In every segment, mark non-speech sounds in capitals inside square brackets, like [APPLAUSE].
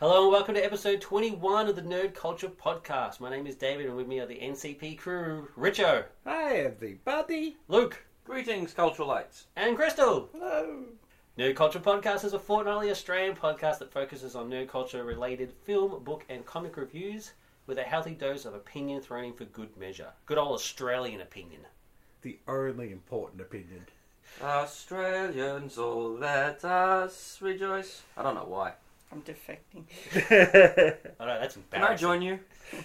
Hello and welcome to episode 21 of the Nerd Culture Podcast. My name is David and with me are the NCP crew, Richo, Hi, everybody. Buddy. Luke, Greetings, cultural lights. and Crystal. Hello. Nerd Culture Podcast is a fortnightly Australian podcast that focuses on nerd culture related film, book, and comic reviews with a healthy dose of opinion thrown in for good measure. Good old Australian opinion. The only important opinion. Australians, all let us rejoice. I don't know why. I'm defecting. [LAUGHS] I know, that's Can. I join you? [LAUGHS]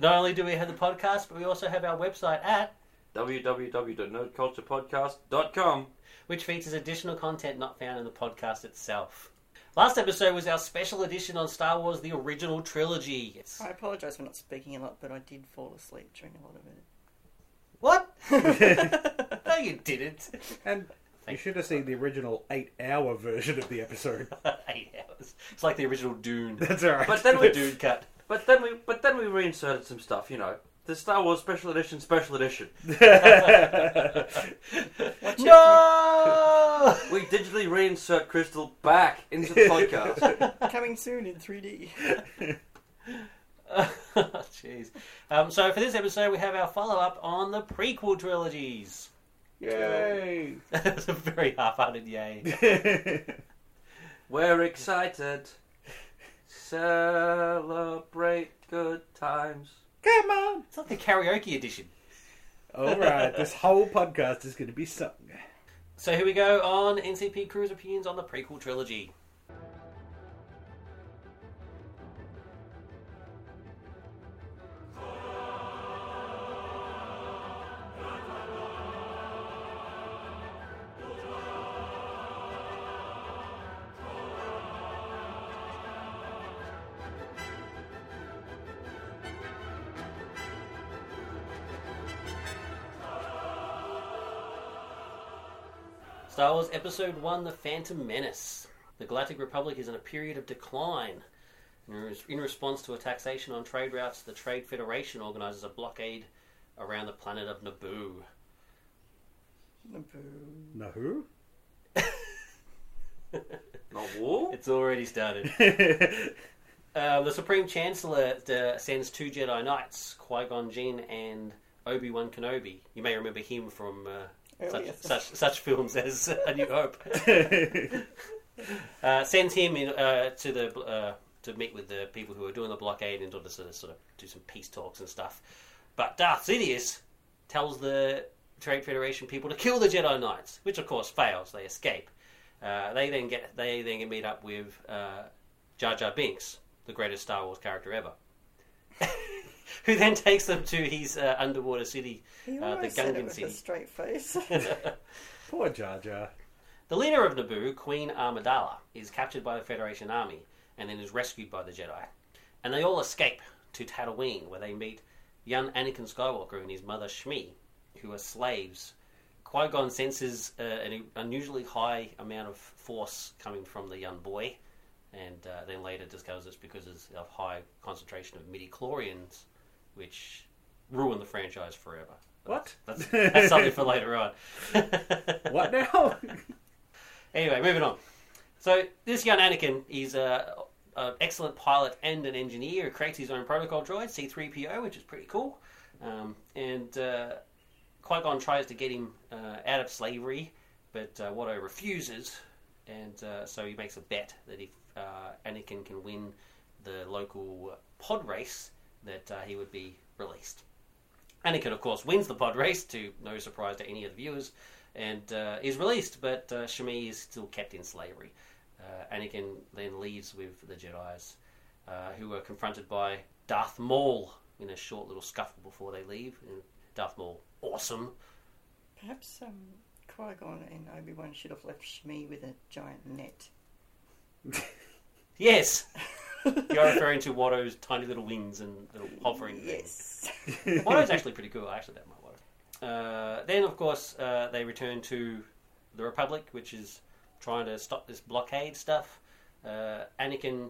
Not only do we have the podcast, but we also have our website at www.nerdculturepodcast.com. which features additional content not found in the podcast itself. Last episode was our special edition on Star Wars The Original Trilogy. It's... I apologise for not speaking a lot, but I did fall asleep during a lot of it. What? [LAUGHS] no, you didn't. And you should have seen the original eight-hour version of the episode. [LAUGHS] Eight hours. It's like the original Dune. [LAUGHS] That's all right. But then we [LAUGHS] Dune cut. but then we but then we reinserted some stuff, you know. The Star Wars Special Edition Special Edition. No! We digitally reinsert Crystal back into the podcast. Coming soon in 3D. Jeez. Um, so for this episode, we have our follow-up on the prequel trilogies. Yay! [LAUGHS] That's a very half-hearted yay. [LAUGHS] We're excited. Celebrate good times. Come on. It's like the karaoke edition. All right, this [LAUGHS] whole podcast is going to be sung. So here we go on NCP Crew's opinions on the prequel trilogy. Episode 1 The Phantom Menace. The Galactic Republic is in a period of decline. In In response to a taxation on trade routes, the Trade Federation organizes a blockade around the planet of Naboo. Naboo. No who? Not war? It's already started. [LAUGHS] Uh, the Supreme Chancellor uh, sends two Jedi Knights, Qui Gon Jinn and Obi Wan Kenobi. You may remember him from uh, such, such such films as A New Hope. [LAUGHS] uh, sends him in, uh, to the uh, to meet with the people who are doing the blockade and to sort of, sort of do some peace talks and stuff. But Darth Sidious tells the Trade Federation people to kill the Jedi Knights, which of course fails. They escape. Uh, they then get they then get meet up with uh, Jar Jar Binks, the greatest Star Wars character ever, [LAUGHS] who then takes them to his uh, underwater city, He uh, the almost said it Gungan with city. a straight face. [LAUGHS] Poor Jar Jar. The leader of Naboo, Queen Amidala, is captured by the Federation army and then is rescued by the Jedi. And they all escape to Tatooine, where they meet young Anakin Skywalker and his mother Shmi, who are slaves. Qui Gon senses uh, an unusually high amount of force coming from the young boy, and uh, then later discovers it's because of high concentration of midi chlorians, which ruin the franchise forever. What? That's, that's something for later on. [LAUGHS] What now? Anyway, moving on. So this young Anakin is a, an excellent pilot and an engineer who creates his own protocol droid, C-3PO, which is pretty cool. Um, and uh, Qui-Gon tries to get him uh, out of slavery, but uh, Watto refuses, and uh, so he makes a bet that if uh, Anakin can win the local pod race, that uh, he would be released. Anakin, of course, wins the pod race, to no surprise to any of the viewers, and uh, is released, but uh, Shmi is still kept in slavery. Uh, Anakin then leaves with the Jedi's, uh, who are confronted by Darth Maul in a short little scuffle before they leave. And Darth Maul, awesome. Perhaps um, Qui Gon and Obi Wan should have left Shmi with a giant net. [LAUGHS] Yes, [LAUGHS] you're referring to Watto's tiny little wings and little hovering. Yes. [LAUGHS] Watto's actually pretty cool. I actually don't mind Watto. Uh, then, of course, uh, they return to the Republic, which is trying to stop this blockade stuff. Uh, Anakin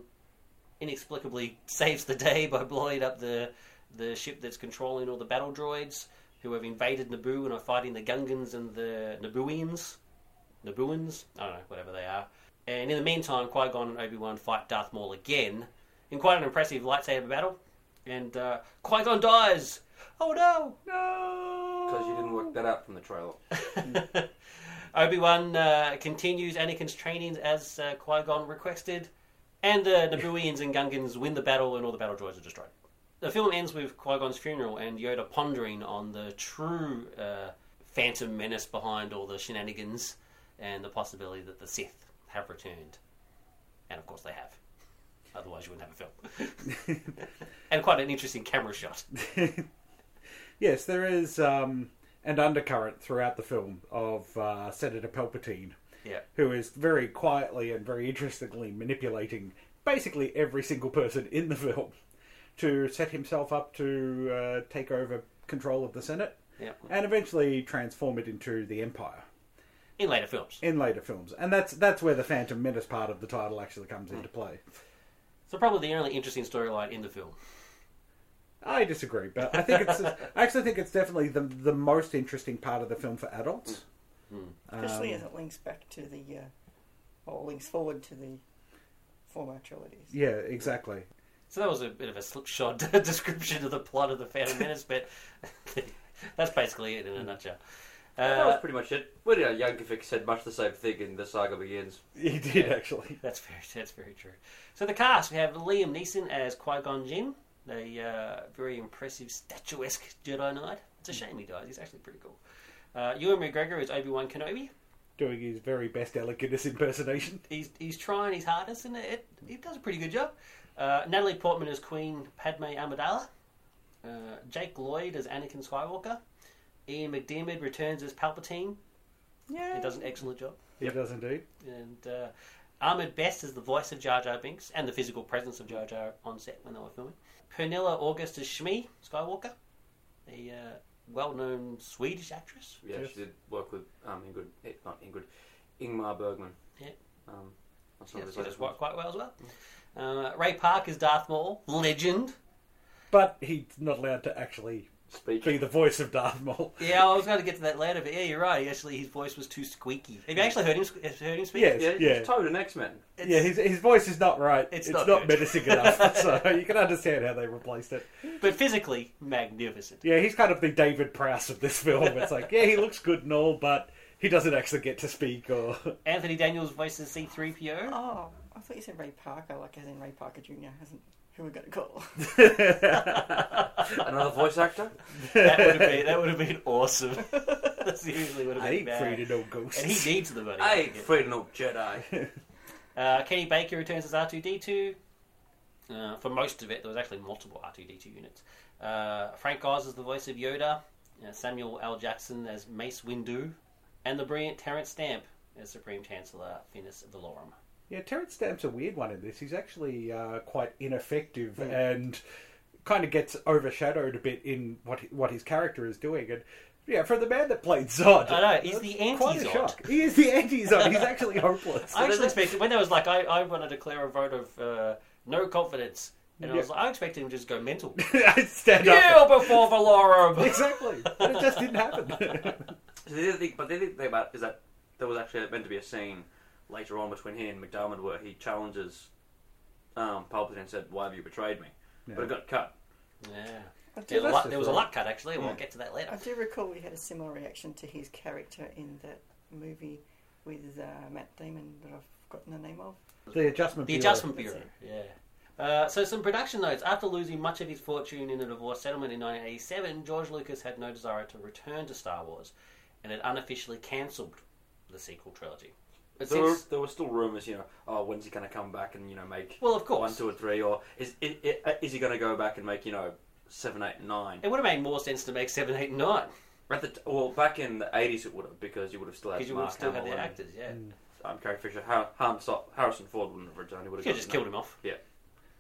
inexplicably [LAUGHS] saves the day by blowing up the the ship that's controlling all the battle droids who have invaded Naboo and are fighting the Gungans and the Nabooians. Nabooians? I don't know, whatever they are. And in the meantime, Qui Gon and Obi Wan fight Darth Maul again in quite an impressive lightsaber battle. And uh, Qui Gon dies. Oh no! No! Because you didn't work that out from the trailer. [LAUGHS] Obi Wan uh, continues Anakin's training as uh, Qui Gon requested, and the Nabooians and Gungans win the battle, and all the battle droids are destroyed. The film ends with Qui Gon's funeral and Yoda pondering on the true uh, phantom menace behind all the shenanigans and the possibility that the Sith have returned. And of course they have. Otherwise, you wouldn't have a film. [LAUGHS] and quite an interesting camera shot. [LAUGHS] Yes, there is um, an undercurrent throughout the film of uh, Senator Palpatine, Yeah. who is very quietly and very interestingly manipulating basically every single person in the film to set himself up to uh, take over control of the Senate and eventually transform it into the Empire In later films. in later films. And that's that's where the Phantom Menace part of the title actually comes into play. So probably the only interesting storyline in the film. I disagree, but I think it's [LAUGHS] I actually think it's definitely the the most interesting part of the film for adults. Especially Um, as it links back to the, uh, or links forward to the former trilogies. Yeah, exactly. So that was a bit of a slipshod [LAUGHS] description of the plot of the Phantom Menace, but [LAUGHS] that's basically it in a nutshell. That was Uh, pretty much it. Well, yeah, Yankovic said much the same thing in The Saga Begins. He did actually. [LAUGHS] that's very that's very true. So the cast we have Liam Neeson as Qui Gon Jinn, the uh, very impressive statuesque Jedi Knight. It's a shame he dies. He's actually pretty cool. Uh, Ewan McGregor is Obi Wan Kenobi. Doing his very best Alec Guinness impersonation. He's he's trying his hardest, and it, he does a pretty good job. Uh, Natalie Portman as Queen Padme Amidala. Uh, Jake Lloyd as Anakin Skywalker. Ian McDiarmid returns as Palpatine. Yeah. He does an excellent job. He does indeed. And uh, Ahmed Best is the voice of Jar Jar Binks and the physical presence of Jar Jar on set when they were filming. Pernilla August as Shmi Skywalker, a uh, well-known Swedish actress. Yeah, Yes. she did work with um, Ingrid, eh, not Ingrid, Ingmar Bergman. Yeah. Um, on some Yes, of she does later quite, quite well as well. Uh, Ray Park is Darth Maul, legend. But he's not allowed to actually speech. be the voice of Darth Maul. Yeah, I was going to get to that later, but yeah, you're right. Actually, his voice was too squeaky. Have you actually heard him? Heard him speak? Yes, Yeah, yeah. it's Toad in X Men. It's- Yeah, his, his voice is not right. It's It's, not not, menacing enough, [LAUGHS] so you can understand how they replaced it. but physically magnificent. Yeah, he's kind of the David Prowse of this film. It's like, yeah, he looks good and all, but he doesn't actually get to speak or. [LAUGHS] Anthony Daniels voices C-3PO. Oh, I thought you said Ray Parker, like as in Ray Parker Jr. Hasn't who we going to call? Another voice actor. That would have been that would have been awesome. [LAUGHS] that seriously would have I been ain't bad. afraid of no ghosts. And he needs the money. I ain't afraid of no Jedi. [LAUGHS] Uh, Kenny Baker returns as R2D2. Uh, for most of it, there was actually multiple R2D2 units. Uh, Frank Oz is the voice of Yoda. Uh, Samuel L. Jackson as Mace Windu. And the brilliant Terrence Stamp as Supreme Chancellor Finis Valorum. Yeah, Terrence Stamp's a weird one in this. He's actually uh, quite ineffective and kind of gets overshadowed a bit in what what his character is doing. And yeah, for the man that played Zod, I know, he's the quite a anti-Zod. He is the anti-Zod. He's actually [LAUGHS] hopeless. I actually expected, when there was like, I, I want to declare a vote of uh, no confidence. And I was like, I expected him to just go mental. [LAUGHS] I'd stand up. Kneel before Valorum! Exactly. But it just didn't happen. [LAUGHS] So the other thing, but the other thing about it is that there was actually meant to be a scene later on between he and McDiarmid where he challenges um, Palpatine and said, "Why have you betrayed me?" But it got cut. yeah. I Yeah, do, luck- there was a right. luck cut actually. We'll Yeah. get to that later. I do recall we had a similar reaction to his character in that movie with uh, Matt Damon that I've forgotten the name of. the adjustment. The Bureau. Adjustment Bureau. Yeah. Uh, so some production notes. After losing much of his fortune in a divorce settlement in 1987, George Lucas had no desire to return to Star Wars, and had unofficially cancelled the sequel trilogy. But There were, there were still rumors, you know, oh, when's he going to come back and you know make well, of course, one, two, or three, or is is, is he going to go back and make you know seven, eight, and nine? it would have made more sense to make seven, eight, and nine At the t- well, back in the eighties, it would have because you would have still had because you would Mark have still had Hamill the and, actors. Yeah, Um, Carrie Fisher, Har- Har- so- Harrison Ford wouldn't have returned. He would you have could have just killed him off. Yeah.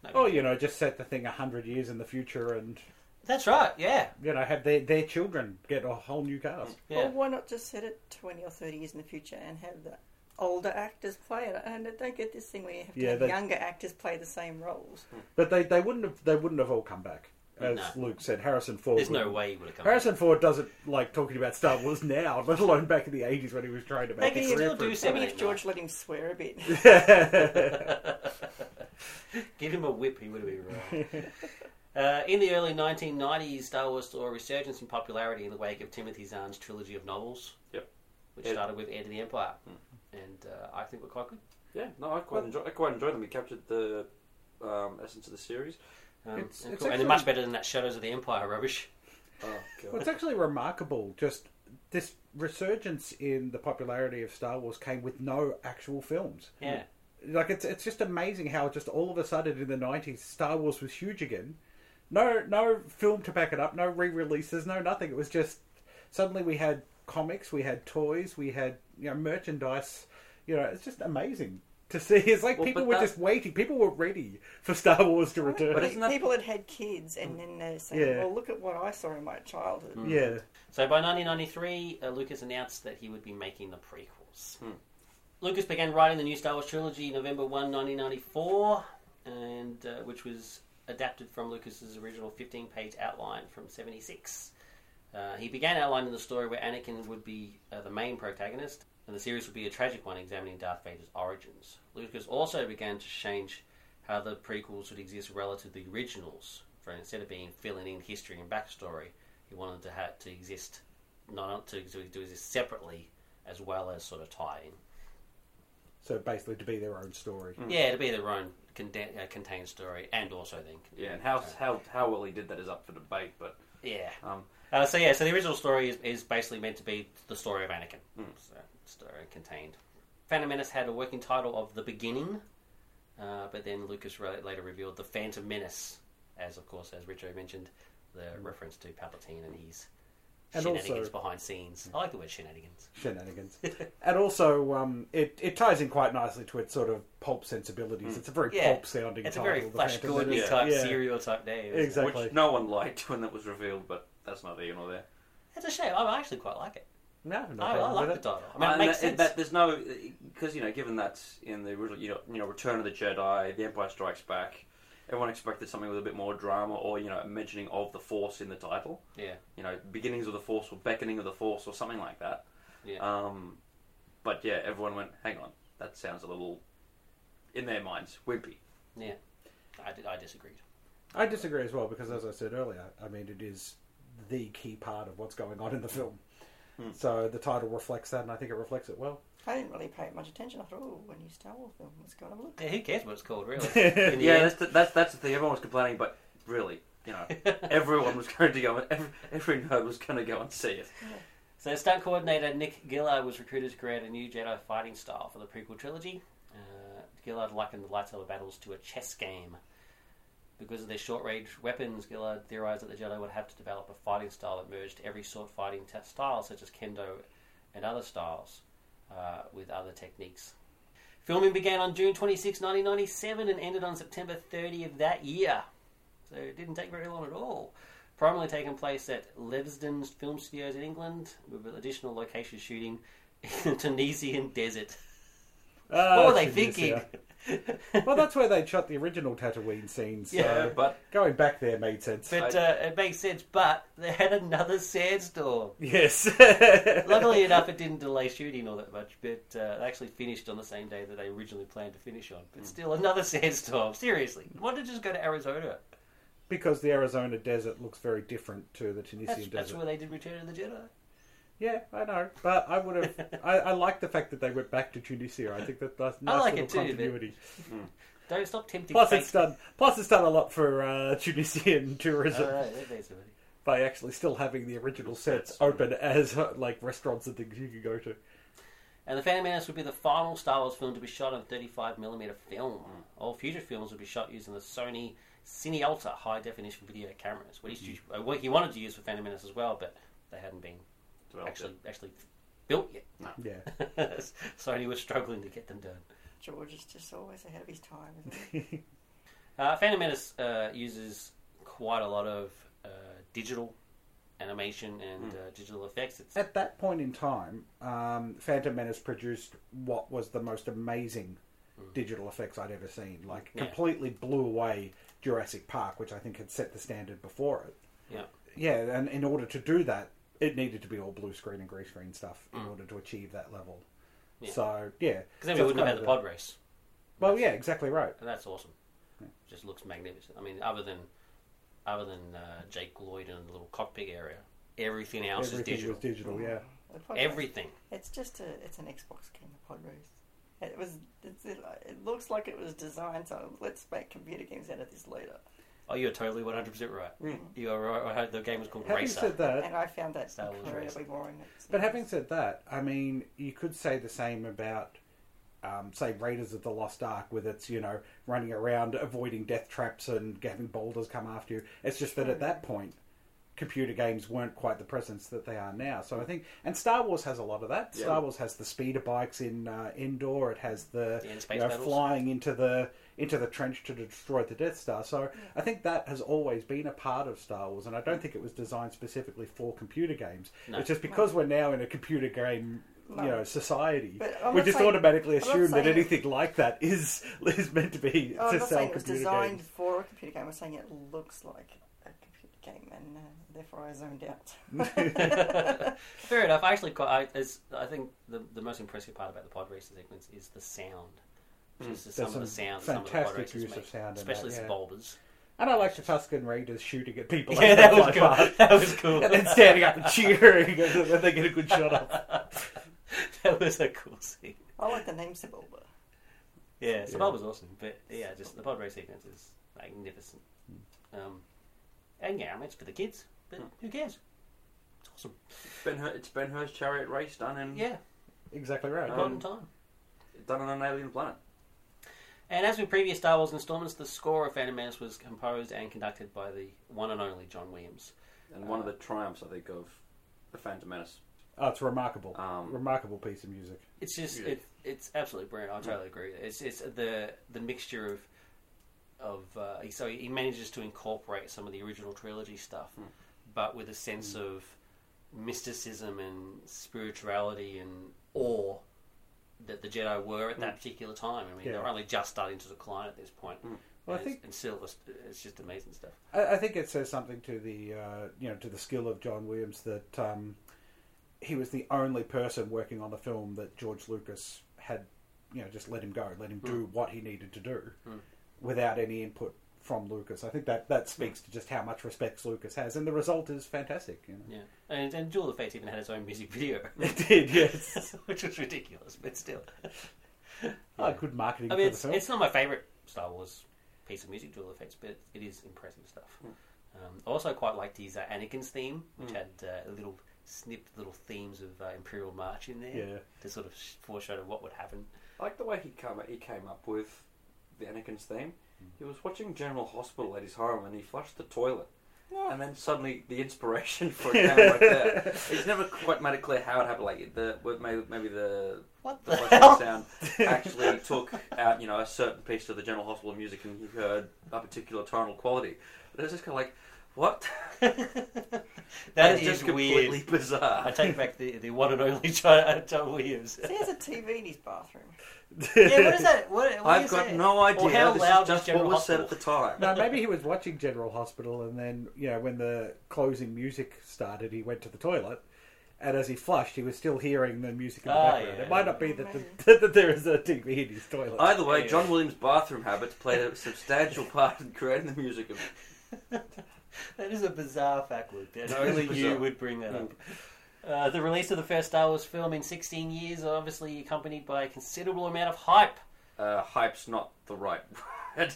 No Oh, big you know, just set the thing a hundred years in the future, and that's right. Yeah, you know, have their their children get a whole new cast. yeah. Or why not just set it 20 or 30 years in the future and have the older actors play it? And I don't get this thing where you have to Yeah, have they- younger actors play the same roles. But they, they wouldn't have they wouldn't have all come back. as No. Luke said. Harrison Ford. There's no would- way he would have come. Harrison Ford doesn't like talking about Star Wars now, [LAUGHS] let alone back in the eighties when he was trying to make They a can career still for do himself. Maybe if George let him swear a bit. [LAUGHS] Give him a whip, he would have been right. Uh, in the early 1990s, Star Wars saw a resurgence in popularity in the wake of Timothy Zahn's trilogy of novels. Yep. Which Ed- started with Heir to the Empire. And uh, I think we're quite good. Yeah, no, I quite enjoy. I quite enjoyed them. We captured the um, essence of the series. Um, It's- and, it's cool. and actually- much better than that Shadows of the Empire rubbish. [LAUGHS] Oh Well, it's actually remarkable. Just this resurgence in the popularity of Star Wars came with no actual films. Yeah. Like it's it's just amazing how just all of a sudden in the nineties Star Wars was huge again. No no film to back it up, no re-releases, no nothing. It was just suddenly we had comics, we had toys, we had you know merchandise. You know, it's just amazing to see. [LAUGHS] It's like Well, people were that- just waiting. People were ready for Star Wars to return. But isn't that- People had had kids, and then they're saying, Yeah. "Well, look at what I saw in my childhood." yeah. So by 1993, uh, Lucas announced that he would be making the prequels. Hmm. Lucas began writing the new Star Wars trilogy November 1, 1994, and uh, which was adapted from Lucas's original 15-page outline from 76. Uh, he began outlining the story where Anakin would be uh, the main protagonist, and the series would be a tragic one examining Darth Vader's origins. Lucas also began to change how the prequels would exist relative to the originals. For instead of being filling in history and backstory, he wanted to have to exist not to, to, to exist separately as well as sort of tie in. So basically, to be their own story. Yeah, to be their own conde- uh, contained story, and also then Yeah, and how how how well he did that is up for debate. But yeah. um, Uh, so yeah, so the original story is, is basically meant to be the story of Anakin. Mm. So, story contained. Phantom Menace had a working title of The Beginning, uh, but then Lucas re- later revealed The Phantom Menace, as of course, as Richo mentioned, the reference to Palpatine and his And shenanigans also- behind scenes. I like the word shenanigans. shenanigans. [LAUGHS] and also, um, it, it ties in quite nicely to its sort of pulp sensibilities. It's a very Yeah. pulp sounding It's a very Flash Phantom Gordon Menace. type, Yeah. serial type name. Exactly. which no one liked when that was revealed, but that's not even nor there. It's a shame. I actually quite like it. No, no I, I like the it. title. I mean, Uh, it makes sense. that there's no because you know, given that in the original, you know, you know, Return of the Jedi, The Empire Strikes Back, everyone expected something with a bit more drama or you know, a mentioning of the Force in the title. yeah, You know, beginnings of the Force or beckoning of the Force or something like that. yeah. Um, but yeah, everyone went, hang on, that sounds a little, in their minds, wimpy. yeah. I, did- I disagreed. I disagree as well because, as I said earlier, I mean, it is the key part of what's going on in the film. Hmm. So the title reflects that, and I think it reflects it well. I didn't really pay much attention. I thought, oh, a new Star Wars film. Let's go and have a look. Yeah, who cares what it's called, really? [LAUGHS] The Yeah, that's the, that's that's the thing. Everyone was complaining, but really, you know, [LAUGHS] everyone was going to go. and Every, every nerd was going to go and see it. So, stunt coordinator Nick Gillard was recruited to create a new Jedi fighting style for the prequel trilogy. Uh, Gillard likened the lightsaber battles to a chess game. Because of their short range weapons, Gillard theorized that the Jedi would have to develop a fighting style that merged every sword fighting t- style, such as kendo and other styles, uh, with other techniques. Filming began on June 26, 1997, and ended on September 30 of that year. So it didn't take very long at all. Primarily taking place at Leavesden Film Studios in England, with additional location shooting in the Tunisian desert. [LAUGHS] Ah, what were they thinking? [LAUGHS] well, that's where they shot the original Tatooine scenes. So Yeah, but going back there made sense. But uh, it makes sense. But they had another sandstorm. yes. [LAUGHS] Luckily enough, it didn't delay shooting all that much. But uh, they actually finished on the same day that they originally planned to finish on. But still, another [LAUGHS] sandstorm. Seriously, why did you just go to Arizona? because the Arizona desert looks very different to the Tunisian That's, desert. that's where they did Return of the Jedi. Yeah, I know, but I would have. [LAUGHS] I, I like the fact that they went back to Tunisia. I think that that's nice like little it too, continuity. Don't stop tempting Plus, fate. it's done. Plus, it's done a lot for uh, Tunisian tourism All right, that makes it. by actually still having the original sets open as uh, like restaurants and things you could go to. And The Phantom Menace would be the final Star Wars film to be shot on 35mm film. All future films would be shot using the Sony Cinealta high definition video cameras. What, he, uh, what he wanted to use for Phantom Menace as well, but they hadn't been developed actually actually built yet. [LAUGHS] Yeah, Sony was struggling to get them done. George is just always ahead of his time, isn't he? [LAUGHS] Uh, Phantom Menace uh, uses quite a lot of uh, digital animation and uh, digital effects. It's at that point in time, um, Phantom Menace produced what was the most amazing digital effects I'd ever seen. Like Yeah. completely blew away Jurassic Park, which I think had set the standard before it. Yeah. Yeah, and in order to do that, it needed to be all blue screen and green screen stuff in Mm. order to achieve that level. Yeah. So yeah, Because then So we it's wouldn't have had of the pod race. Well, yeah, exactly right. And that's awesome. Yeah. Just looks magnificent. I mean, other than other than uh, Jake Lloyd and the little cockpit area, everything else Everything is digital. was digital. Yeah. The pod race, Everything. It's just a. It's an Xbox game. The pod race. It was. It's, it, it looks like it was designed so let's make computer games out of this later. Oh, you're totally 100 percent right. Mm. You are right. The game was called Having Racer. said that, and I found that Star Wars incredibly Racing. boring. But having said that, I mean, you could say the same about, um, say, Raiders of the Lost Ark, with its, you know, running around avoiding death traps and having boulders come after you. It's just that at that point, computer games weren't quite the presence that they are now. So I think, and Star Wars has a lot of that. Yeah. Star Wars has the speeder bikes in uh, indoor. It has the, The in-space you know, flying into the into the trench to destroy the Death Star. So I think that has always been a part of Star Wars, and I don't think it was designed specifically for computer games. No. It's just because we're now in a computer game, No. you know, society. We just saying- automatically assume that saying- anything like that is is meant to be Oh, I'm to not sell saying it was computer designed games. for a computer game. I'm saying it looks like a computer game, and uh, therefore I zoned out. [LAUGHS] Fair enough. I actually, quite, I, it's, I think the the most impressive part about the pod racer sequence is the sound. Just the- some There's of the some sound some of the pod fantastic use make, of sound in especially that, the yeah. bulbers. And I like the Tusken Raiders shooting at people. [LAUGHS] Yeah, that was fly cool. past. That was cool. And then standing up and cheering, [LAUGHS] and then they get a good shot off. [LAUGHS] that was a cool scene. I like the name Sebulba. Yeah, so Yeah. was awesome. But yeah, just the pod race sequence is magnificent. Um, and yeah, I mean, it's for the kids, but who cares? It's awesome. Ben Hur- it's Ben Hur's chariot race done in Yeah, Exactly right. a Um, modern time. done on an alien planet. And as with previous Star Wars installments, the score of Phantom Menace was composed and conducted by the one and only John Williams. And one of the triumphs, I think, of the Phantom Menace. Oh, it's remarkable. Um, remarkable piece of music. It's just Yeah. it, it's absolutely brilliant. I totally agree. It's it's the the mixture of of uh, so he manages to incorporate some of the original trilogy stuff, Hmm. but with a sense of mysticism and spirituality and awe that the Jedi were at that particular time. I mean, Yeah. they're only just starting to decline at this point. Well, I think- it's, and still, it's, just amazing stuff. I, I think it says something to the uh, you know to the skill of John Williams that um, he was the only person working on the film that George Lucas had you know just let him go, let him do what he needed to do Mm. without any input from Lucas. I think that that speaks to just how much respect Lucas has, and the result is fantastic. You know, Yeah, and, and Duel of the Fates even had its own music video, [LAUGHS] it did, yes. [LAUGHS] which was ridiculous, but still. [LAUGHS] Oh, good marketing I mean, for it's, the film. it's not my favourite Star Wars piece of music, Duel of the Fates, but it is impressive stuff. Um, I also quite liked his uh, Anakin's theme, which had uh, little snipped little themes of uh, Imperial March in there Yeah. to sort of foreshadow what would happen. I like the way he come he came up with the Anakin's theme. He was watching General Hospital at his home and he flushed the toilet. Oh. And then suddenly the inspiration for it came right there. He's never quite made it clear how it happened. Like the maybe maybe the What the the sound actually [LAUGHS] took out you know a certain piece of the General Hospital music and you heard a particular tonal quality. But it's just kind of like what? [LAUGHS] that is just completely weird. bizarre. I take back the, the one and only [LAUGHS] John Williams. He has a TV in his bathroom. Yeah, what [LAUGHS] is that? What, what I've got that? no Or idea. how this loud is just General what was said at the time. no, maybe he was watching General Hospital, and then you know when the closing music started, he went to the toilet, and as he flushed, he was still hearing the music in the Ah, background. yeah. It might not be that, the, [LAUGHS] that there is a TV in his toilet. Either way, Yeah. John Williams' bathroom habits played a substantial part in creating the music of [LAUGHS] That is a bizarre fact, Luke. And It is only you bizarre. would bring that up. Uh, the release of the first Star Wars film in 16 years, obviously accompanied by a considerable amount of hype. uh, hype's not the right [LAUGHS] word.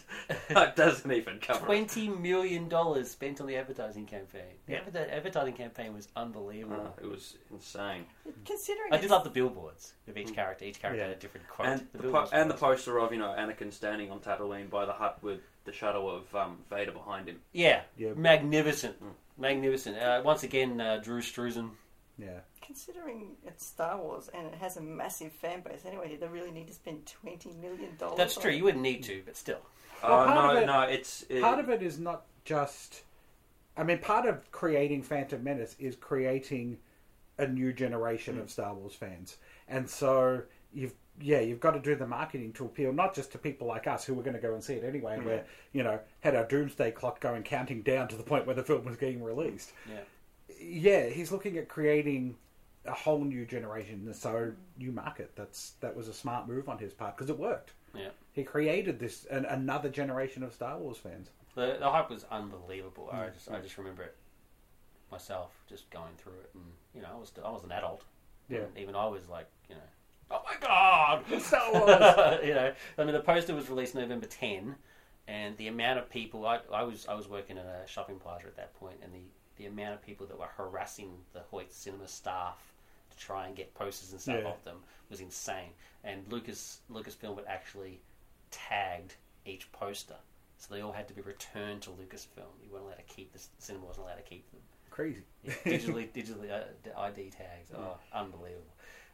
it doesn't even cover. Twenty million dollars spent on the advertising campaign. The adver- advertising campaign was unbelievable. Uh, it was insane. Considering I did it's- love the billboards of each character. Each character Yeah. had a different quote. And the, po- billboards and the awesome. poster of you know Anakin standing on Tatooine by the hut with the shadow of um, Vader behind him. yeah, Yeah. magnificent, magnificent. Uh, once again, uh, Drew Struzan. Yeah, Considering it's Star Wars and it has a massive fan base, anyway, did they really need to spend twenty million dollars? That's true. You wouldn't need to, but still. Well, Uh, part no, of it- no, it's it, part of it is not just. I mean, part of creating Phantom Menace is creating a new generation of Star Wars fans, and so you've yeah, you've got to do the marketing to appeal not just to people like us who were going to go and see it anyway, and we're you know had our doomsday clock going counting down to the point where the film was getting released. Yeah. Yeah, he's looking at creating a whole new generation, the so new market. That's that was a smart move on his part because it worked. Yeah. He created this an, another generation of Star Wars fans. The, the hype was unbelievable. I just I just remember it myself, just going through it, and you know I was I was an adult. Yeah. Even I was like, you know, oh my god, [LAUGHS] Star Wars. [LAUGHS] you know, I mean, the poster was released November 10, and the amount of people I, I was I was working at a shopping plaza at that point, and the the amount of people that were harassing the Hoyt Cinema staff to try and get posters and stuff Yeah. off them was insane. And Lucas Lucasfilm had actually tagged each poster, so they all had to be returned to Lucasfilm. You weren't allowed to keep the cinema wasn't allowed to keep them. Crazy. Yeah, digitally, [LAUGHS] digitally uh, ID tags. Oh, unbelievable.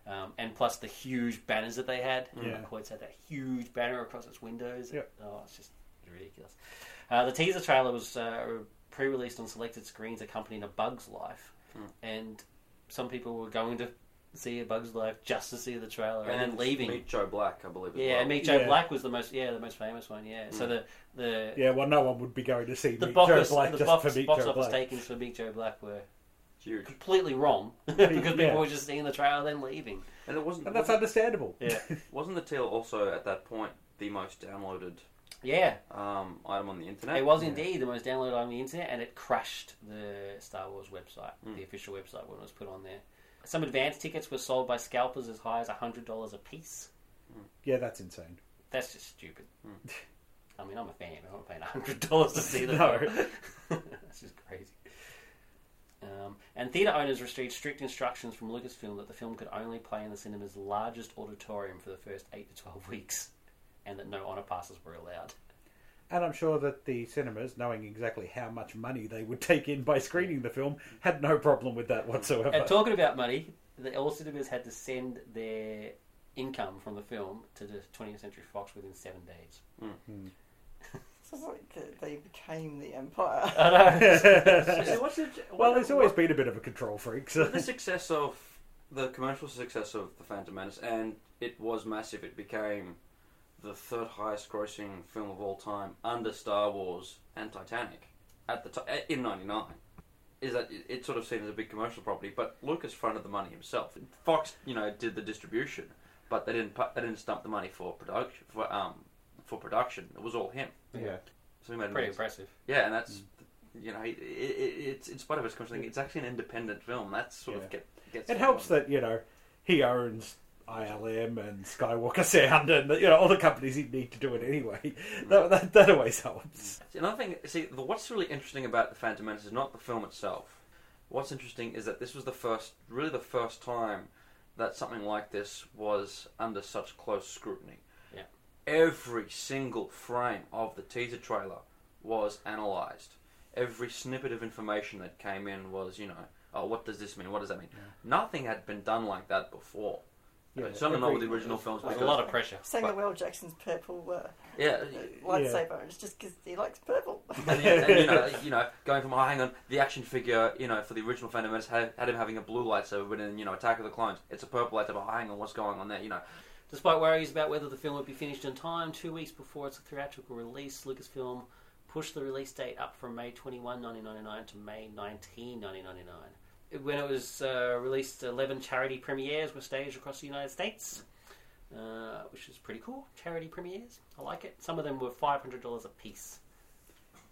Um, and plus the huge banners that they had. Yeah. Hoyt's had that huge banner across its windows. Yep. Oh, it's just ridiculous. Uh, the teaser trailer was uh, pre-released on selected screens accompanying A Bug's Life. Hmm. And some people were going to see A Bug's Life just to see the trailer and, then And leaving. Meet Joe Black, I believe. As yeah, well. and Meet Joe Yeah. Black was the most yeah the most famous one. Yeah, so Hmm. the the Yeah, well, no one would be going to see the Meet box, Joe Black the just box, for Meet box Joe office Black. takings for Meet Joe Black were huge, completely wrong [LAUGHS] because people Yeah. were just seeing the trailer then leaving. and it wasn't. And that's wasn't, understandable. Yeah, [LAUGHS] wasn't the teal also at that point the most downloaded yeah. um, item on the internet? It was Yeah. indeed the most downloaded on the internet, and it crashed the Star Wars website, Mm. the official website when it was put on there. Some advance tickets were sold by scalpers as high as hundred dollars a piece. Yeah, that's insane. That's just stupid. Mm. [LAUGHS] I mean, I'm a fan. I'm not paying hundred dollars to see [LAUGHS] the No. film. [LAUGHS] That's just crazy. Um, and theatre owners received strict instructions from Lucasfilm that the film could only play in the cinema's largest auditorium for the first eight to twelve weeks, and that no honor passes were allowed. And I'm sure that the cinemas, knowing exactly how much money they would take in by screening the film, had no problem with that whatsoever. And talking about money, the all cinemas had to send their income from the film to the 20th Century Fox within seven days. Hmm. Hmm. [LAUGHS] So it's like they became the empire. [LAUGHS] I know. [LAUGHS] So what's the- well, there's always what- been a bit of a control freak. So. the success of the commercial success of the Phantom Menace, and it was massive. It became the third highest grossing film of all time under Star Wars and Titanic at the time in '99. Is that it, it's sort of seen as a big commercial property, but Lucas fronted the money himself. Fox, you know, did the distribution, but they didn't. They didn't stump the money for production. For um, for production, it was all him. yeah. So he made Pretty it. impressive. Yeah, and that's you know, it, it, it's in spite of its commercial thing, it's actually an independent film. That's sort Yeah. of get gets It helps that you know he owns ILM and Skywalker Sound and you know all the companies he'd need to do it anyway. That, that, that always helps. See, Another thing, see, the, what's really interesting about the Phantom Menace is not the film itself. What's interesting is that this was the first, really the first time that something like this was under such close scrutiny. Yeah. Every single frame of the teaser trailer was analysed. Every snippet of information that came in was, you know, oh, what does this mean? What does that mean? Nothing had been done like that before. Yeah, Certainly not with the original films. There's a lot of pressure. Samuel L. Jackson's purple uh, Yeah, lightsaber. It's just because he likes purple. and, and, you know, you know, going from oh, hang on, the action figure, you know, for the original Phantom Menace had, had him having a blue lightsaber, but in you know, Attack of the Clones, it's a purple lightsaber. Oh, hang on, what's going on there? You know, Despite worries about whether the film would be finished in time, two weeks before its theatrical release, Lucasfilm pushed the release date up from May 21, 1999 to May 19, 1999. When it was uh, released, 11 charity premieres were staged across the United States, uh, which is pretty cool. Charity premieres, I like it. Some of them were $500 a piece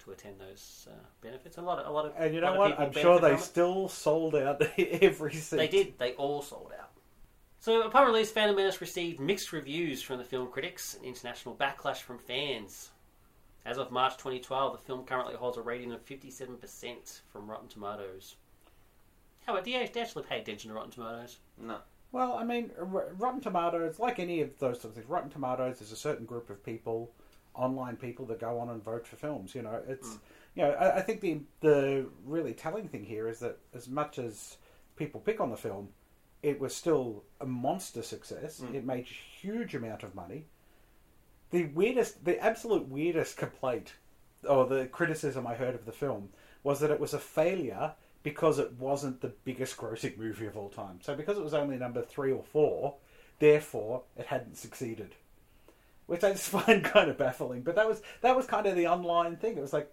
to attend those uh, benefits. A lot of, a lot of, And you know what? I'm sure they still sold out [LAUGHS] every seat. They did. They all sold out. So, upon release, Phantom Menace received mixed reviews from the film critics and international backlash from fans. As of March 2012, the film currently holds a rating of 57% from Rotten Tomatoes. How about, do you actually pay attention to Rotten Tomatoes? no, Well, I mean, R- Rotten Tomatoes, like any of those sort of things, Rotten Tomatoes is a certain group of people, online people that go on and vote for films. You know, it's you know, I, I think the the really telling thing here is that as much as people pick on the film, it was still a monster success. Mm. It made a huge amount of money. The weirdest, the absolute weirdest complaint, or the criticism I heard of the film was that it was a failure because it wasn't the biggest grossing movie of all time. So because it was only number three or four, therefore it hadn't succeeded. Which I just [LAUGHS] find kind of baffling. But that was that was kind of the online thing. It was like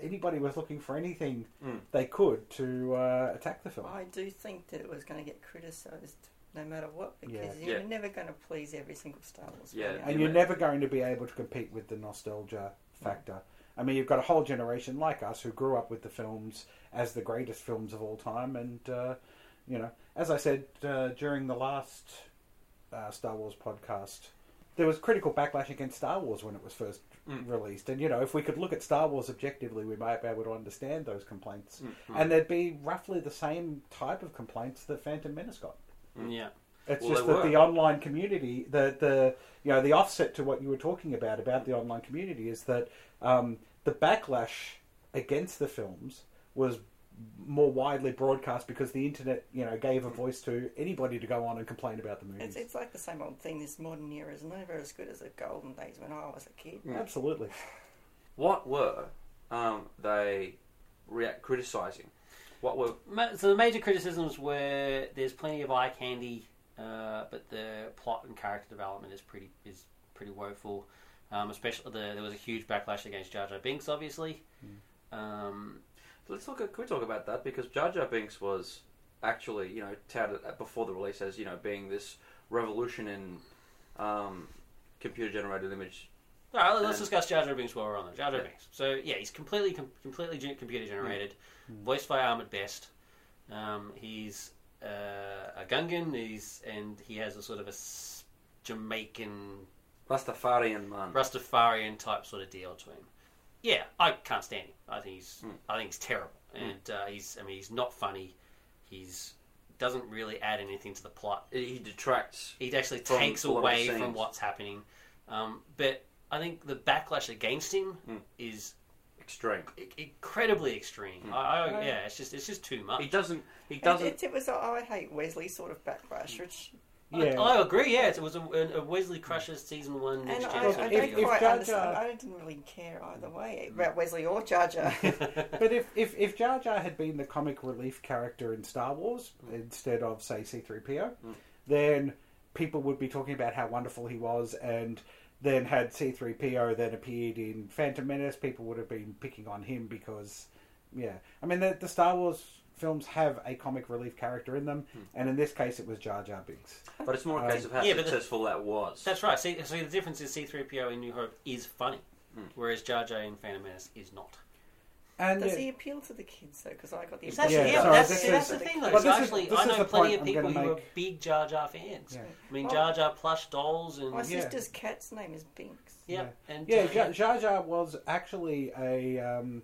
anybody was looking for anything Mm. they could to uh, attack the film. I do think that it was going to get criticised no matter what because Yeah. you're Yeah. never going to please every single Star Wars. Yeah, fan. and you you're never going to be able to compete with the nostalgia factor. I mean, you've got a whole generation like us who grew up with the films as the greatest films of all time, and uh, you know, as I said uh, during the last uh, Star Wars podcast, there was critical backlash against Star Wars when it was first Mm. released, and you know, if we could look at Star Wars objectively, we might be able to understand those complaints, Mm. and there'd be roughly the same type of complaints that Phantom Menace got. Yeah. It's Well, just that were. the online community, the the you know the offset to what you were talking about about the online community is that um, the backlash against the films was more widely broadcast because the internet you know gave a voice to anybody to go on and complain about the movies. It's, it's like the same old thing. This modern era is never as good as the golden days when I was a kid. Absolutely. What were um, they react criticizing? What were So the major criticisms were there's plenty of eye candy, uh, but the plot and character development is pretty is pretty woeful. Um, especially the, there was a huge backlash against Jar Jar Binks, obviously. Um, Let's look at. Can we talk about that? Because Jar Jar Binks was actually, you know, touted before the release as you know being this revolution in um, computer-generated image. all right, let's And- discuss Jar Jar Binks while we're on there. Jar Jar Yeah. Binks. So yeah, he's completely com- completely gen- computer generated, voiced by Ahmed Best. Um, he's uh, a Gungan. He's and he has a sort of a Jamaican Rastafarian man. Rastafarian type sort of deal to him. Yeah, I can't stand him. I think he's Mm. I think he's terrible, and uh, he's I mean he's not funny. He's doesn't really add anything to the plot. he detracts. He actually From takes a lot of the away from what's happening. Um, but I think the backlash against him Mm. is Extreme. i- incredibly extreme. Mm. I, I, yeah, it's just it's just too much. He doesn't. He It, doesn't. it, it was I hate Wesley sort of backlash, which Yeah. I, I agree. Yeah, it was a, a Wesley Crusher season one. and Next I, Gen Well, sort I don't if quite Jar understand. I didn't really care either way about Wesley or Jar [LAUGHS] Jar. [LAUGHS] but if, if, if Jar Jar had been the comic relief character in Star Wars instead of, say, C3PO, Mm. then people would be talking about how wonderful he was, and then had C3PO then appeared in Phantom Menace, people would have been picking on him because, yeah. I mean, the, the Star Wars films have a comic relief character in them, and in this case it was Jar Jar Binks. but it's more a Um, case of how yeah, but the- successful that was. That's right. See, so the difference is C-3PO in New Hope is funny, Mm. whereas Jar Jar in Phantom Menace is not. And Does yeah, he appeal to the kids though? Because I got the It's Yeah, yeah, sorry, that's, this see, that's is- the thing. Though. well, So this is- actually, I know plenty of people gonna who are big Jar Jar fans. Yeah. I mean, Well- Jar Jar plush dolls and My Yeah. sister's cat's name is Binks. yeah, and Yeah, Jar, Jar Jar was actually a um,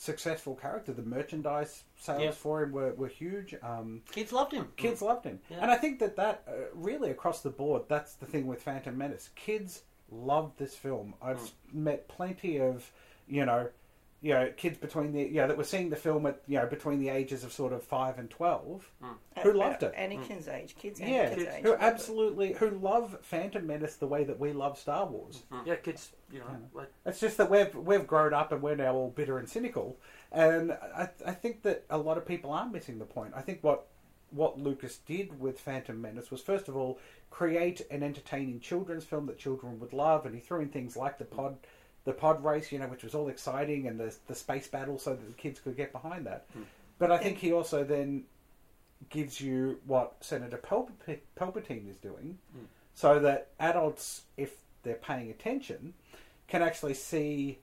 successful character. The merchandise sales Yeah. for him were, were huge. Um, kids loved him. kids loved him, Yeah. and I think that that uh, really across the board, that's the thing with Phantom Menace. Kids loved this film. I've met plenty of, you know, you know, kids between the, you know, that were seeing the film at, you know, between the ages of sort of five and twelve, At Who loved about it? Anakin's age, kids. yeah, Anakin's age. who loved it. absolutely who love Phantom Menace the way that we love Star Wars. yeah, kids. You know, Yeah. like It's just that we've we've grown up and we're now all bitter and cynical, and I, I think that a lot of people are missing the point. I think what what Lucas did with Phantom Menace was first of all create an entertaining children's film that children would love, and he threw in things like the pod the pod race, you know, which was all exciting, and the the space battle, so that the kids could get behind that. Hmm. But I think he also then gives you what Senator Palp- Palpatine is doing, hmm. so that adults, if they're paying attention, can actually see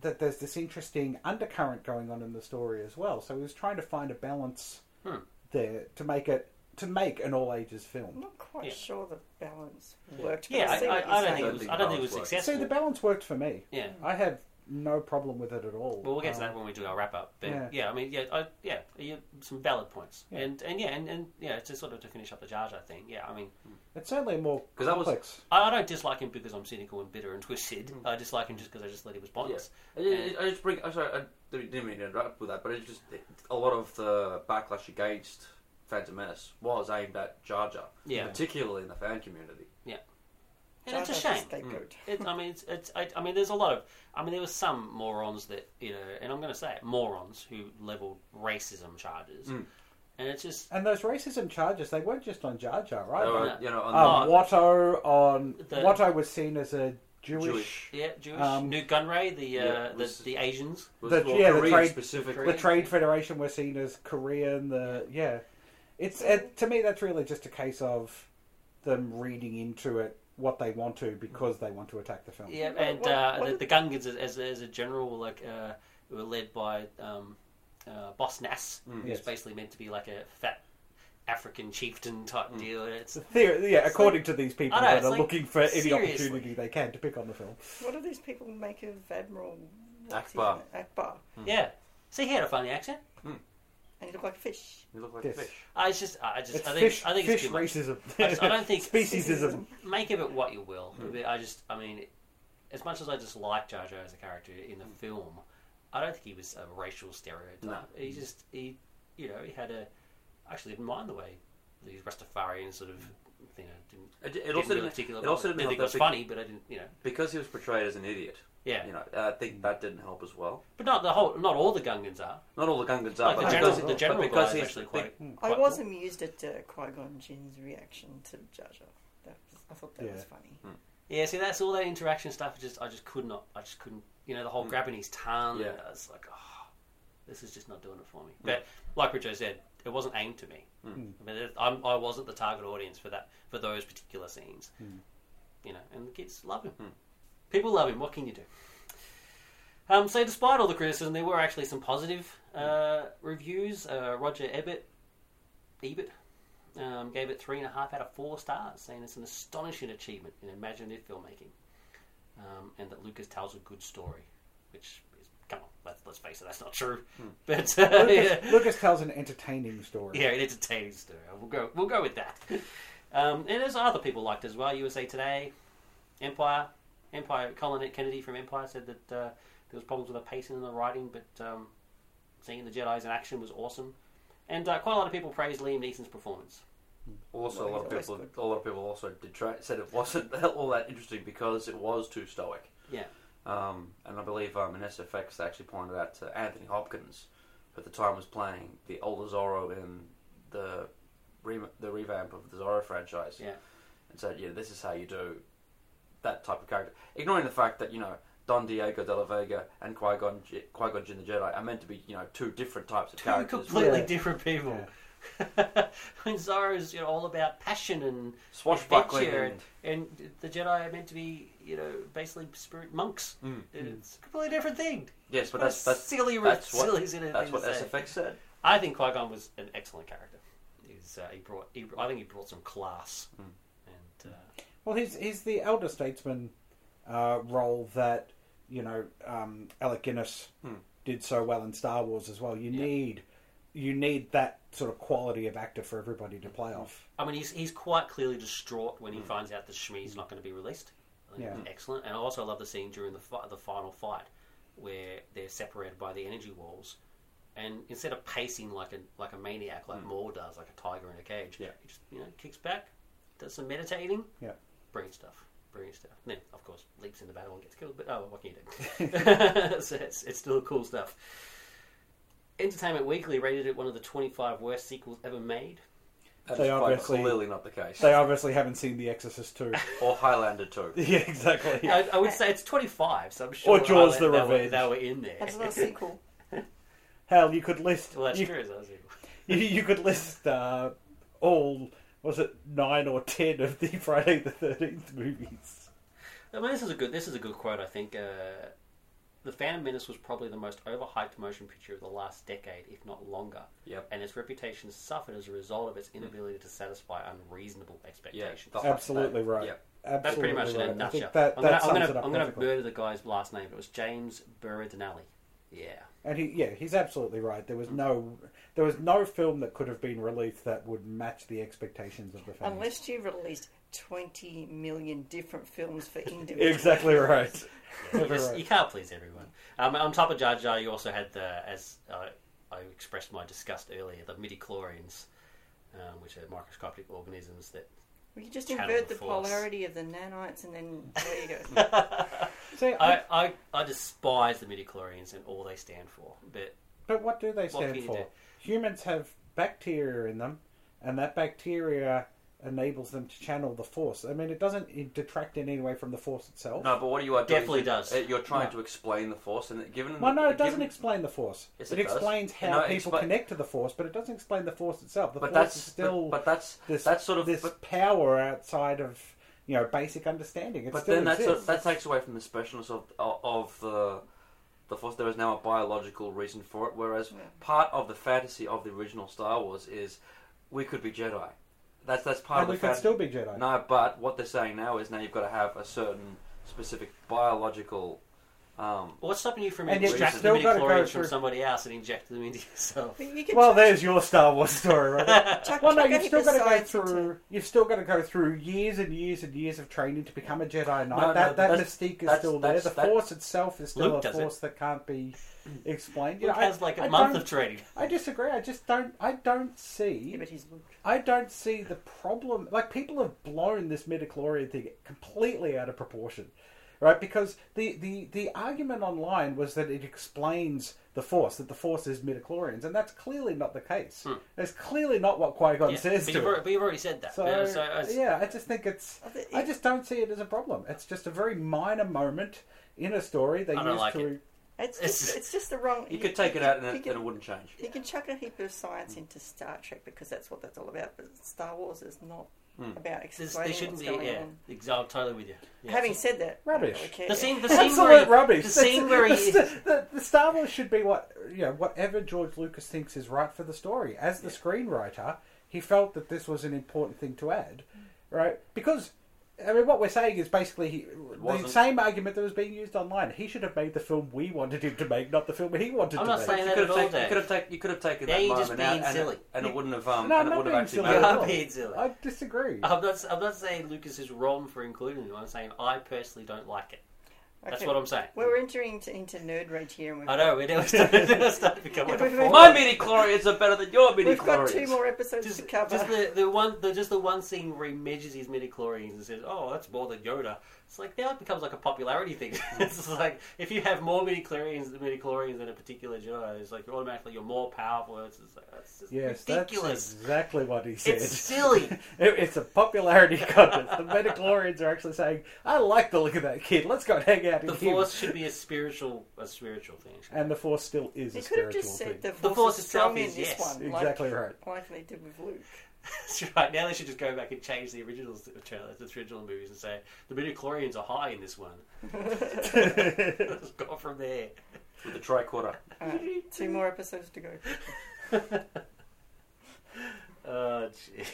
that there's this interesting undercurrent going on in the story as well. So he was trying to find a balance Hmm. there to make it to make an all ages film. I'm film. not quite Yeah. sure the balance worked. But Yeah, I, I, I, I don't think it was. I don't think it was successful. See, the balance worked for me. yeah. I have no problem with it at all. Well, we'll get to Um, that when we do our wrap up. But Yeah. yeah, I mean, yeah, I, yeah, you, some valid points, Yeah. and and yeah, and, and yeah, to sort of to finish up the Jar Jar thing. Yeah, I mean, It's certainly more 'Cause that was- complex. I, I don't dislike him because I'm cynical and bitter and twisted. Mm. I dislike him just because I just thought he was pointless. I, I- I just bring. I'm sorry, I didn't mean to interrupt with that, but it's just a lot of the backlash against Phantom Menace was aimed at Jar Jar, Yeah, particularly in the fan community. And it's a shame. scapegoat. It, I mean, it's, it's I, I mean, there's a lot of. I mean, there were some morons that you know, and I'm going to say it, morons who leveled racism charges, Mm. and it's just And those racism charges, they weren't just on Jar Jar, right? They were, you know, on Um, Oh. Watto on The- Watto was seen as a Jewish. Jewish. yeah, Jewish. Um, Nute Gunray, the uh, yeah, it the, the Asians. was the- well, yeah, the Korean trade- specifically. The Trade Federation were seen as Korean. The yeah, it's it, to me that's really just a case of them reading into it what they want to because they want to attack the film. Yeah, and what- uh, what the, did- the Gungans as, as, as a general, like, uh, were led by um, uh, Boss Nass, Mm. who's Yes. basically meant to be like a fat African chieftain type deal. It's The theory, yeah, It's according to these people know, that are like, looking for any opportunity they can to pick on the film. What do these people make of Admiral what's his Ackbar. name? Ackbar, yeah. See, he had a funny accent. And he looked like a fish. You look like Yes. a fish. I just, I just, It's I think, fish, I think fish it's too much. racism. I, just- I don't think [LAUGHS] speciesism. make of it what you will. Hmm. But I just, I mean, as much as I just like Jar Jar as a character in the hmm. film, I don't think he was a racial stereotype. No. He hmm. just, he, you know, he had a. I actually didn't mind the way these Rastafarian sort of, you know, didn't. It, it didn't also really didn't, particularly it also didn't I think it was that funny, but I didn't, you know, because he was portrayed as an idiot. Yeah. You know, I think that didn't help as well. But not the whole, not all the Gungans are. Not all the Gungans are, Like the general, because, the general but because guy he's actually the quite. I was cool. amused at uh, Qui Gon Jinn's reaction to Jar Jar. That was, I thought that Yeah. was funny. Yeah, see, that's all that interaction stuff. Just I just could not. I just couldn't. You know, the whole Mm. grabbing his tongue. Yeah. I was like, oh, this is just not doing it for me. But like Richo said, it wasn't aimed to me. Mm. I mean, I'm, I wasn't the target audience for that for those particular scenes. You know, and the kids love him. People love him. What can you do? Um, so, despite all the criticism, there were actually some positive uh, reviews. Uh, Roger Ebert, Ebert um, gave it three and a half out of four stars, saying it's an astonishing achievement in imaginative filmmaking, um, and that Lucas tells a good story. Which is, come on, let's, let's face it, that's not true. [LAUGHS] But uh, Lucas, yeah. Lucas tells an entertaining story. Yeah, an entertaining story. We'll go. We'll go with that. [LAUGHS] Um, and there's other people liked as well. USA Today, Empire, Empire. Colin Kennedy from Empire said that uh, there was problems with the pacing and the writing, but um, seeing the Jedi's in action was awesome. And uh, quite a lot of people praised Liam Neeson's performance. Also, Well, a lot of people, a lot of people also detract, said it wasn't [LAUGHS] all that interesting because it was too stoic. Yeah. Um, and I believe um, in SFX they actually pointed out to Anthony Hopkins, who at the time was playing the older Zorro in the re- the revamp of the Zorro franchise, Yeah. and said, "Yeah, this is how you do that type of character." Ignoring the fact that you know Don Diego de la Vega and Qui Gon Qui Gon Jinn the Jedi are meant to be you know two different types of Two characters. completely Yeah. different people. [LAUGHS] when Zorro's you know all about passion and Swashbuckling and and, and the Jedi are meant to be you know basically spirit monks. Mm. It's a completely different thing. yes, but that's that's silly, that's what- silly silly that's thing what to say. SFX said. I think Qui Gon was an excellent character. He's, uh, he brought, he, I think he brought some class. Mm. Well, he's he's the elder statesman uh, role that you know um, Alec Guinness Hmm. did so well in Star Wars as well. You Yeah. need you need that sort of quality of actor for everybody to play off. I mean, he's he's quite clearly distraught when he Mm. finds out that Shmi's not going to be released. Yeah. excellent. And I also love the scene during the fi- the final fight where they're separated by the energy walls. And instead of pacing like a like a maniac like Mm. Maul does, like a tiger in a cage, Yeah. he just you know kicks back, does some meditating, Yeah. Brilliant stuff, brilliant stuff. And then of course leaps into battle and gets killed, but oh, what can you do? [LAUGHS] [LAUGHS] so it's, it's still cool stuff. Entertainment Weekly rated it one of the 25 worst sequels ever made. That They is quite obviously- clearly not the case. They obviously haven't seen The Exorcist 2 [LAUGHS] or Highlander 2. yeah, exactly. I, I would say it's 25, so I'm sure Or Jaws I- the they were- Revenge. They were in there. That's not a sequel. Hell, you could list. well, that's you, true. It's not a sequel. You, you could list uh, all. Was it nine or ten of the [LAUGHS] Friday the Thirteenth movies? I mean, this is a good. This is a good quote. I think uh, the Phantom Menace was probably the most overhyped motion picture of the last decade, if not longer. Yep. And its reputation suffered as a result of its inability to satisfy unreasonable expectations. the- Absolutely right. Yeah. Absolutely That's pretty much right. in a I think nutshell. that, I'm that gonna, I'm gonna, I'm gonna murder the guy's last name. It was James Berardinelli. Yeah. And he, yeah, he's absolutely right. There was no, there was no film that could have been released that would match the expectations of the fans. Unless you released 20 million different films for [LAUGHS] individual. exactly right. [LAUGHS] you, just, you can't please everyone. Um, on top of Jar Jar, you also had the, as uh, I expressed my disgust earlier, the midi-chlorians, um, which are microscopic organisms that. We could just invert the the polarity of the nanites and then there you go. [LAUGHS] See, I, I, I, I despise the midi-chlorians and all they stand for. But but what do they stand can you for? Do? Humans have bacteria in them, and that bacteria enables them to channel the force. I mean, it doesn't detract in any way from the force itself. No, but what you are doing Definitely is does. uh, You're trying No. to explain the force, and given Well, no, it doesn't given- explain the force. Yes, it, it does. explains how No, it people expla- connect to the force, but it doesn't explain the force itself. The but force that's is still but, but that's this, that's sort of this but, power outside of you know basic understanding. It but still then that's exists. that takes away from the specialness of of, of the the force. There is now a biological reason for it, whereas Yeah. part of the fantasy of the original Star Wars is we could be Jedi. That's that's part and of we the could fan- still be Jedi. No, but what they're saying now is now you've got to have a certain specific biological. Um, What's stopping you from And yet you've still the gotta go midichlorians from through- somebody else and injecting them into yourself? You can Well, chuck- there's your Star Wars story, right? [LAUGHS] chuck- well, no, chuck you've still heap got to go science into- through. You've still got to go through years and years and years of training to become a Jedi Knight. No, no, that that that's- mystique is that's- still there. that's- The that- Force itself is still Luke a does it. force that can't be [CLEARS THROAT] explained. You Luke know, I- has like a I month don't- of training. I disagree. I just don't. I don't see. Yeah, but he's Luke. I don't see the problem. Like people have blown this midichlorian thing completely out of proportion, right? Because the the the argument online was that it explains the force, that the force is midichlorians, and that's clearly not the case. Hmm. That's clearly not what Qui Gon Yeah, says but, to you've, already- but you've already said that. So, Yeah, so I- yeah, I just think it's. I thi- I just don't see it as a problem. It's just a very minor moment in a story they I don't like to. it. It's It's- just, it's just the wrong. you could take it out and it, can- and it wouldn't change. You can chuck a heap of science into Star Trek because that's what that's all about. But Star Wars is not Hmm. about There's- explaining they shouldn't what's be. going Yeah, on. exactly. I'm totally with you. Yeah. Having said that, I don't Rubbish. really care. the scene, the scene where Absolute he, rubbish. The scene where [LAUGHS] the, he, the, the Star Wars should be what you know, whatever George Lucas thinks is right for the story. As the screenwriter, he felt that this was an important thing to add, right? Because I mean, what we're saying is basically he, the wasn't. same argument that was being used online. He should have made the film we wanted him to make, not the film he wanted I'm to not make. saying You that could at have all, taken, you Dave. could have taken, you could have taken Yeah, that you're moment just out, being and, silly. It, and it wouldn't have, um, No, I'm and it not would have being actually silly made at it. I'm all. being silly. I disagree. I'm not. I'm not saying Lucas is wrong for including them. I'm saying I personally don't like it. That's what I'm saying. Well, we're entering into, into nerd rage here, and we've I know. We're now starting, to become [LAUGHS] like a My midi chlorians are better than your midi We've got two more episodes just, to cover. just the, the one the, just the one scene where he measures his midichlorians and says, "Oh, that's more than Yoda." It's like now it becomes like a popularity thing. [LAUGHS] it's like if you have more midi chlorians midichlorians midichlorians than a particular Jedi, it's like you're automatically you're more powerful. It's just like that's just Yes, ridiculous. that's exactly what he said. It's silly. [LAUGHS] It- it's a popularity [LAUGHS] contest. The Midichlorians are actually saying, "I like the look of that kid. Let's go and hang out the in him." Force should be a spiritual a spiritual thing. And the Force still is you a could have spiritual just said thing. the The force, Force is itself strong in is this yes. one, Exactly right. like, like they did with Luke. [LAUGHS] That's right. Now they should just go back and change the originals, the trailers, the original movies, and say the midichlorians are high in this one. [LAUGHS] Let's go from there. With the tricorder. Alright, two more episodes to go. [LAUGHS] Oh, jeez.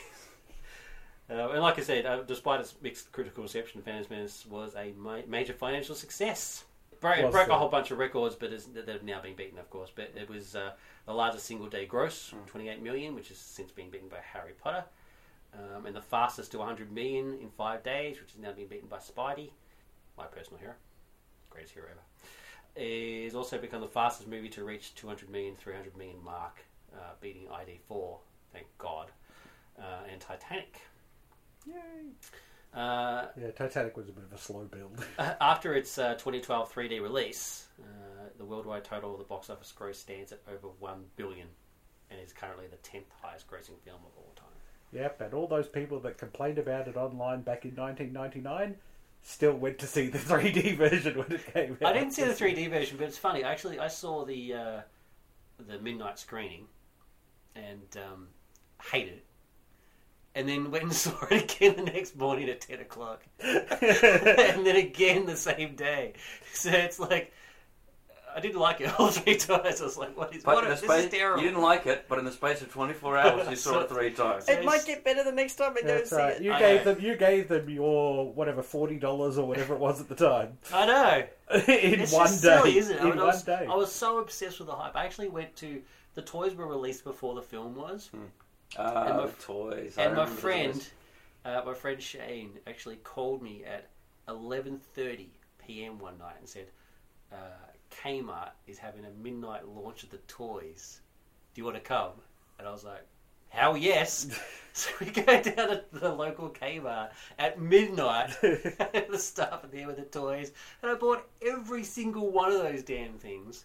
Uh, and like I said, uh, despite its mixed critical reception, Phantom Menace was a ma- major financial success. Broke, it broke so. a whole bunch of records, but it's, they've now been beaten, of course. But it was uh, the largest single day gross, 28 million, which has since been beaten by Harry Potter, um, and the fastest to 100 million in five days, which has now been beaten by Spidey, my personal hero, greatest hero ever. It's also become the fastest movie to reach 200 million, 300 million mark, uh, beating ID4, thank God, uh, and Titanic. Yay. Uh, Yeah, Titanic was a bit of a slow build. [LAUGHS] after its uh, 2012 3D release, uh, the worldwide total of the box office gross stands at over 1 billion and is currently the 10th highest grossing film of all time. Yep, and all those people that complained about it online back in 1999 still went to see the [LAUGHS] 3D version when it came out. I didn't see the 3D version, but it's funny. Actually, I saw the uh, the midnight screening and um, hated it. And then went and [LAUGHS] saw it again the next morning at 10 o'clock. [LAUGHS] and then again the same day. So it's like, I didn't like it [LAUGHS] all three times. I was like, what is, But what in the this space, is terrible. you didn't like it, but in the space of 24 hours, you saw it three times. It might get better the next time I go That's see right. it. You I gave know. them. You gave them your whatever forty dollars or whatever it was at the time I know. in It's one day. silly, isn't it? I, In mean, I one was, day. I was so obsessed with the hype. I actually went to the toys were released before the film was, hmm. Uh, And my- toys. And my friend, uh, my friend Shane, actually called me at eleven thirty p.m. one night and said, uh, "Kmart is having a midnight launch of the toys. Do you want to come?" And I was like. Hell yes! [LAUGHS] [LAUGHS] so we go down to the local Kmart at midnight. [LAUGHS] the stuff in there with the toys, and I bought every single one of those damn things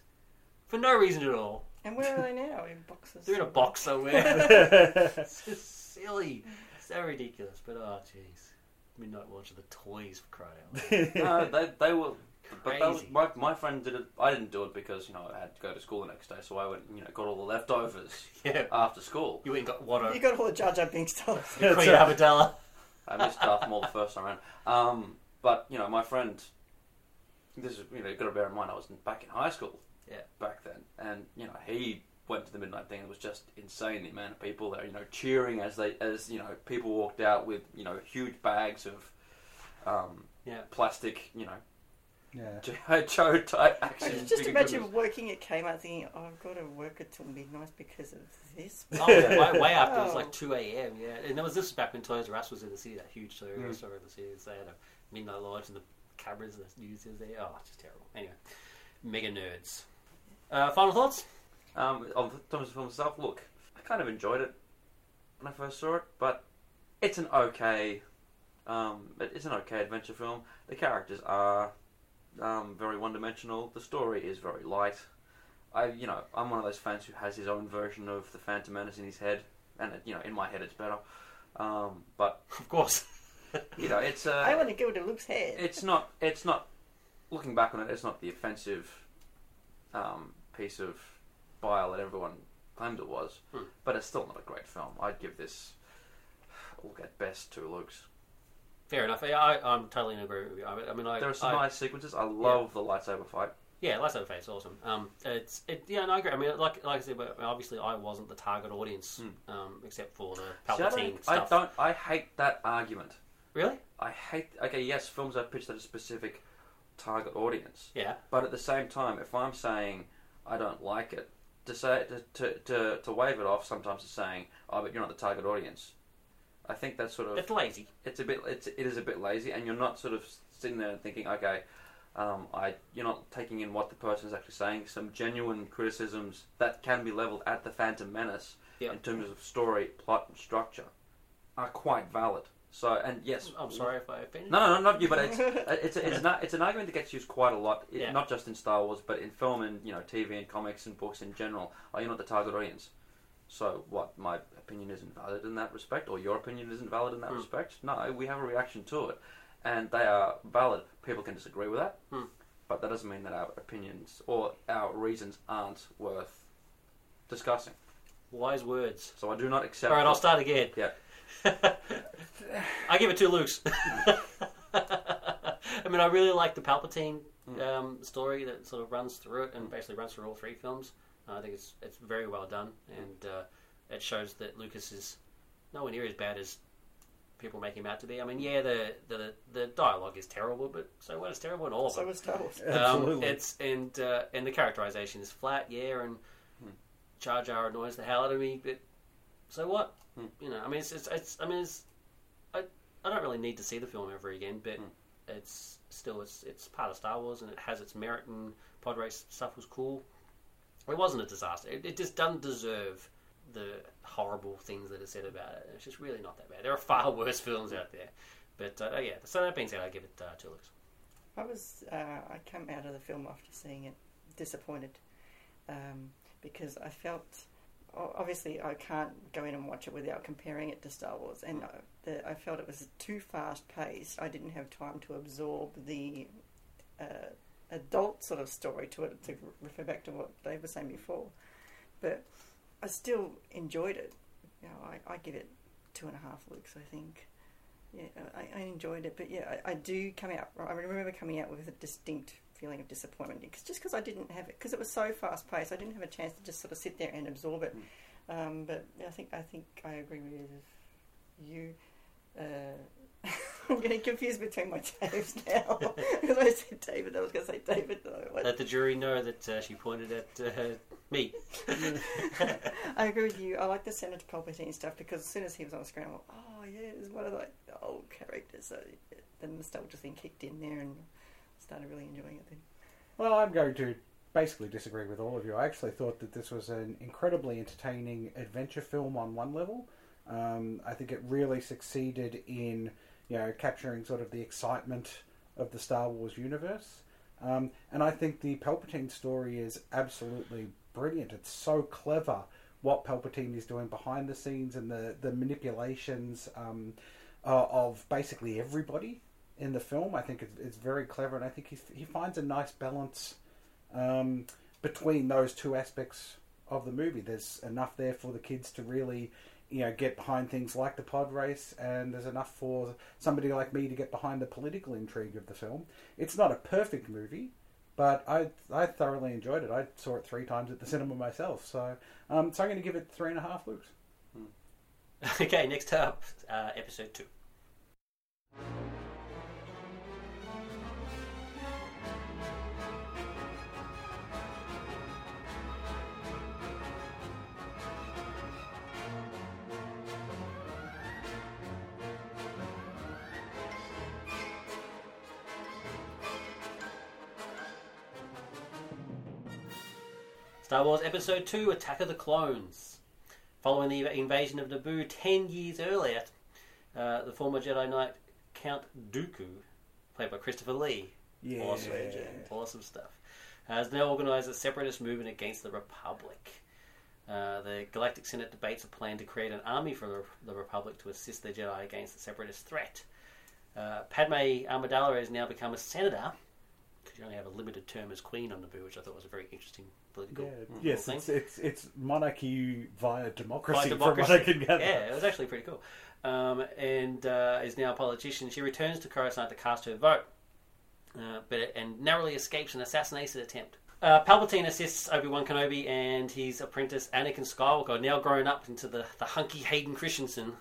for no reason at all. And where are they now? In boxes. They're in a box somewhere. [LAUGHS] it's just silly. So ridiculous. But oh, jeez. Midnight watch of the toys for crying out loud. no, they, they were. But that was, Crazy. my, my friend did it. I didn't do it because you know I had to go to school the next day, so I went you know got all the leftovers [LAUGHS] Yeah. after school. You went and got Watto. You got all the Jar Jar Binks toys. Queen That's Amidala. I missed Darth Maul the first time around. Um, but you know, my friend, this is you know, you got to bear in mind I was back in high school. Yeah. Back then, and you know, he went to the midnight thing. It was just insane the amount of people there, you know, cheering as they as you know people walked out with you know huge bags of um, Yeah. plastic, you know, yeah. [LAUGHS] Joe type I action. just imagine goodness. working at Kmart thinking, oh, I've got to work until midnight because of this. [LAUGHS] Oh, yeah, way, way after it was like 2 a.m. Yeah, and there was this back when Toys R Us was in the city, that huge Toys R Us Mm. store in the city. They had a midnight launch and the cameras and the news is there. Oh, it's just terrible. Anyway, mega nerds. Uh, final thoughts? Um, of the film itself, look, I kind of enjoyed it when I first saw it, but it's an okay, um, it's an okay adventure film. The characters are um, very one-dimensional. The story is very light. I, you know, I'm one of those fans who has his own version of the Phantom Menace in his head, and you know, in my head it's better. Um, but [LAUGHS] Of course. you know, it's uh, I want to go to Luke's head. it's not it's not looking back on it it's not the offensive um, piece of bile that everyone claimed it was Hmm. but it's still not a great film I'd give this look at best two looks Fair enough. Yeah, I, I'm totally in agreement with you. I mean, I, there are some I- nice sequences I love the lightsaber fight Yeah, lightsaber Over Face, awesome. Um, it's it, yeah, no, I agree. I mean, like like I said, but obviously I wasn't the target audience, um, except for the See, I, Palpatine I don't I hate that argument Really? I hate okay yes films are pitched at a specific target audience Yeah. But at the same time, if I'm saying I don't like it, to say to to, to, to wave it off sometimes is saying, "Oh, but you're not the target audience." I think that's sort of It's lazy. it's a bit it's it is a bit lazy, and you're not sort of sitting there and thinking, "Okay, um, I you're not taking in what the person is actually saying." Some genuine criticisms that can be leveled at the Phantom Menace Yeah. in terms of story, plot, and structure are quite valid. So, and yes, I'm sorry if I offended. no, no, no, not you, but it's [LAUGHS] it's it's an it's an argument that gets used quite a lot, i- Yeah. not just in Star Wars, but in film and you know TV and comics and books in general. Are you not the target audience? So what? My opinion isn't valid in that respect, or your opinion isn't valid in that Hmm. respect? No, we have a reaction to it, and they are valid. People can disagree with that, Hmm. but that doesn't mean that our opinions or our reasons aren't worth discussing. Wise words. So I do not accept. All right, I'll start again. Yeah. I give it two Lukes. [LAUGHS] I mean, I really like the Palpatine um, story that sort of runs through it and basically runs through all three films. Uh, I think it's it's very well done, and uh, it shows that Lucas is nowhere near as bad as people make him out to be. I mean, yeah, the the, the dialogue is terrible, but so what is terrible in all of so them? was Star Wars. Um, Absolutely. it's and uh, and the characterization is flat, yeah, and Jar Jar annoys the hell out of me, but so what? Hmm. You know, I mean, it's, it's, it's I mean, it's, I I don't really need to see the film ever again, but Hmm. it's still it's it's part of Star Wars and it has its merit. And pod race stuff was cool. It wasn't a disaster. It, it just doesn't deserve the horrible things that are said about it. It's just really not that bad. There are far [LAUGHS] worse films out there. But uh, yeah, so that being said, I give it uh, two looks. I was uh, I came out of the film after seeing it disappointed um, because I felt o- obviously I can't go in and watch it without comparing it to Star Wars, and uh, the, I felt it was too fast paced. I didn't have time to absorb the uh, adult sort of story to it. To refer back to what Dave was saying before, but I still enjoyed it. You know, I, I give it two and a half looks. I think. Yeah, I, I enjoyed it, but yeah, I, I do come out. I remember coming out with a distinct feeling of disappointment because just because I didn't have it because it was so fast paced, I didn't have a chance to just sort of sit there and absorb it. Um, but I think I think I agree with you. Uh, [LAUGHS] I'm getting confused between my Daves [LAUGHS] now [LAUGHS] because I said David. I was going to say David. though. Let the jury know that uh, she pointed at uh, me. I agree with you. I like the Senator Palpatine stuff because as soon as he was on the screen, I'm like, oh yeah, it's one of the old characters. So the nostalgia thing kicked in there and started really enjoying it then. Well, I'm going to basically disagree with all of you. I actually thought that this was an incredibly entertaining adventure film on one level. Um, I think it really succeeded in, you know, capturing sort of the excitement of the Star Wars universe. Um, and I think the Palpatine story is absolutely brilliant. It's so clever what Palpatine is doing behind the scenes and the the manipulations um, uh, of basically everybody in the film. I think it's, it's very clever, and I think he's, he finds a nice balance um, between those two aspects of the movie. There's enough there for the kids to really, you know, get behind things like the pod race, and there's enough for somebody like me to get behind the political intrigue of the film. It's not a perfect movie, but I I thoroughly enjoyed it. I saw it three times at the cinema myself, so um, so I'm going to give it three and a half looks. [LAUGHS] okay, next up, uh, episode two. Star Wars Episode 2 Attack of the Clones. Following the invasion of Naboo 10 years earlier, uh, the former Jedi Knight Count Dooku, played by Christopher Lee, Yeah, awesome, awesome stuff, has now organised a separatist movement against the Republic. Uh, the Galactic Senate debates a plan to create an army for the, the Republic to assist the Jedi against the separatist threat. Uh, Padme Amidala has now become a senator because you only have a limited term as queen on Naboo, which I thought was a very interesting political Yeah, yes, thing. it's, it's it's monarchy via democracy, By from what I can gather. Yeah, it was actually pretty cool. Um, and uh, is now a politician. She returns to Coruscant to cast her vote, uh, but and narrowly escapes an assassination attempt. Uh, Palpatine assists Obi Wan Kenobi and his apprentice Anakin Skywalker, now grown up into the, the hunky Hayden Christensen,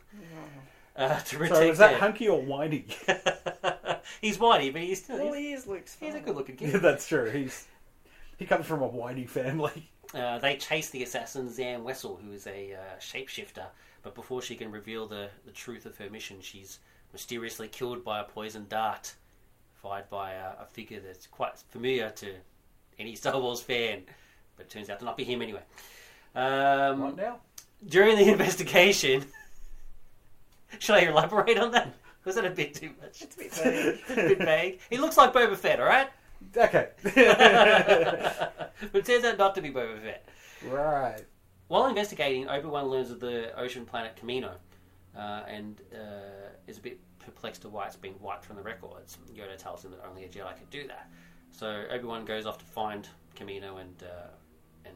uh, to So is that their- hunky or whiny? [LAUGHS] he's whiny, but he's still Well, he's, he is Luke's he's a good looking kid. [LAUGHS] yeah, kid. that's true. He's he comes from a whiny family. Uh, they chase the assassin Zam Wesell, who is a uh, shapeshifter, but before she can reveal the, the truth of her mission, she's mysteriously killed by a poisoned dart fired by a, a figure that's quite familiar to any [LAUGHS] Star Wars fan, but turns out to not be him anyway. Um, What now? during the [LAUGHS] investigation, [LAUGHS] should I elaborate on that? Was that a bit too much? It's a bit vague. a bit vague. He looks like Boba Fett, all right? Okay. [LAUGHS] but it turns out not to be Boba Fett. right. While investigating, Obi Wan learns of the ocean planet Kamino, uh, and uh, is a bit perplexed to why it's been wiped from the records. Yoda tells him that only a Jedi could do that. So Obi Wan goes off to find Kamino and uh, and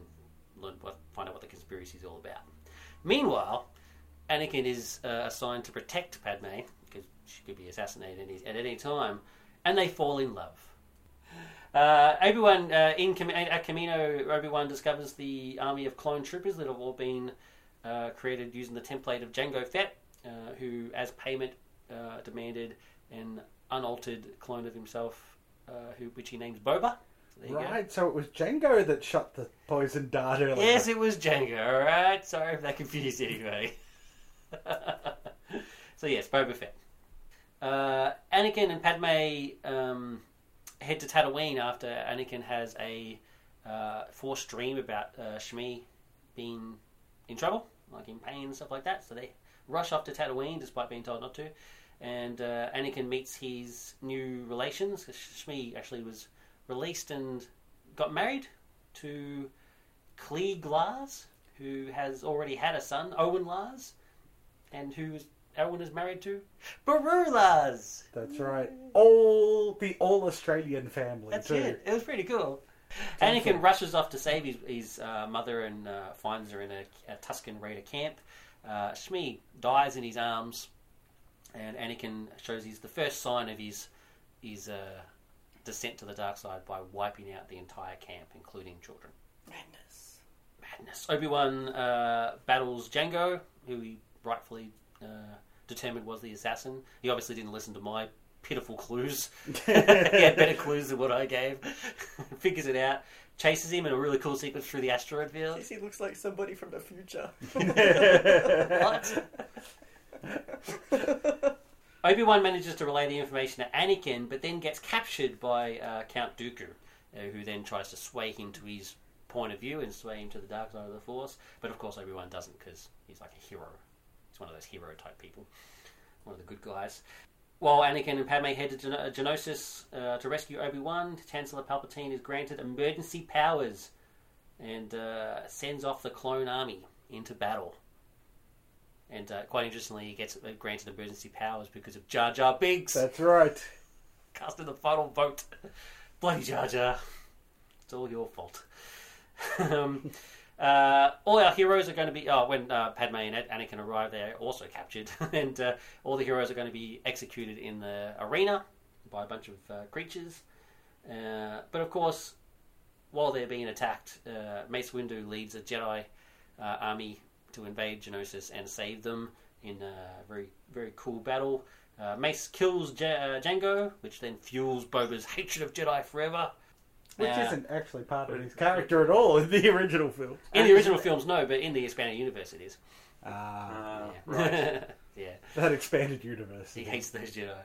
learn what, find out what the conspiracy is all about. Meanwhile, Anakin is uh, assigned to protect Padme because she could be assassinated at any time, and they fall in love. Uh, Obi Wan uh, in Cam- at Kamino, Obi Wan discovers the army of clone troopers that have all been uh, created using the template of Jango Fett, uh, who, as payment, uh, demanded an unaltered clone of himself, uh, who which he names Boba. There you go. Right. So it was Jango that shot the poison dart earlier. Yes, it was Jango. All right, sorry if that confused anybody. [LAUGHS] so yes, Boba Fett. Uh, Anakin and Padme um, head to Tatooine after Anakin has a uh, forced dream about uh, Shmi being in trouble, like in pain and stuff like that. So they rush off to Tatooine despite being told not to. And uh, Anakin meets his new relations. Shmi actually was released and got married to Cliegg Lars, who has already had a son, Owen Lars, and who Owen is married to Beru Lars. That's right. All the all Australian family That's too. it. It was pretty cool. Anakin rushes off to save his, his uh, mother and uh, finds her in a, a Tusken Raider camp. Uh, Shmi dies in his arms, and Anakin shows he's the first sign of his his uh, descent to the dark side by wiping out the entire camp, including children. Madness. Madness. Obi Wan uh, battles Jango, who he rightfully uh, determined was the assassin. He obviously didn't listen to my pitiful clues. [LAUGHS] he had better clues than what I gave. [LAUGHS] Figures it out. Chases him in a really cool sequence through the asteroid field. He looks like somebody from the future. [LAUGHS] What? Obi Wan manages to relay the information to Anakin, but then gets captured by uh, Count Dooku, uh, who then tries to sway him to his point of view and sway him to the dark side of the Force. But of course, Obi Wan doesn't because he's like a hero. He's one of those hero type people, one of the good guys. While Anakin and Padme head to Gen- Geonosis uh, to rescue Obi Wan, Chancellor Palpatine is granted emergency powers and uh, sends off the clone army into battle. And uh, quite interestingly, he gets uh, granted emergency powers because of Jar Jar Binks That's right. casting the final vote. [LAUGHS] Bloody Jar Jar. It's all your fault. [LAUGHS] um, uh, all our heroes are going to be. Oh, when uh, Padme and Anakin arrive, they're also captured, [LAUGHS] and uh, all the heroes are going to be executed in the arena by a bunch of uh, creatures. Uh, but of course, while they're being attacked, uh, Mace Windu leads a Jedi army to invade Geonosis and save them in a very very cool battle. Mace kills J- Jango, which then fuels Boba's [LAUGHS] hatred of Jedi forever. Which Uh, isn't actually part of his [LAUGHS] character at all in the original film. In the original films, no, but in the expanded universe, it is. Ah, Uh, Yeah. right. [LAUGHS] yeah. that expanded universe. He hates those Jedi.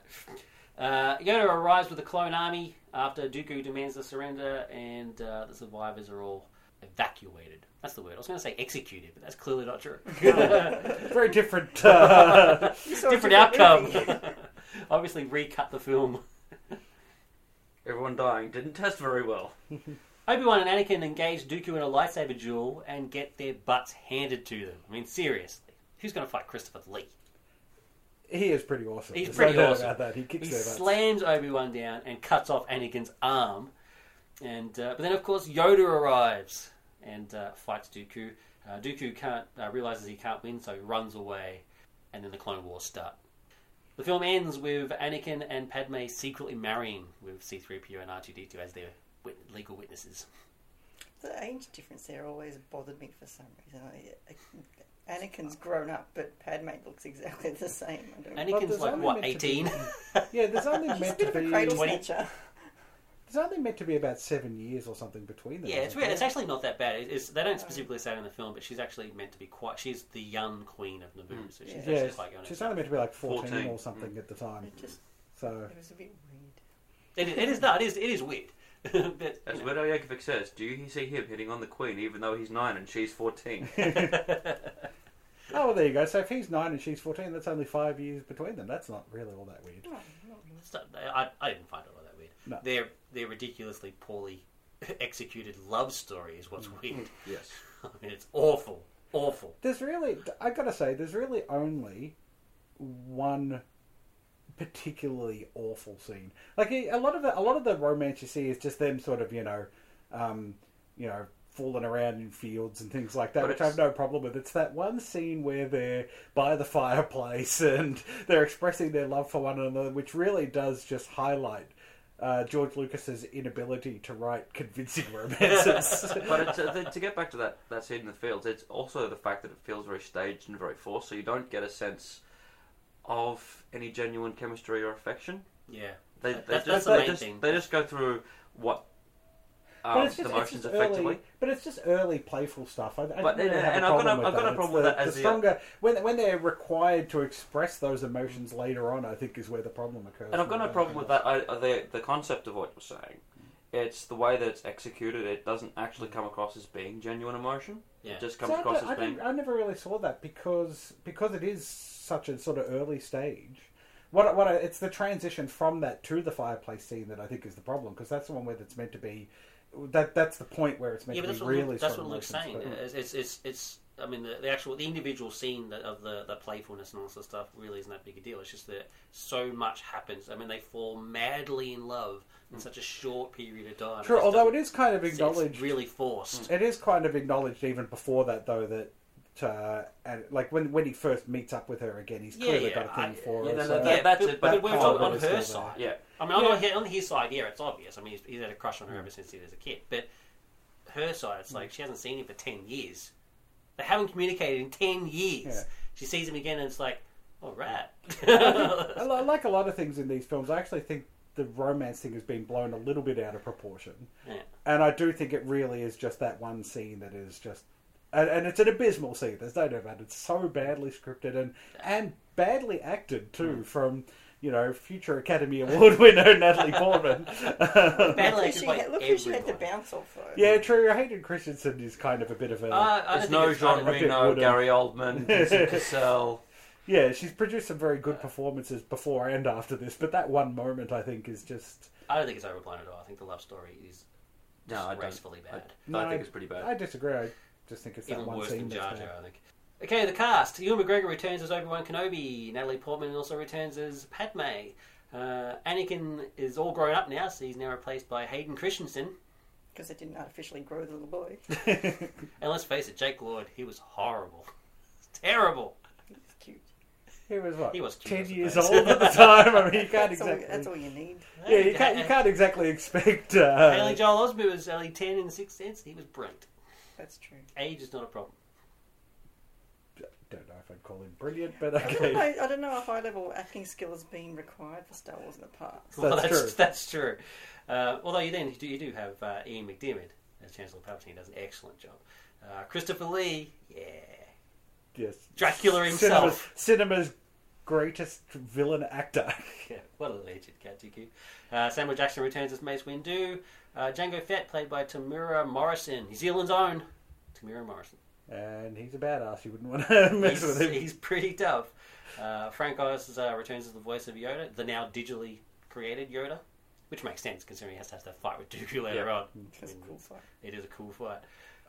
Uh, Yoda arrives with the clone army after Dooku demands the surrender, and uh, the survivors are all evacuated. That's the word. I was going to say executed, but that's clearly not true. [LAUGHS] Very different. Uh, You Different outcome. Obviously, recut the film. Everyone dying didn't test very well. [LAUGHS] Obi Wan and Anakin engage Dooku in a lightsaber duel and get their butts handed to them. I mean, seriously, who's going to fight Christopher Lee? he is pretty awesome. He's There's pretty no doubt awesome. about that. He kicks He their butts. slams Obi Wan down and cuts off Anakin's arm. And uh, but then, of course, Yoda arrives and uh, fights Dooku. Uh, Dooku can't uh, realizes he can't win, so he runs away, and then the Clone Wars start. The film ends with Anakin and Padme secretly marrying with C-3PO and R2D2 as their wit- legal witnesses. The age difference there always bothered me for some reason. I, I, Anakin's grown up, but Padme looks exactly the same. I don't Anakin's there's like what, meant to be- eighteen? [LAUGHS] Yeah, there's only [LAUGHS] She's a meant bit to of a be. cradle 20. Snatcher. There's only meant to be about seven years or something between them. Yeah, it's isn't weird. It's actually not that bad. It's, they don't specifically say it in the film, but she's actually meant to be quite. She's the young queen of Naboo, so she's Yeah. actually Yeah, quite young. she's only meant to be like 14, 14. or something mm. at the time. It just So it was a bit weird. It is, it is no, it is, it is weird. [LAUGHS] but, As you know. Weird Al Yankovic says, do you see him hitting on the Queen even though he's 9 and she's 14? [LAUGHS] [LAUGHS] oh, well, there you go. So if he's nine and she's 14, that's only five years between them. That's not really all that weird. No, not really. It's not- I, I didn't find it all that weird. No. Their their ridiculously poorly [LAUGHS] executed love story is what's Mm. weird. yes. [LAUGHS] I mean, it's awful, awful. There's really, I gotta say, there's really only one particularly awful scene. Like a lot of the, a lot of the romance you see is just them sort of, you know, um, you know, fooling around in fields and things like that, But which I have no problem with. It's that one scene where they're by the fireplace [LAUGHS] and they're expressing their love for one another, which really does just highlight. Uh, George Lucas's inability to write convincing [LAUGHS] romances. [LAUGHS] But it's, uh, to get back to that, that scene in the fields, it's also the fact that it feels very staged and very forced, so you don't get a sense of any genuine chemistry or affection. Yeah, They, they that's- just, that's the they just, thing. They just go through what But um, it's just, the it's motions just effectively. early, but it's just early playful stuff. I, I but, really and have and a I've got problem no- with I've got that. no It's problem with the, that as the the- stronger when when they're required to express those emotions later on. I think is where the problem occurs. And I've got no more problem with that. I, uh, the the concept of what you're saying. It's the way that it's executed. It doesn't actually come across as being genuine emotion. yeah. It just comes I, across don't- I, as being. didn't- I never really saw that because because it is such a sort of early stage. What what I, it's the transition from that to the fireplace scene that I think is the problem because that's the one where it's meant to be. That that's the point where it's meant yeah, but to that's be really. Luke, that's strong what Luke's saying. but- It's, it's, it's, it's I mean, the, the actual, the individual scene of the, the playfulness and all this stuff really isn't that big a deal. It's just that so much happens. I mean, they fall madly in love in such a short period of time. True, just although it kind of it's- acknowledged. It's really forced. It is kind of acknowledged even before that, though, that uh, and like when when he first meets up with her again, he's Yeah, clearly yeah, got a thing I- for yeah, her. no, so- no, that- that's but, it, But that we're part talking of on her side. Yeah. I mean, on, Yeah. his, on his side, yeah, it's obvious. I mean, he's, he's had a crush on her ever since he was a kid. But her side, it's mm. like she hasn't seen him for 10 years. They haven't communicated in 10 years. Yeah. She sees him again and it's like, all right. I li- like a lot of things in these films. I actually think the romance thing has been blown a little bit out of proportion, Yeah. and I do think it really is just that one scene that is just. And, and it's an abysmal scene. There's no doubt about it. It's so badly scripted and and badly acted too mm. from you know future Academy Award [LAUGHS] winner Natalie Portman. Badly Look who she, had, look who she had to bounce off though. yeah, true. Hayden Christensen is kind of a bit of a Uh, I don't There's no it's- I Jean don't a think- bit Reno. Gary Oldman, Vincent [LAUGHS] Cassel. yeah. She's produced some very good performances before and after this, but that one moment I think is just I don't think it's overblown at all. I think the love story is No, I don't. disgracefully I, bad. I think it's pretty bad. I disagree. I just think it's that Even one worse scene than Jar Jar. I think. Okay, the cast. Ewan McGregor returns as Obi Wan Kenobi. Natalie Portman also returns as Padme. Uh, Anakin is all grown up now, so he's now replaced by Hayden Christensen. Because they didn't artificially grow the little boy. [LAUGHS] And let's face it, Jake Lloyd, he was horrible. [LAUGHS] Terrible. He's cute. He was what? He was cute, ten years old at the time. I mean, you [LAUGHS] can't That's, all, exactly. that's all you need. Yeah, you can't. You can't exactly expect. Uh, Haley Joel Osment was only 10 in the Sixth Sense. He was brilliant. That's true. Age is not a problem. Don't know if I'd call him brilliant, but I don't, okay. know, I don't know if high level acting skill has been required for Star Wars in the past. well, That's that's true. That's true. Uh, although you then you do, you do have uh, Ian McDiarmid as Chancellor Palpatine does an excellent job. Uh, Christopher Lee, yeah, Yes. Dracula himself. Cinema's, cinema's greatest villain actor. [LAUGHS] yeah, what a legend, Katsuki. Uh, Samuel Jackson returns as Mace Windu. Uh, Jango Fett, played by Temuera Morrison, New Zealand's own Temuera Morrison. And he's a badass. You wouldn't want to [LAUGHS] mess he's, with him. he's pretty tough. Uh, Frank Oz uh, returns as the voice of Yoda, the now digitally created Yoda, which makes sense considering he has to have that fight with Dooku later Yeah. on. That's I a mean, cool fight. It is a cool fight.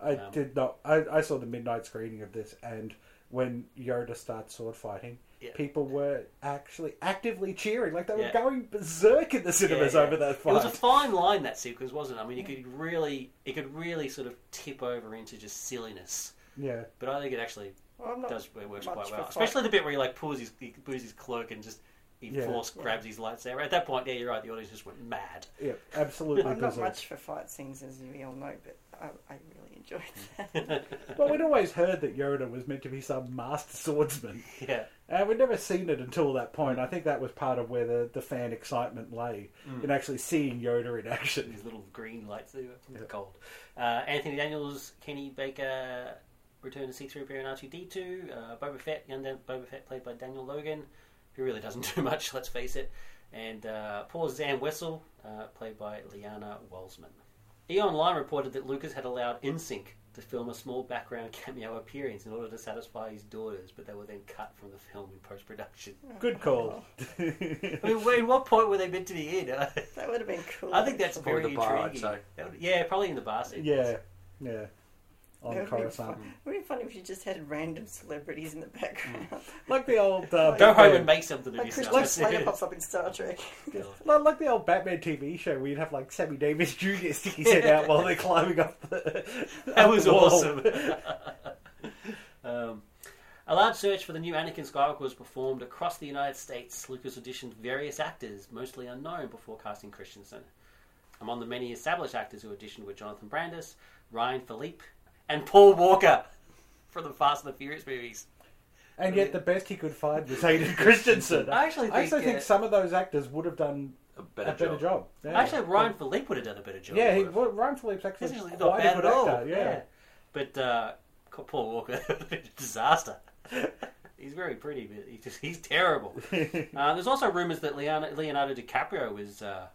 I Um, did not. I, I saw the midnight screening of this, and when Yoda starts sword fighting, Yeah. people were actually actively cheering, like they were Yeah. going berserk in the cinemas over that fight. It was a fine line that sequence, wasn't it? I mean, it could really, it could really sort of tip over into just silliness. Yeah, But I think it actually Well, not does it works quite well, especially the bit where he like pulls his he pulls his cloak and just he Yeah. force Yeah. grabs his lightsaber. At that point, yeah, you're right. The audience just went mad. yeah, [LAUGHS] absolutely. I'm not much for fight scenes, as we all know, but I, I really enjoyed [LAUGHS] that. Well, we'd always heard that Yoda was meant to be some master swordsman, yeah, and we'd never seen it until that point. I think that was part of where the, the fan excitement lay Mm. in actually seeing Yoda in action. his little green lightsaber from the cold. Uh, Anthony Daniels, Kenny Baker, Return to C3PO and R2D2. Uh, Boba Fett, young Dan- Boba Fett, played by Daniel Logan, who really doesn't [LAUGHS] do much. Let's face it. And uh, Paul Zam Wesell, uh, played by Leeanna Walsman. E Online reported that Lucas had allowed NSYNC to film a small background [LAUGHS] cameo appearance in order to satisfy his daughters, but they were then cut from the film in post production. [LAUGHS] Good call. I mean, in what point were they meant to be in? That would have been cool. I think that's Probably very the bar, I'd intriguing. say. That would- yeah, probably in the bar scene. yeah, yeah. On It would have Coruscant. It would be funny if you just had random celebrities in the background. [LAUGHS] Like the old uh, Go home and make something of like yourself. Christian Slater pops up in Star Trek. [LAUGHS] [LAUGHS] Like, like the old Batman TV show where you'd have like Sammy Davis Jr. stick his head out while they're climbing up the. That up was the awesome. um, a large search for the new Anakin Skywalker was performed across the United States. Lucas auditioned various actors, mostly unknown, before casting Christensen. Among the many established actors who auditioned were Jonathan Brandis, Ryan Phillippe, and Paul Walker from the Fast and the Furious movies. And yet the best he could find was Hayden [LAUGHS] Christensen. I actually I actually think, think uh, some of those actors would have done A a better, better job. job. Yeah. Actually, Ryan Phillippe would have done a better job. Yeah, he, Would well, Ryan Phillippe's actually He's actually quite not bad a good at all. actor. Yeah. But uh, Paul Walker, [LAUGHS] disaster. [LAUGHS] He's very pretty, but he just, he's terrible. uh, there's also rumours that Leonardo, Leonardo DiCaprio was uh,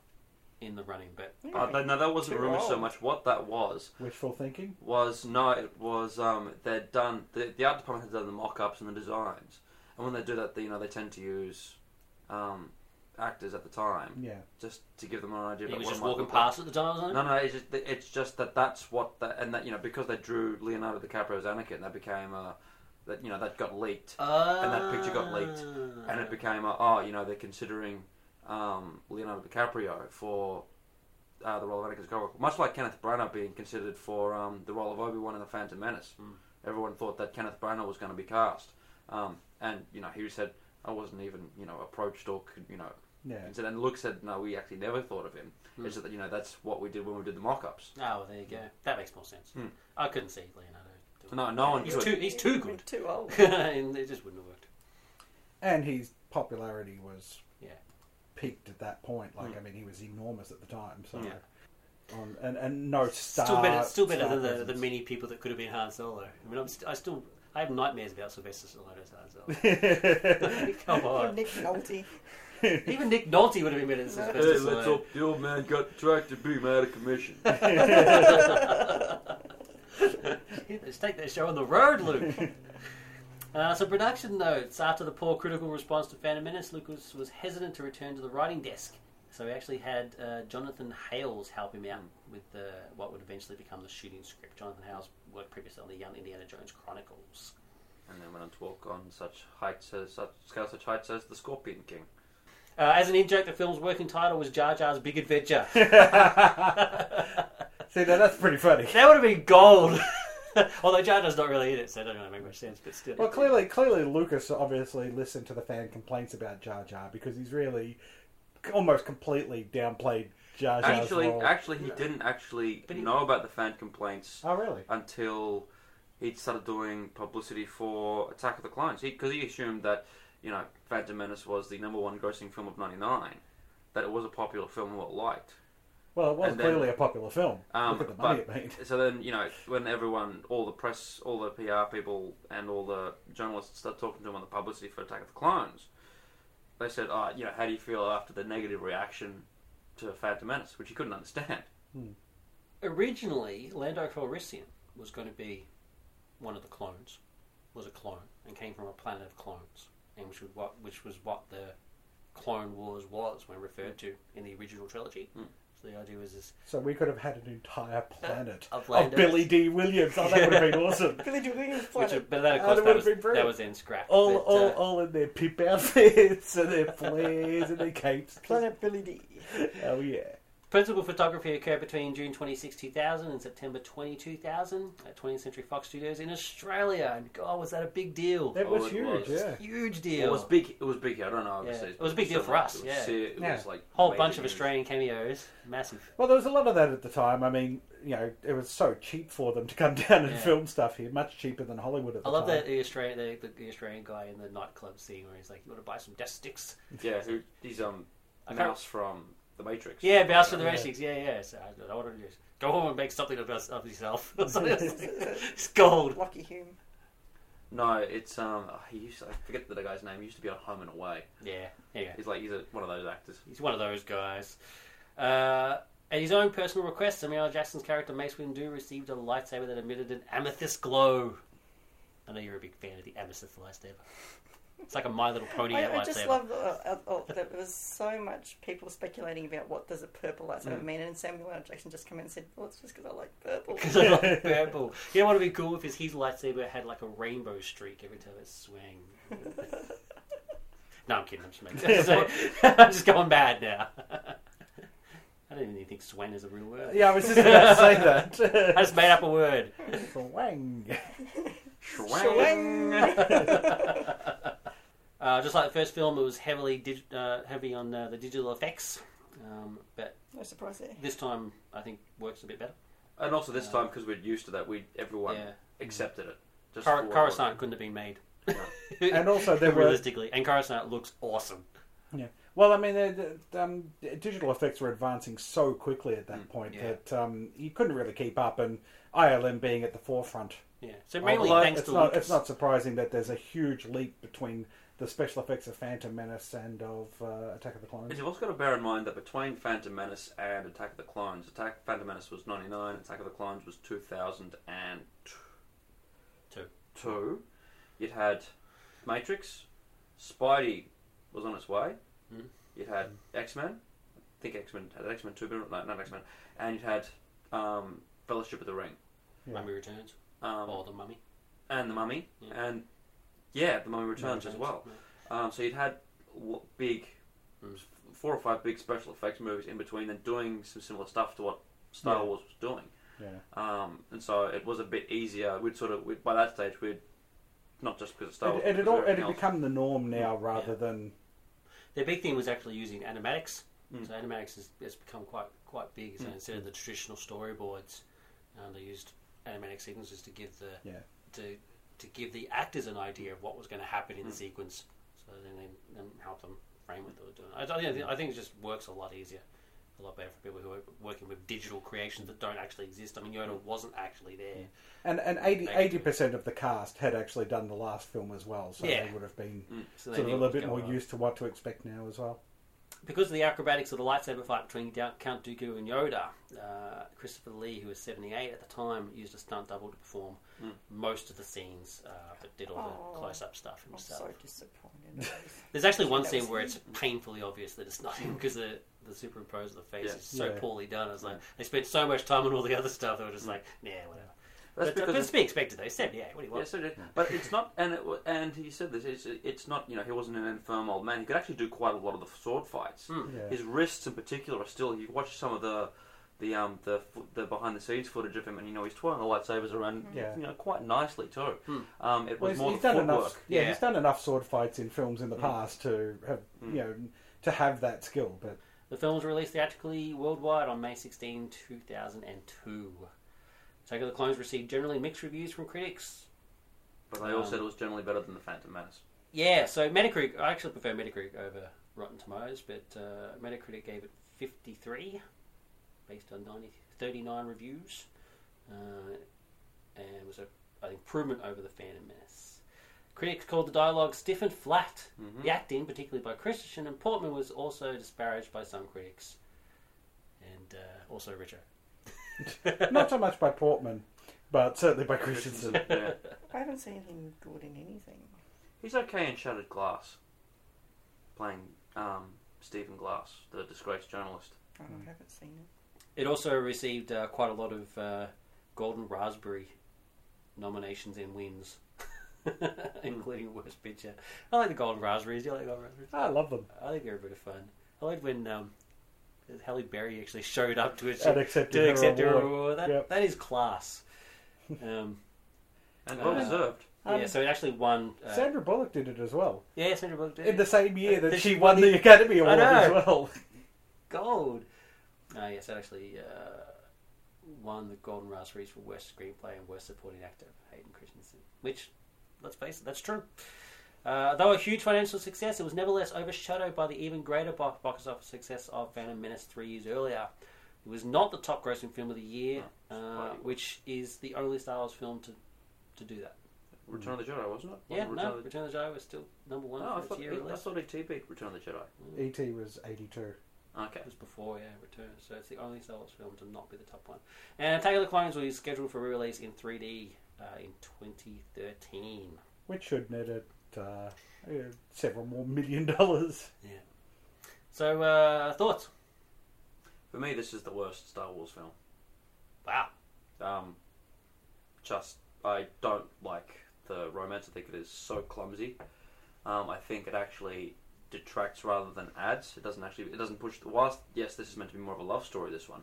in the running, but Uh, th- no, that wasn't Too rumour so old. much. What that was Wishful thinking. was no, it was um, they'd done the, the art department had done the mock-ups and the designs, and when they do that, they, you know, they tend to use um, actors at the time Yeah. just to give them an idea. he about was what just it might walking look like. past at the time. Wasn't No, no, it's just it's just that that's what that and that you know because they drew Leonardo DiCaprio's as Anakin, that became uh, that you know that got leaked, and that picture got leaked, and it became uh, oh you know they're considering um, Leonardo DiCaprio for uh, the role of Anakin Skywalker, much like Kenneth Branagh being considered for um, the role of Obi Wan in the Phantom Menace. Mm. Everyone thought that Kenneth Branagh was going to be cast, um, and you know he said I wasn't even you know approached or you know Yeah. and, said, and Luke said, no, we actually never thought of him. Hmm. It's that, you know, that's what we did when we did the mock-ups. Oh, well, there you go. That makes more sense. Hmm. I couldn't see Leonardo. do. No, no one He's could. too. He's too good. Too old. [LAUGHS] and it just wouldn't have worked. And his popularity was Yeah. Peaked at that point. Like, Mm. I mean, he was enormous at the time. So, Yeah. um, and and no star. Still better. Still better star than the, the many people that could have been Han Solo. I mean, I'm st- I still. I have nightmares about Sylvester Stallone as Han Solo. [LAUGHS] Come Or on. Nick Nolte. [LAUGHS] Even Nick Nolte would have been better than Sylvester hey, Stallone. the old man got tractor beam out of commission. Let's take that show on the road, Luke. [LAUGHS] Uh, so production notes. After the poor critical response to Phantom Menace, Lucas was hesitant to return to the writing desk. So he actually had uh, Jonathan Hales help him out with the, what would eventually become the shooting script. Jonathan Hales worked previously on the Young Indiana Jones Chronicles. And then went on to walk on such heights as such scale such heights as the Scorpion King. Uh, as an in joke, the film's working title was Jar Jar's Big Adventure. [LAUGHS] [LAUGHS] See, now that's pretty funny. that would have been gold. [LAUGHS] [LAUGHS] Although Jar Jar's not really in it, so it doesn't really make much sense. But still, Well, clearly, clearly, Lucas obviously listened to the fan complaints about Jar Jar because he's really almost completely downplayed Jar Jar's Actually, role. actually, he didn't actually he- know about the fan complaints oh, really? until he'd started doing publicity for Attack of the Clones. Because he, assumed that, you know, Phantom Menace was the number one grossing film of '99, that it was a popular film and well liked. Well, it was And then- clearly a popular film. Um, Look at the money but- it made. So then, you know, when everyone, all the press, all the PR people, and all the journalists started talking to him on the publicity for Attack of the Clones, they said, "Oh, you know, how do you feel after the negative reaction to Phantom Menace?" Which he couldn't understand. originally Lando Calrissian was going to be one of the clones, was a clone, and came from a planet of clones, and which was what which was what the Clone Wars was when referred to in the original trilogy. Hmm. So the idea was this So we could have had an entire planet of of Landos. Billy Dee Williams. Oh, that would have been [LAUGHS] awesome. [LAUGHS] Billy Dee Williams Which, planet. but that, of Oh, course, that that, would've was, been brilliant. that was then scrapped. All, but, all, uh, all in their pip outfits and their flares and their capes. Planet Billy Dee. Oh yeah. Principal photography occurred between June 26, 2000 and September 20, 2000 at 20th Century Fox Studios in Australia. And God, was that a big deal? That Oh, was it huge. was. Yeah. Huge deal. It was big. It was big. I don't know. Obviously, Yeah, it was a big deal for us, It was, yeah. se- It Yeah. was like Whole bunch of. Australian cameos. Massive. Well, there was a lot of that at the time. I mean, you know, it was so cheap for them to come [LAUGHS] down and Yeah. film stuff here, much cheaper than Hollywood at the I love time. that the Australian the, the, the Australian guy in the nightclub scene where he's like, "You want to buy some death sticks?" Yeah, who, he's um I mouse from The Matrix. Yeah, Mouse for the Yeah. Matrix. Yeah, yeah. So I, I want to just go home and make something of, us- of yourself. [LAUGHS] it's gold. Lucky Hume. No, it's um. oh, he used. To, I forget the guy's name. He used to be on Home and Away. Yeah, yeah. He's like he's a, one of those actors. He's one of those guys. Uh, at his own personal request, Samuel L. Jackson's character Mace Windu received a lightsaber that emitted an amethyst glow. I know you're a big fan of the amethyst lightsaber. It's like a My Little Pony I, lightsaber. I just love uh, uh, that there was so much people speculating about what does a purple lightsaber Mm. mean, and Samuel L. Jackson just came in and said, "Well, it's just because I like purple." Because I [LAUGHS] like purple. You know what would be cool if his, his lightsaber had like a rainbow streak every time it swung. [LAUGHS] no, I'm kidding. I'm just making. So, [LAUGHS] I'm just going bad now. I don't even think "swang" is a real word. Yeah, I was just about to say that. I just made up a word. Swang. Swang. Uh, just like the first film, it was heavily dig- uh, heavy on uh, the digital effects, um, but no surprise there. this time I think works a bit better. And also this time because we're used to that, we everyone Yeah, accepted it. Just Cor- what it Coruscant couldn't have been made. [LAUGHS] And also there were realistically, and Coruscant looks awesome. Yeah. well, I mean, the, the, um, digital effects were advancing so quickly at that Mm, point yeah. that um, you couldn't really keep up, and ILM being at the forefront. Yeah, so mainly Although thanks it's to not, Lucas. it's not surprising that there's a huge leap between the special effects of Phantom Menace and of uh, Attack of the Clones. was. You've also got to bear in mind that between Phantom Menace and Attack of the Clones, Attack Phantom Menace was ninety nine, Attack of the Clones was two thousand and Two. Two. You'd had Matrix, Spidey was on its way. Mm. You'd had X Men. I think X Men had X Men two, but no, not X Men. And you'd had um, Fellowship of the Ring. Yeah. Mummy Returns Um, or the Mummy and the Mummy, Yeah. and yeah, the Mummy Returns as well. yeah. Um, so you'd had w- big, Mm. four or five big special effects movies in between, and doing some similar stuff to what Star Yeah. Wars was doing. Yeah. Um, and so it was a bit easier. We'd sort of we'd, by that stage we'd not just because of Star Wars, It, it, but had because all, of it had else. become the norm now rather Yeah. than Their big thing was actually using animatics. Mm. So animatics has, has become quite quite big. So Mm. instead of the traditional storyboards, um, they used animatic sequences to give the Yeah. to to give the actors an idea of what was going to happen in the Mm. sequence. So then they then help them frame what they were doing. I, I, think, I think it just works a lot easier, a lot better for people who are working with digital creations that don't actually exist. I mean, Yoda wasn't actually there. and and Maybe. 80 percent of the cast had actually done the last film as well, so Yeah. they would have been So sort of a little bit more on. used to what to expect now as well. Because of the acrobatics of the lightsaber fight between Da- Count Dooku and Yoda, uh, Christopher Lee, who was 78 at the time, used a stunt double to perform Mm. most of the scenes, uh, but did all Oh. the close-up stuff I'm himself. so disappointed. [LAUGHS] [LAUGHS] There's actually one scene where it's painfully obvious that it's not him [LAUGHS] because the, the superimpose of the face Yeah. is so Yeah. poorly done. It's like they spent so much time on all the other stuff. They were just like, nah, whatever. That's but, because but it's- it's to be expected though. He's 78. What do you Yeah, want? so did, but it's not, and it, and he said this. It's, it's not, you know, he wasn't an infirm old man. He could actually do quite a lot of the sword fights. Hmm. Yeah. His wrists, in particular, are still. You watch some of the, the um the the behind the scenes footage of him, and you know he's twirling the lightsabers around, Yeah. you know, quite nicely too. Hmm. Um, it Well, was he's, more he's the done footwork. enough. Yeah, Yeah. he's done enough sword fights in films in the Mm. past to have Mm. you know to have that skill. But The film was released theatrically worldwide on May 16, 2002. Attack of the Clones received generally mixed reviews from critics. But they all Um, said it was generally better than the Phantom Menace. Yeah, so Metacritic, I actually prefer Metacritic over Rotten Tomatoes, but uh, Metacritic gave it 53 based on 90, 39 reviews, uh, and was a, an improvement over the Phantom Menace. Critics called the dialogue stiff and flat. Mhm. The acting, particularly by Christensen and Portman, was also disparaged by some critics, and uh, also Richard. [LAUGHS] not so much by Portman, but certainly by Christensen. [LAUGHS] yeah. I haven't seen him good in anything. He's okay in Shattered Glass, playing um, Stephen Glass, the disgraced journalist. I Mm. haven't seen it. It also received uh, quite a lot of uh, Golden Raspberry nominations and wins, [LAUGHS] including Worst Picture. I like the Golden Raspberries. Do you like the Golden Raspberries? I love them. I think they're a bit of fun. I like when um, Halle Berry actually showed up to, And accepted to her accept her award. award. That, Yep. that is class. Um, And Uh, well deserved. Um, yeah, so it actually won. Uh, Sandra Bullock did it as well yeah, Sandra Bullock did in the same year that Did she she won win the the- Academy [LAUGHS] I Award as well. [LAUGHS] gold. Oh yes, that actually uh, won the Golden Raspberries for Worst Screenplay and Worst Supporting Actor, Hayden Christensen. Which, let's face it, that's true. Uh, though a huge financial success, it was nevertheless overshadowed by the even greater box office success of Phantom Menace three years earlier. It was not the top grossing film of the year, Oh, uh, which is the only Star Wars film to, to do that. Return of the Jedi, wasn't it? Yeah, Wasn't no, Return of the... Return of the Jedi was still number one No, I for its thought, year I thought ET beat Return of the Jedi. E.T. was 82. Okay. It was before, yeah, Return. So it's the only Star Wars film to not be the top one. And Attack of the Clones was scheduled for re-release in 3D uh, in 2013. which should net it uh, several more million dollars. Yeah. So uh, thoughts? For me, this is the worst Star Wars film. Wow. Um, just I don't like the romance. I think it is so clumsy. Um, I think it actually detracts rather than adds. It doesn't actually. It doesn't push. The, whilst yes, this is meant to be more of a love story. This one,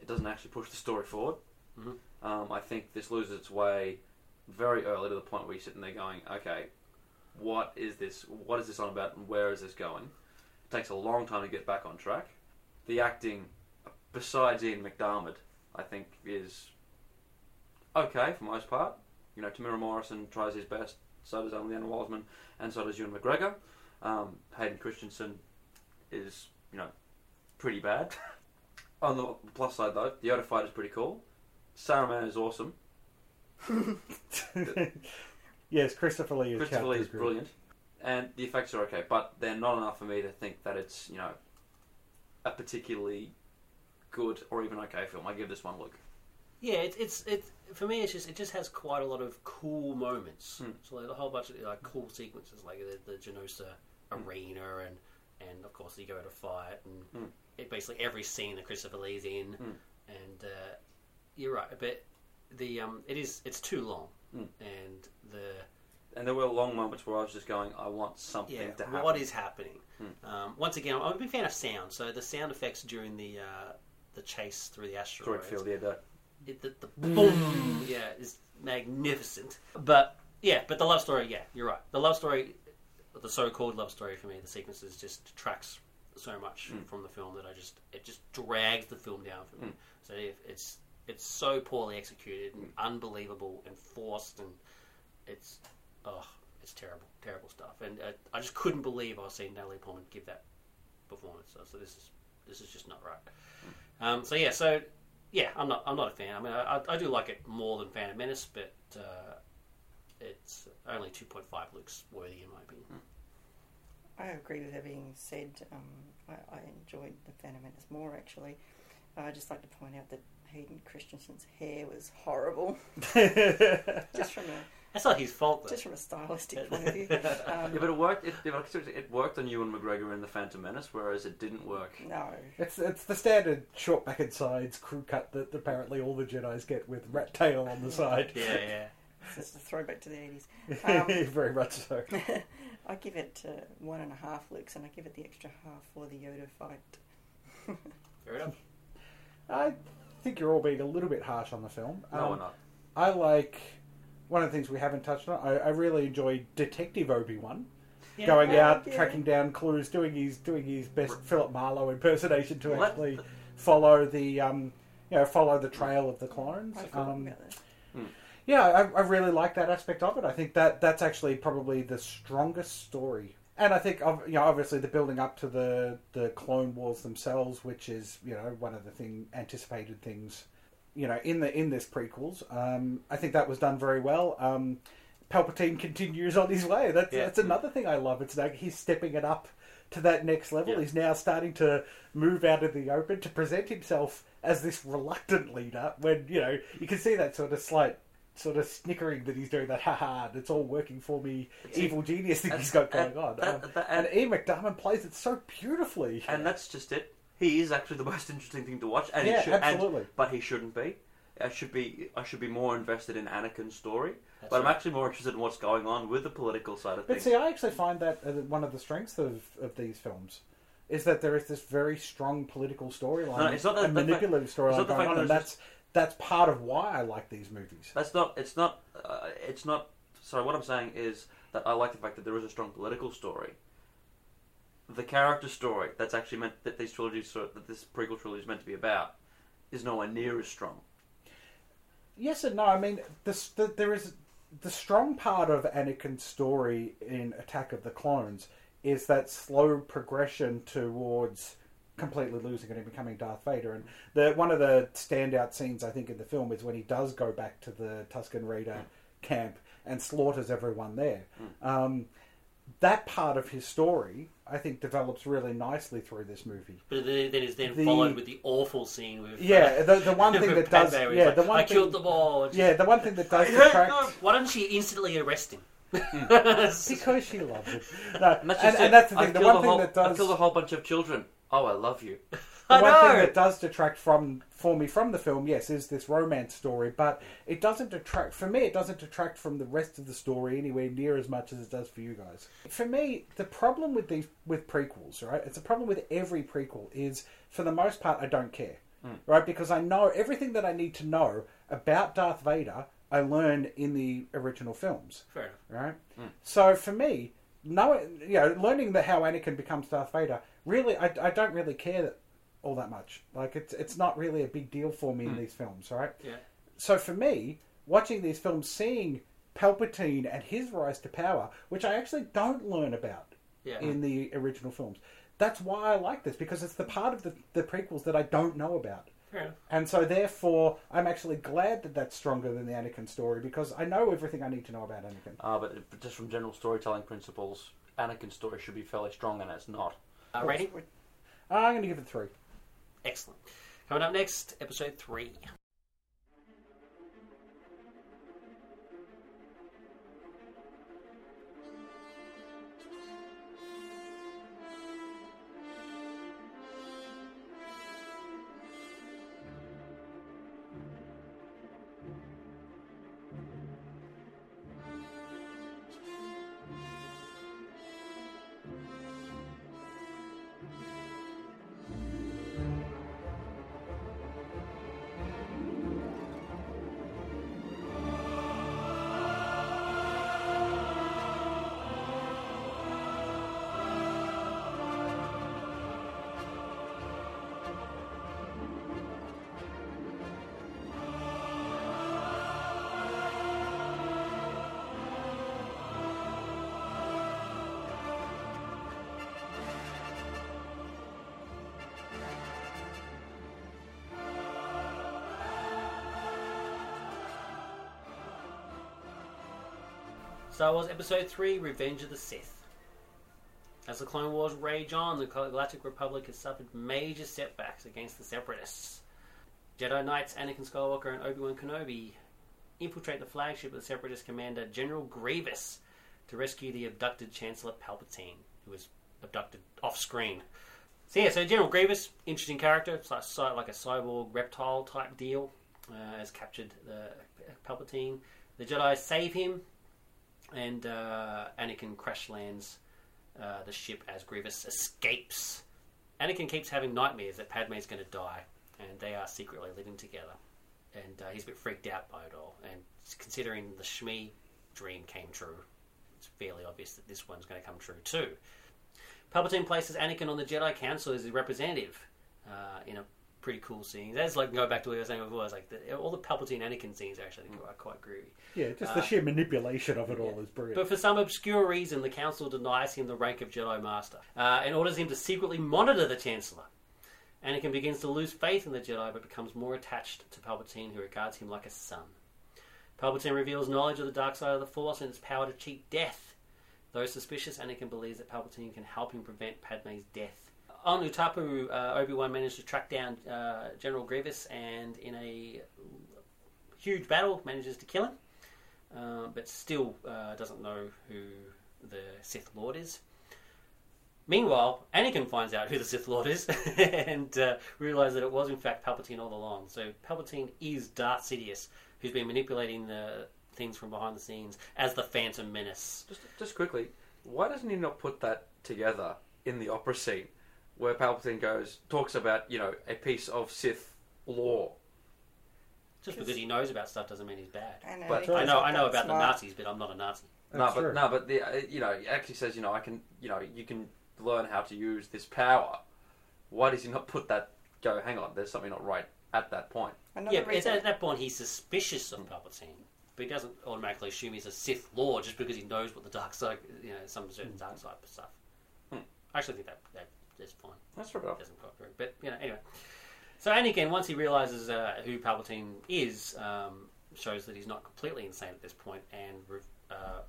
it doesn't actually push the story forward. Mhm. Um, I think this loses its way very early to the point where you're sitting there going, okay, what is this? What is this on about? And where is this going? It takes a long time to get back on track. The acting, besides Ian McDiarmid, I think is okay for most part. You know, Temuera Morrison tries his best. So does Leeanna Walsman, and so does Ewan McGregor. Um, Hayden Christensen is, you know, pretty bad. [LAUGHS] On the plus side, though, the Yoda fight is pretty cool. Saruman is awesome. [LAUGHS] yes, Christopher Lee is Christopher Lee is good. brilliant, and the effects are okay, but they're not enough for me to think that it's, you know, a particularly good or even okay film. I give this one a look. Yeah, it's it's it's for me. It's just it just has quite a lot of cool moments. Hmm. So like a whole bunch of like cool sequences, like the, the Geonosis arena, and and of course you go to fight, and Hmm. it basically every scene that Christopher Lee's in, Hmm. and uh, you're right, but the um it is it's too long, Hmm. and the And there were long moments where I was just going, I want something yeah, to happen. what is happening? Hmm. Um, once again, I'm a big fan of sound, so the sound effects during the uh, the chase through the asteroids, Correct field, yeah, that. it, the, the boom, yeah, is magnificent. But yeah, but the love story, yeah, you're right. The love story, the so-called love story for me, the sequences just detracts so much Mm. from the film that I just it just drags the film down for me. Mm. So if it's it's so poorly executed and Mm. unbelievable and forced and it's oh it's terrible terrible stuff and uh, I just couldn't believe I was seeing Natalie Portman give that performance so, so this is this is just not right um, so yeah so yeah I'm not I'm not a fan I mean I, I do like it more than Phantom Menace but uh, it's only 2.5 looks worthy in my opinion I agree with everything said. Um, I, I enjoyed the Phantom Menace more actually. I'd just like to point out that Hayden Christensen's hair was horrible, [LAUGHS] just from a That's not his fault, though. just from a stylistic point of view. [LAUGHS] Yeah, Um, but it worked. It, it, it worked on Ewan McGregor in The Phantom Menace, whereas it didn't work. no, It's it's the standard short back and sides crew cut that apparently all the Jedi's get with rat tail on the side. Yeah, yeah. it's just a throwback to the eighties. [LAUGHS] Um, Very much so. I give it uh, one and a half looks, and I give it the extra half for the Yoda fight. Fair enough. I think you're all being a little bit harsh on the film. No, Um, we're not. I like one of the things we haven't touched on. I, I really enjoy Detective Obi Wan Yeah. going Yeah, out, yeah. tracking down clues, doing his doing his best Philip Marlowe impersonation to Well, that- actually follow the um, you know follow the trail of the clones. I Um, about yeah, I, I really like that aspect of it. I think that that's actually probably the strongest story. And I think, you know, obviously the building up to the the Clone Wars themselves, which is you know one of the thing anticipated things, you know, in the in this prequels. Um, I think that was done very well. Um, Palpatine [LAUGHS] continues on his way. That's Yeah. that's another thing I love. It's like he's stepping it up to that next level. Yeah. He's now starting to move out of the open to present himself as this reluctant leader. When you know you can see that sort of slight sort of snickering that he's doing that. Ha ha! It's all working for me. Evil genius thing he's got going and, on. that- Um, that- and and, Ian McDiarmid plays it so beautifully. and that's just it. He is actually the [LAUGHS] most interesting thing to watch, and Yeah, he should, and- absolutely. but he shouldn't be. I should be. I should be more invested in Anakin's story, That's but I'm actually more interested in what's going on with the political side of But things. see, I actually find that uh, one of the strengths of, of these films is that there is this very strong political storyline, No, it's not that- and manipulative storyline going on, and that's that's part of why I like these movies. That's not. It's not. Uh, it's not. Sorry. What I'm saying is that I like the fact that there is a strong political story. The character story that's actually meant that these trilogies, that this prequel trilogy is meant to be about, is nowhere near as strong. Yes and no. I mean, this, the, there is the strong part of Anakin's story in Attack of the Clones is that slow progression towards completely losing it and becoming Darth Vader. And the one of the standout scenes I think in the film is when he does go back to the Tusken Raider camp and slaughters everyone there. Hmm. Um, that part of his story, I think, develops really nicely through this movie. But then, then is then The- followed with the awful scene with Yeah, uh, the the one [LAUGHS] thing with that does, Padme, yeah, like, the one I thing, killed them all. It's yeah, the one thing that does [LAUGHS] just- detract. Why don't she instantly arrest him? Hmm. [LAUGHS] because she loves it. No, And that's, and, just and that's the I've thing. The one a thing whole, that I've killed a whole bunch of children. Oh, I love you. the [LAUGHS] I one know. thing that does detract from for me from the film, yes, is this romance story. But it doesn't detract for me. It doesn't detract from the rest of the story anywhere near as much as it does for you guys. For me, the problem with these with prequels, right? It's a problem with every prequel. Is for the most part, I don't care, hmm. right? Because I know everything that I need to know about Darth Vader. I learned in the original films. Fair right? Hmm. So for me, knowing you know, learning the how Anakin becomes Darth Vader, really, I, I don't really care that, all that much. Like it's it's not really a big deal for me in these films, right? Yeah. So for me, watching these films, seeing Palpatine and his rise to power, which I actually don't learn about Yeah. in the original films, that's why I like this because it's the part of the, the prequels that I don't know about. Fair enough. And so, therefore, I'm actually glad that that's stronger than the Anakin story because I know everything I need to know about Anakin. Uh, but, but just from general storytelling principles, Anakin's story should be fairly strong, and it's not. Uh, rating? I'm going to give it three. Excellent. Coming up next, episode three. Star Wars Episode 3 Revenge of the Sith. As the Clone Wars rage on, the Galactic Republic has suffered major setbacks against the Separatists. Jedi Knights Anakin Skywalker and Obi Wan Kenobi infiltrate the flagship of the Separatist commander General Grievous to rescue the abducted Chancellor Palpatine, who was abducted off screen. So yeah, so General Grievous, interesting character, it's like, like a cyborg reptile type deal, uh, has captured the Palpatine. The Jedi save him, and uh, Anakin crash lands uh, the ship as Grievous escapes. Anakin keeps having nightmares that Padme's going to die, and they are secretly living together. And uh, he's a bit freaked out by it all. And considering the Shmi dream came true, it's fairly obvious that this one's going to come true too. Palpatine places Anakin on the Jedi Council as his representative uh, in a pretty cool scenes. That's like going back to what I was saying before. It's like the, all the Palpatine Anakin scenes are actually are quite groovy. Yeah, just the Uh, sheer manipulation of it all yeah. is brilliant. But for some obscure reason, the Council denies him the rank of Jedi Master uh, and orders him to secretly monitor the Chancellor. Anakin begins to lose faith in the Jedi but becomes more attached to Palpatine, who regards him like a son. Palpatine reveals knowledge of the dark side of the Force and its power to cheat death. Though suspicious, Anakin believes that Palpatine can help him prevent Padme's death. On Utapau, uh, Obi-Wan managed to track down uh, General Grievous and, in a huge battle, manages to kill him uh, but still uh, doesn't know who the Sith Lord is. Meanwhile, Anakin finds out who the Sith Lord is [LAUGHS] and uh, realizes that it was in fact Palpatine all along. So Palpatine is Darth Sidious, who's been manipulating the things from behind the scenes as the Phantom Menace. Just, just quickly, why doesn't he not put that together in the opera scene where Palpatine goes talks about you know a piece of Sith lore? Just because he knows about stuff doesn't mean he's bad. I know, But- I know, I know that about the. Nazis, but I'm not a Nazi. no, That's but true. no, but the uh, you know it actually says you know I can you know you can learn how to use this power. Why does he not put that? Go, hang on. There's something not right at that point. Another yeah, but reason, at that point he's suspicious of Palpatine, but he doesn't automatically assume he's a Sith Lord just because he knows what the dark side, you know, some certain dark side stuff. Hmm. I actually think that, that that's fine. That's right. It doesn't quite work, but you know, anyway. So Anakin, once he realizes uh, who Palpatine is, um, shows that he's not completely insane at this point, and uh,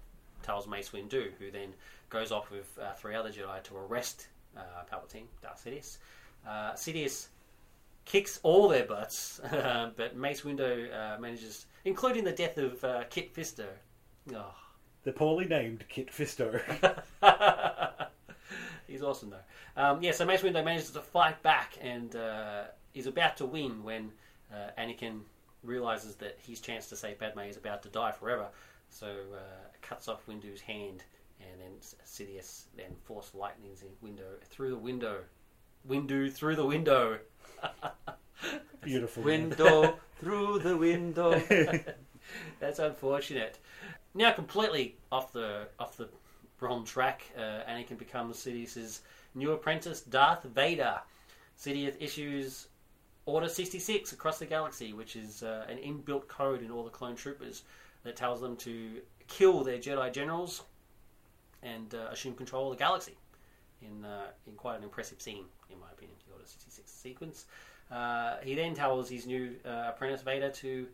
tells Mace Windu, who then goes off with uh, three other Jedi to arrest uh, Palpatine, Darth Sidious. Uh, Sidious kicks all their butts, [LAUGHS] but Mace Windu uh, manages, including the death of uh, Kit Fisto. Oh. the poorly named Kit Fisto. [LAUGHS] [LAUGHS] He's awesome though. Um, yeah, so Mace Windu manages to fight back and uh, is about to win when uh, Anakin realizes that his chance to save Padme is about to die forever. So uh, cuts off Windu's hand, and then Sidious then force lightnings in window through the window. Windu through the window. [LAUGHS] Beautiful. Window through the window. [LAUGHS] That's unfortunate. Now completely off the off the wrong track, uh, Anakin becomes Sidious's new apprentice, Darth Vader. Sidious issues Order 66 across the galaxy, which is uh, an inbuilt code in all the clone troopers that tells them to kill their Jedi generals and uh, assume control of the galaxy. In, uh, in quite an impressive scene, in my opinion, the Order 66 sequence. Uh, he then tells his new uh, apprentice Vader to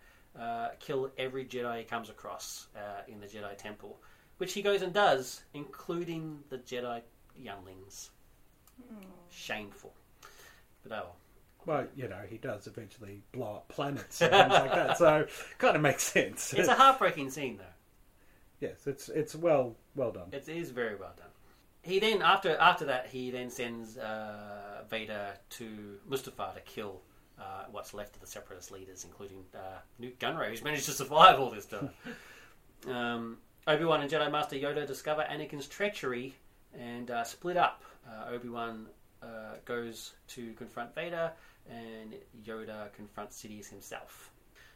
kill every Jedi he comes across in the Jedi Temple, which he goes and does, including the Jedi younglings. Shameful. But oh, well. Well, you know, he does eventually blow up planets and things like that, so [LAUGHS] kind of makes sense. it's a heartbreaking scene, though. yes, it's it's well well done. It is very well done. He then, after after that, he then sends uh, Vader to Mustafar to kill uh, what's left of the Separatist leaders, including uh, Nute Gunray, who's managed to survive all this time. [LAUGHS] um, Obi Wan and Jedi Master Yoda discover Anakin's treachery and uh, split up. Uh, Obi Wan uh, goes to confront Vader, and Yoda confronts Sidious himself.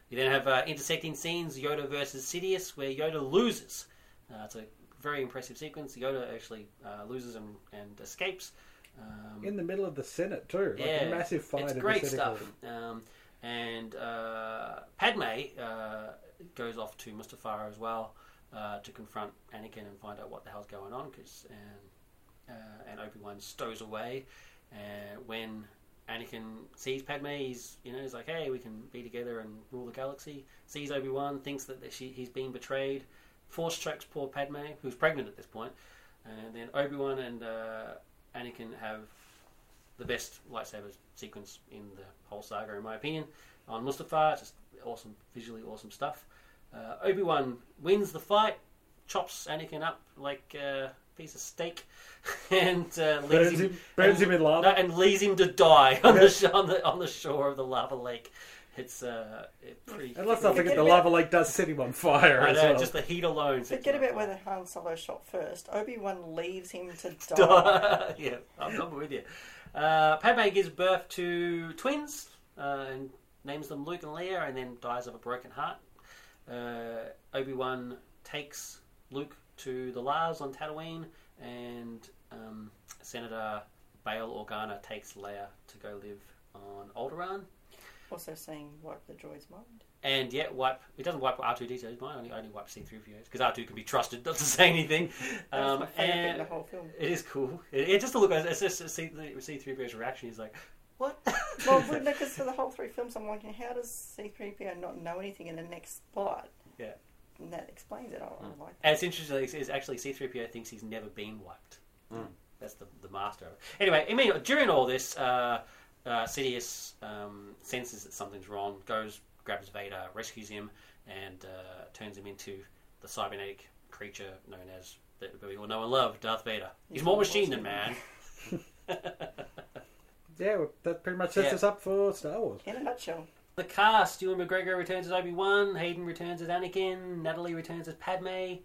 You then have uh, intersecting scenes Yoda versus Sidious, where Yoda loses. Uh, it's a very impressive sequence. Yoda actually uh, loses and, and escapes. Um, In the middle of the Senate too, like yeah, a massive fight. It's great stuff. Um, and uh, Padme uh, goes off to Mustafar as well uh, to confront Anakin and find out what the hell's going on. Cause, and uh, and Obi Wan stows away. And when Anakin sees Padme, he's you know he's like, hey, we can be together and rule the galaxy. Sees Obi Wan, thinks that she, he's been betrayed. Force chokes poor Padme, who's pregnant at this point. And then Obi Wan and uh, Anakin have the best lightsaber sequence in the whole saga, in my opinion. On Mustafar, it's just awesome, visually awesome stuff. Uh, Obi Wan wins the fight, chops Anakin up like a piece of steak, [LAUGHS] and uh, leaves Burns him, him, burns and, him in lava. no, and leaves him to die on the, on the on the shore of the lava lake. It's uh, it pretty. and let's not forget Forget the about- lava lake does set him on fire I as know, well. just the heat alone. Forget about on where the Han Solo shot first. Obi Wan leaves him to die. [LAUGHS] Die. yeah, I'm, I'm with you. Uh, Padme gives birth to twins uh, and names them Luke and Leia, and then dies of a broken heart. Uh, Obi Wan takes Luke to the Lars on Tatooine, and um, Senator Bail Organa takes Leia to go live on Alderaan. Also saying wipe the droid's mind. And yet, wipe it doesn't wipe R2D2's mind. Only only wipe C3PO's because R2 can be trusted not to say anything. Um, my favourite bit in and the whole film. it is cool. It, it just to look at it's just see the C three PO's reaction. He's like, "What?" [LAUGHS] Well, because for the whole three films, I'm wondering how does C-3PO not know anything in the next spot? Yeah. And that explains it. I, I like and it's interesting. It's, it's actually C three PO thinks he's never been wiped. Mm. That's the the master of it. Anyway, I mean, during all this, uh, uh, Sidious um, senses that something's wrong, goes grabs Vader, rescues him, and uh, turns him into the cybernetic creature known as that we all know and love, Darth Vader. He's He's more more machine than machine. man. [LAUGHS] [LAUGHS] yeah, well, that pretty much sets Yeah. us up for Star Wars. In a nutshell. The cast: Ewan McGregor returns as Obi Wan, Hayden returns as Anakin, Natalie returns as Padme.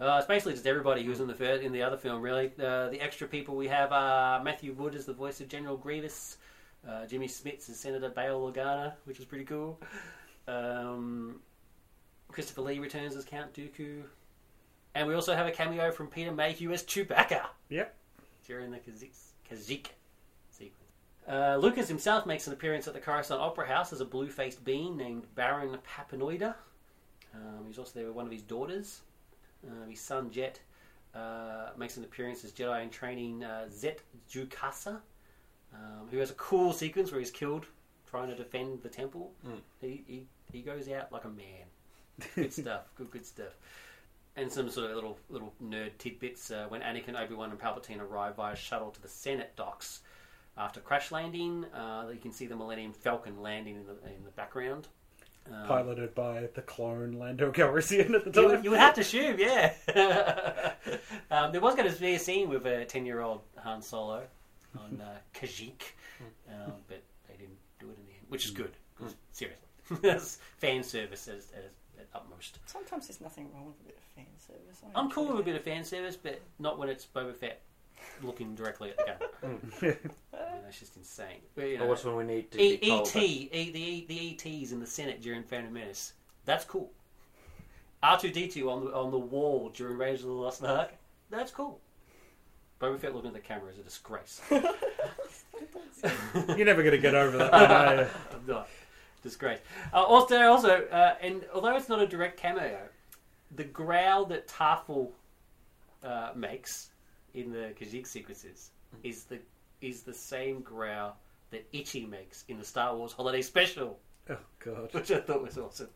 Uh, it's basically just everybody who was in the first, in the other film, really. Uh, the extra people we have are Matthew Wood as the voice of General Grievous, uh, Jimmy Smits as Senator Bail Organa, which is pretty cool. Um, Christopher Lee returns as Count Dooku, and we also have a cameo from Peter Mayhew as Chewbacca Yep. during the Kashyyyk, Kashyyyk sequence. Uh, Lucas himself makes an appearance at the Coruscant Opera House as a blue-faced being named Baron Papanoida. Um, he's also there with one of his daughters. Uh, his son Jet uh, makes an appearance as Jedi in training uh, Zett Jukassa, um, who has a cool sequence where he's killed trying to defend the temple. Mm. He, he he goes out like a man. Good [LAUGHS] stuff. Good good stuff. And some sort of little little nerd tidbits uh, when Anakin, Obi Wan, and Palpatine arrive via shuttle to the Senate docks after crash landing. Uh, you can see the Millennium Falcon landing in the in the background. Um, Piloted by the clone Lando Calrissian at the you time. would, you would have to assume, yeah. [LAUGHS] um, there was going to be a scene with a ten-year-old Han Solo on [LAUGHS] uh, Kashyyyk, um, but they didn't do it in the end, which is good. 'cause Seriously, [LAUGHS] That's fan service as, as, at utmost. Sometimes there's nothing wrong with a bit of fan service. I I'm cool with a bit of fan service, but not when it's Boba Fett looking directly at the camera. [LAUGHS] I mean, that's just insane. But, you Or know, what's when we need to E- be told ET, that- e, the, E- the ETs in the Senate during Phantom Menace. That's cool. R2D2 on the, on the wall during Raiders of the Lost Ark. That's cool. Boba Fett looking at the camera is a disgrace. [LAUGHS] You're never going to get over that one, are you? [LAUGHS] I'm not. Disgrace. Uh, also, also, uh, and although it's not a direct cameo, the growl that Tarfful uh, makes in the Kashyyyk sequences is the is the same growl that Itchy makes in the Star Wars Holiday Special, Oh, God. [LAUGHS] which I thought was awesome.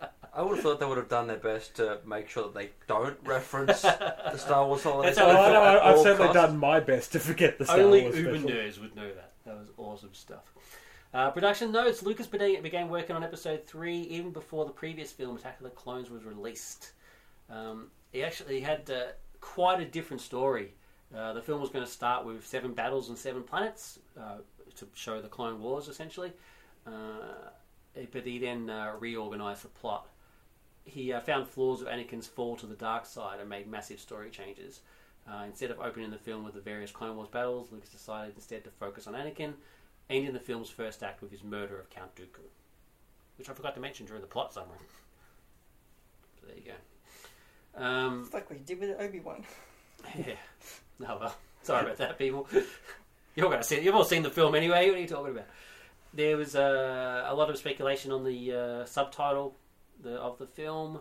[LAUGHS] I would have thought they would have done their best to make sure that they don't reference [LAUGHS] the Star Wars holiday. That's how Oh, they I know, at I- I've all certainly costs. done my best to forget the Star Only Wars uber special. nerds would know that. That was awesome stuff. Uh, production notes: Lucas began, began working on episode three even before the previous film, Attack of the Clones, was released. Um, he actually had uh, quite a different story. Uh, the film was going to start with seven battles and seven planets uh, to show the Clone Wars, essentially. Uh, but he then uh, reorganized the plot. He uh, found flaws of Anakin's fall to the dark side and made massive story changes. Instead of opening the film with the various Clone Wars battles, Lucas decided instead to focus on Anakin, ending the film's first act with his murder of Count Dooku, which I forgot to mention during the plot summary. So there you go. Um, It's like we did with Obi Wan. [LAUGHS] yeah. Oh well. Sorry about that, people. You're going to see. You've all seen the film anyway. What are you talking about? There was uh, a lot of speculation on the uh, subtitle the, of the film.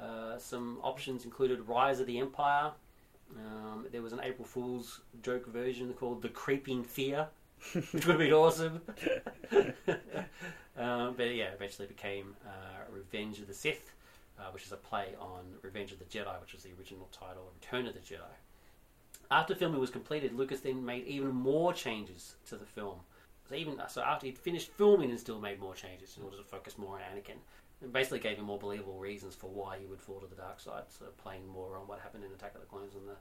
Uh, some options included "Rise of the Empire." Um, there was an April Fool's joke version called "The Creeping Fear," [LAUGHS] which would have been awesome. um, [LAUGHS] but yeah, eventually became uh, "Revenge of the Sith," uh, which is a play on "Revenge of the Jedi," which was the original title, "Return of the Jedi." After filming was completed, Lucas then made even more changes to the film. So even so, after he'd finished filming, and still made more changes in order to focus more on Anakin. And basically gave him more believable reasons for why he would fall to the dark side. So playing more on what happened in Attack of the Clones and the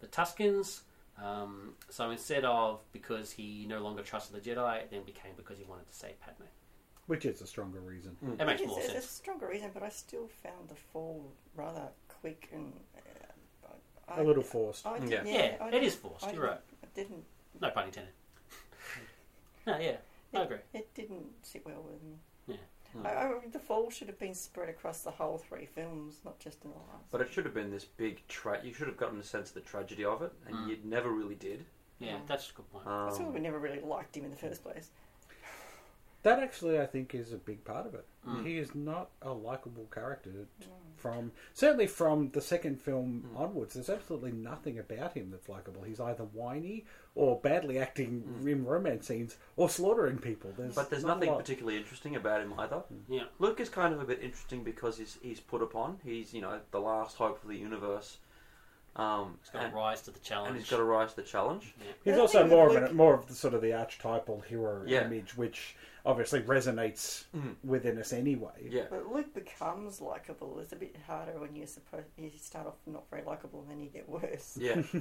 the Tuskens. Um, so instead of because he no longer trusted the Jedi, it then became because he wanted to save Padme. Which is a stronger reason. It makes It's, more it's a stronger reason, but I still found the fall rather quick and uh, I, A little forced. I, Yeah. Yeah, I it forced, I you're right. didn't- didn't. No pun intended. [LAUGHS] no, yeah, I agree. It didn't sit well with me. Yeah. Hmm. I, I, the fall should have been spread across the whole three films, not just in the last. But it should have been this big tra- You should have gotten a sense of the tragedy of it, and Mm. you never really did. Yeah, Mm. that's a good point. That's why we Um, never really liked him in the first place. That actually, I think, is a big part of it. Mm. He is not a likable character Mm. from certainly from the second film Mm. onwards. There's absolutely nothing about him that's likable. He's either whiny or badly acting Mm. in romance scenes or slaughtering people. There's but there's not nothing lot. particularly interesting about him either. Yeah. Luke is kind of a bit interesting because he's he's put upon. He's you know the last hope of the universe, um, It's got to and, rise to the challenge. and he's got to rise to the challenge. Yeah. He's The also thing with more of an, more of the sort of the archetypal hero Yeah. image, which obviously resonates Mm. within us anyway. Yeah, But Luke becomes likable. It's a bit harder when you suppose you start off not very likable, and then you get worse. yeah. [LAUGHS]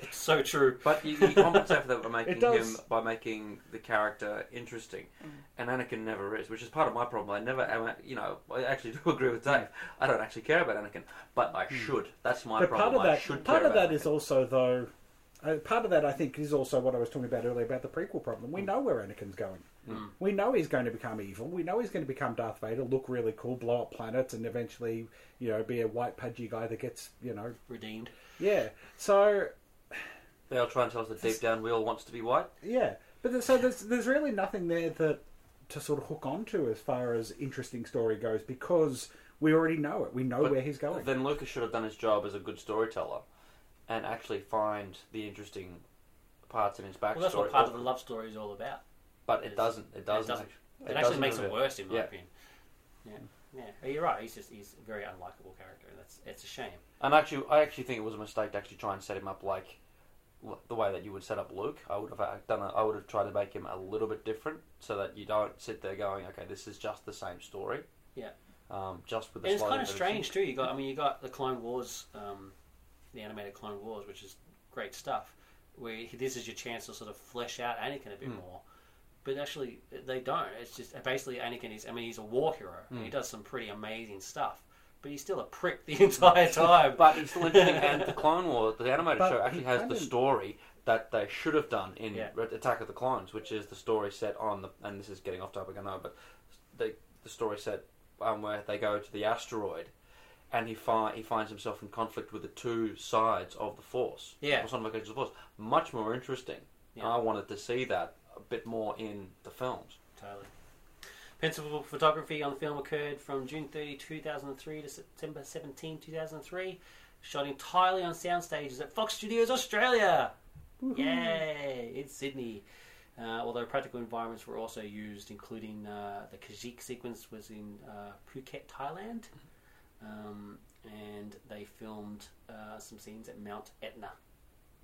It's so true. But you, you compensate for that by [LAUGHS] making It does. him by making the character interesting, Mm. and Anakin never is, which is part of my problem. I never, am- you know, I actually [LAUGHS] do agree with Dave. I don't actually care about Anakin, but I should. That's my But problem. part of I that, should part care of that about is also though. Uh, part of that, I think, is also what I was talking about earlier about the prequel problem. We know where Anakin's going. Mm. We know he's going to become evil. We know he's going to become Darth Vader, look really cool, blow up planets, and eventually, you know, be a white pudgy guy that gets, you know, Redeemed. yeah. So They'll try and tell us that deep down we all wants to be white. yeah, but there's, so there's there's really nothing there that to sort of hook onto as far as interesting story goes because we already know it. We know But where he's going. Then Lucas should have done his job as a good storyteller, and actually find the interesting parts in his backstory. Well, that's what part of the love story is all about. but it doesn't. It doesn't. doesn't. actually- It, it actually doesn't makes it that. worse, in my Yeah. opinion. Yeah, yeah. But You're right. He's just he's a very unlikable character. That's it's a shame. And actually, I actually think it was a mistake to actually try and set him up like l- the way that you would set up Luke. I would have uh, done. A, I would have tried to make him a little bit different, so that you don't sit there going, "Okay, this is just the same story." Yeah. Um, just with the And it's kind of strange too. You got, I mean, you got the Clone Wars, um, the animated Clone Wars, which is great stuff. Where this is your chance to sort of flesh out Anakin a bit Mm. more, but actually they don't. It's just basically Anakin is. I mean, he's a war hero and he Mm. does some pretty amazing stuff, but he's still a prick the [LAUGHS] entire time. But it's still interesting, and the Clone Wars, the animated But show, actually has the didn't- story that they should have done in Yeah. Attack of the Clones, which is the story set on the. And this is getting off topic, I know, but the the story set um, where they go to the asteroid, and he fi- he finds himself in conflict with the two sides of the Force. Yeah. personifications of the Force. Much more interesting. Yeah. I wanted to see that a bit more in the films. Totally. Principal photography on the film occurred from June 30, 2003 to September 17, 2003. Shot entirely on sound stages at Fox Studios Australia. Yay! In Sydney. Uh, although practical environments were also used, including uh, the Kashyyyk sequence was in uh, Phuket, Thailand. Um, and they filmed uh, some scenes at Mount Etna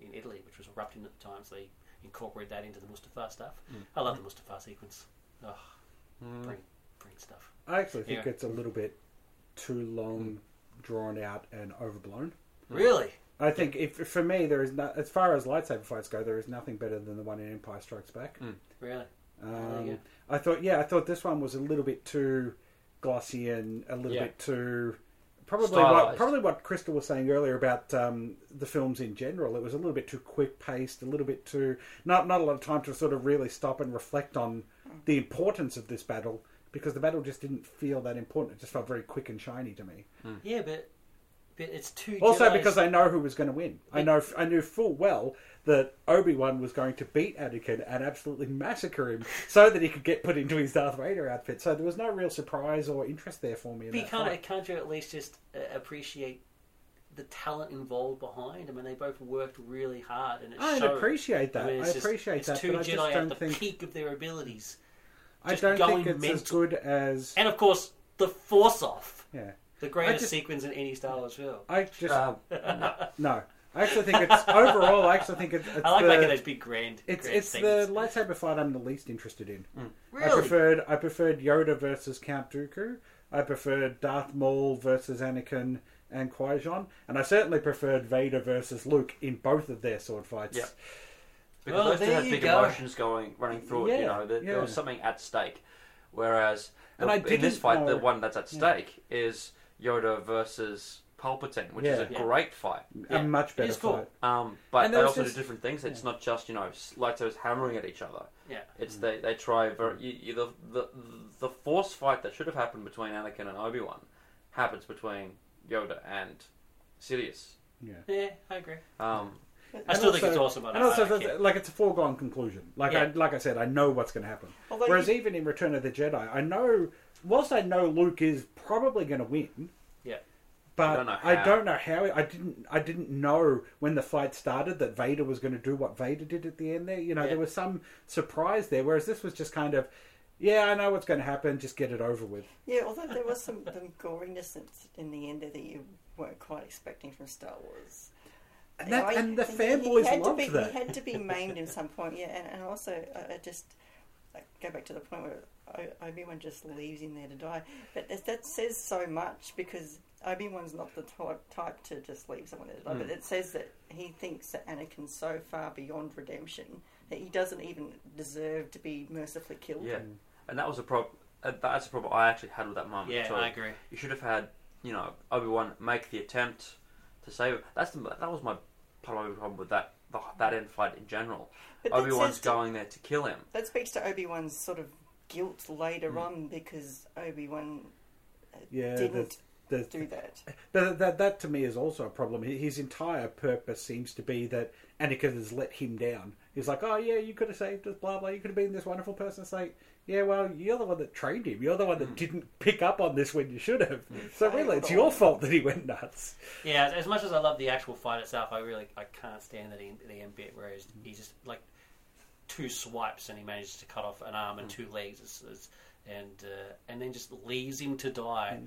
in Italy, which was erupting at the time, so they incorporated that into the Mustafar stuff. Mm. I love the Mustafar sequence. Oh, Mm. bring, bring stuff. I actually think Yeah. it's a little bit too long, drawn out, and overblown. Mm. Really? I think if for me there is no, as far as lightsaber fights go, there is nothing better than the one in Empire Strikes Back. Really? Um. I thought, yeah, I thought this one was a little bit too glossy and a little Yeah. bit too probably what probably what Crystal was saying earlier about um, the films in general. It was a little bit too quick paced, a little bit too not not a lot of time to sort of really stop and reflect on the importance of this battle because the battle just didn't feel that important. It just felt very quick and shiny to me. Yeah, but but it's too. Also, Jedis- because I know who was going to win. I know I knew full well that Obi Wan was going to beat Anakin and absolutely massacre him, so that he could get put into his Darth Vader outfit. So there was no real surprise or interest there for me. In But you that can't, fight. can't you at least just uh, appreciate the talent involved behind? I mean, they both worked really hard, and it I showed. appreciate that. I, I, mean, it's just- appreciate it's that, two but I just Jedi at don't the think peak of their abilities, I just don't going think it's as good as and of course the Force off, yeah. the greatest just- sequence in any Star Wars film. I just [LAUGHS] Um, no. I actually think it's overall. I actually think it's. it's I like the, making those big grand. It's grand it's the lightsaber fight I'm the least interested in. I really. preferred I preferred Yoda versus Count Dooku. I preferred Darth Maul versus Anakin and Qui Gon, and I certainly preferred Vader versus Luke in both of their sword fights. Yeah. Because Well, those two there had you big go. emotions going running through it. You know, there, there was something at stake. Whereas And the- I in this didn't fight, the one that's at Yeah. stake is Yoda versus Palpatine, which is a Yeah. great fight. Yeah. A much better It's cool. fight. Um, but they there also just- do different things. It's yeah. not just you know s- lightsabers hammering at each other. Yeah. It's they they try very you, you, the, the the force fight that should have happened between Anakin and Obi Wan happens between Yoda and Sidious. Yeah. Yeah, I agree. Um, I And still think it's awesome. But And I, also, I don't the- care. like it's a foregone conclusion. Like I, like I said, I know what's going to happen. Although Whereas you- even in Return of the Jedi, I know, whilst I know Luke is probably going to win, Yeah. but You don't I don't know how. I didn't. I didn't know when the fight started that Vader was going to do what Vader did at the end. There, you know, Yeah. there was some surprise there. Whereas this was just kind of, yeah, I know what's going to happen. Just get it over with. Yeah, although there was some, some goriness in- in the end there that you weren't quite expecting from Star Wars. And, You that, he- and the he- he fanboys had to loved be, that. He had to be [LAUGHS] maimed in some point, yeah, and, and also uh, I just I go back to the point where Obi Wan just leaves him there to die. But that, that says so much because Obi Wan's not the type, type to just leave someone there to die. But it says that he thinks that Anakin's so far beyond redemption that he doesn't even deserve to be mercifully killed. yeah, and that was a problem. Uh, that's a problem I actually had with that moment. yeah, So I agree. you should have had you know Obi Wan make the attempt to save. Him. That's the, that was my part of my problem with that the, that end fight in general. But Obi Wan's going there to kill him. That speaks to Obi Wan's sort of guilt later Mm. on because Obi Wan Yeah, didn't there's, do that. But that, that to me is also a problem. His entire purpose seems to be that Anakin has let him down. He's like, oh yeah, you could have saved us, blah blah. You could have been this wonderful person. It's like, yeah, well, you're the one that trained him. You're the one that Hmm. didn't pick up on this when you should have. So really, it's your fault that he went nuts. Yeah, as much as I love the actual fight itself, I really I can't stand that in the end bit where he's, he just like two swipes and he manages to cut off an arm and two legs, it's, it's, and uh, and then just leaves him to die.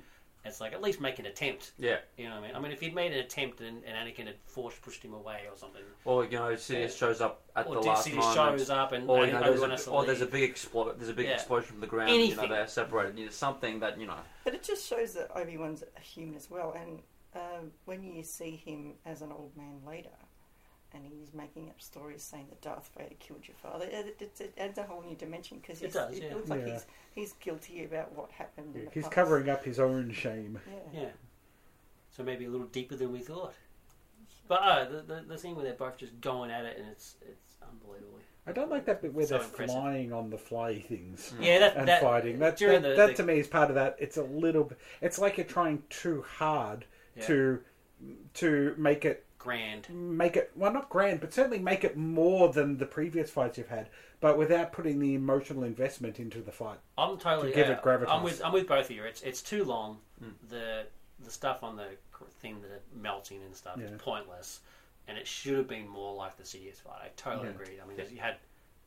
It's like at least make an attempt. Yeah. You know what I mean? I mean, if he'd made an attempt and, and Anakin had force pushed him away or something, Or you know, Sidious Yeah. shows up at or the last see moment. shows up and, or you know, there's a, or there's a big explo- there's a big Yeah. explosion from the ground. You Anything. know, they're separated. You know, something that you know. But it just shows that Obi Wan's a human as well. And uh, when you see him as an old man later, and he's making up stories saying that Darth Vader killed your father, it, it, it adds a whole new dimension because It does, yeah. looks like Yeah. he's he's guilty about what happened. in the He's past. covering up his own shame. Yeah. Yeah. So maybe a little deeper than we thought. But uh, the, the the scene where they're both just going at it and it's it's unbelievable. I don't like that bit where So they're impressive. flying on the fly things. Yeah, that and that fighting. That, during that, the- that the- to me is part of that. It's a little. bit- It's like you're trying too hard Yeah. to to make it grand. make it well not grand, but certainly make it more than the previous fights you've had, but without putting the emotional investment into the fight. I'm totally To give uh, it gravitas. I'm with I'm with both of you. It's it's too long. Mm. The the stuff on the thing that it melting and stuff Yeah. is pointless, and it should have been more like the Sidious fight. I totally Yeah. agree. I mean, you had.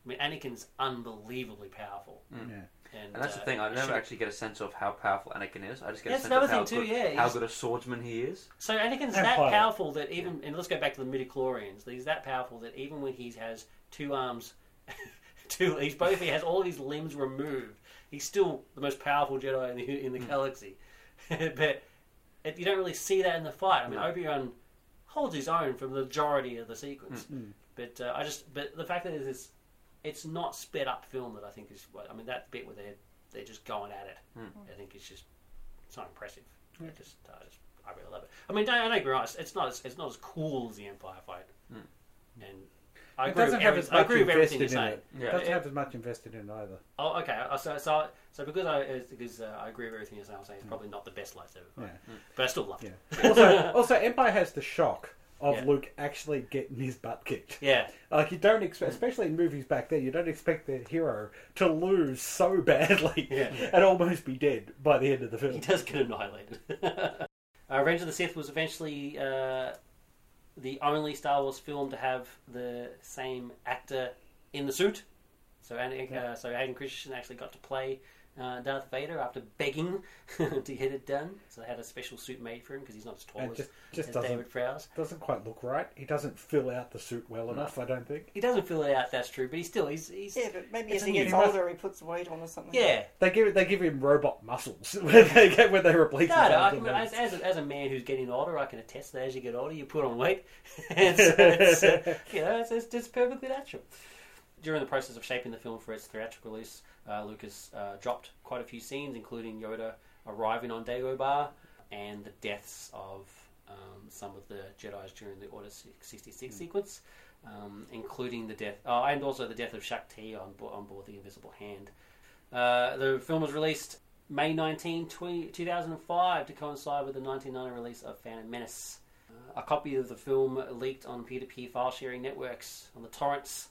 I mean, Anakin's unbelievably powerful, Yeah. And, And that's uh, the thing. I never should- actually get a sense of how powerful Anakin is. I just get That's a sense of another how thing too, good, yeah, how good a swordsman he is. So Anakin's And that pilot. powerful that even and let's go back to the midichlorians. He's that powerful that even when he has two arms, [LAUGHS] two he's both he has all of his limbs removed. He's still the most powerful Jedi in the in the Hmm. galaxy. [LAUGHS] but it, you don't really see that in the fight. I mean, No. Obi Wan holds his own for the majority of the sequence. Mm. But uh, I just but the fact that it is it's not sped up film that I think is I mean that bit where they are they're just going at it. Mm. I think it's just it's not impressive. I just I just I really love it. I mean, don't, I don't get me wrong. It's, it's not as, it's not as cool as the Empire fight, Mm. and I It agree. doesn't With have every, as I much agree with everything invested you're in saying. it. Yeah. It doesn't Yeah. have as much invested in it either. Oh, okay. Uh, So so so because I uh, because uh, I agree with everything you're saying, I'm saying it's probably not the best lightsaber Yeah. fight, but I still love Yeah. it. also, [LAUGHS] also, Empire has the shock of Yeah. Luke actually getting his butt kicked. Yeah, [LAUGHS] Like you don't expect, especially in movies back then, you don't expect the hero to lose so [LAUGHS] badly Yeah. and almost be dead by the end of the film. he does get annihilated. [LAUGHS] uh, Revenge of the Sith was eventually uh, the only Star Wars film to have the same actor in the suit. So, uh, so Hayden Christensen actually got to play uh, Darth Vader after begging [LAUGHS] to get it done. So they had a special suit made for him because he's not as tall And as, just just as doesn't David Prowse. doesn't quite look right. He doesn't fill out the suit well enough. I don't think. He doesn't fill it out. That's true, but he's still he's he's Yeah, but maybe as he gets new- older, he puts weight on or something. yeah. They give they give him robot muscles [LAUGHS] when they get when they replace No, his no. I arms can, and as, legs. as, a, as a man who's getting older, I can attest that as you get older, you put on weight. and [LAUGHS] so it's, uh, you know, it's, it's, it's perfectly natural. During the process of shaping the film for its theatrical release, uh, Lucas uh, dropped quite a few scenes, including Yoda arriving on Dagobah and the deaths of um, some of the Jedi's during the Order 66 sequence, um, including the death, oh, and also the death of Shaak Ti on, bo- on board the Invisible Hand. Uh, the film was released May 19, 20, 2005 to coincide with the 1990 release of Phantom Menace. Uh, a copy of the film leaked on peer-to-peer file sharing networks on the torrents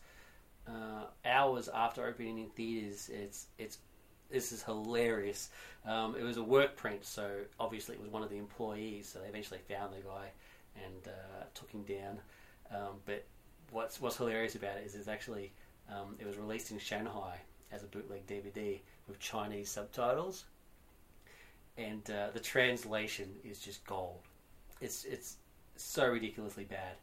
uh, hours after opening in theaters. It's it's this is hilarious. Um, it was a work print, so obviously it was one of the employees. So they eventually found the guy and uh, took him down. Um, but what's what's hilarious about it is it's actually um, it was released in Shanghai as a bootleg DVD with Chinese subtitles, and uh, the translation is just gold. It's it's so ridiculously bad.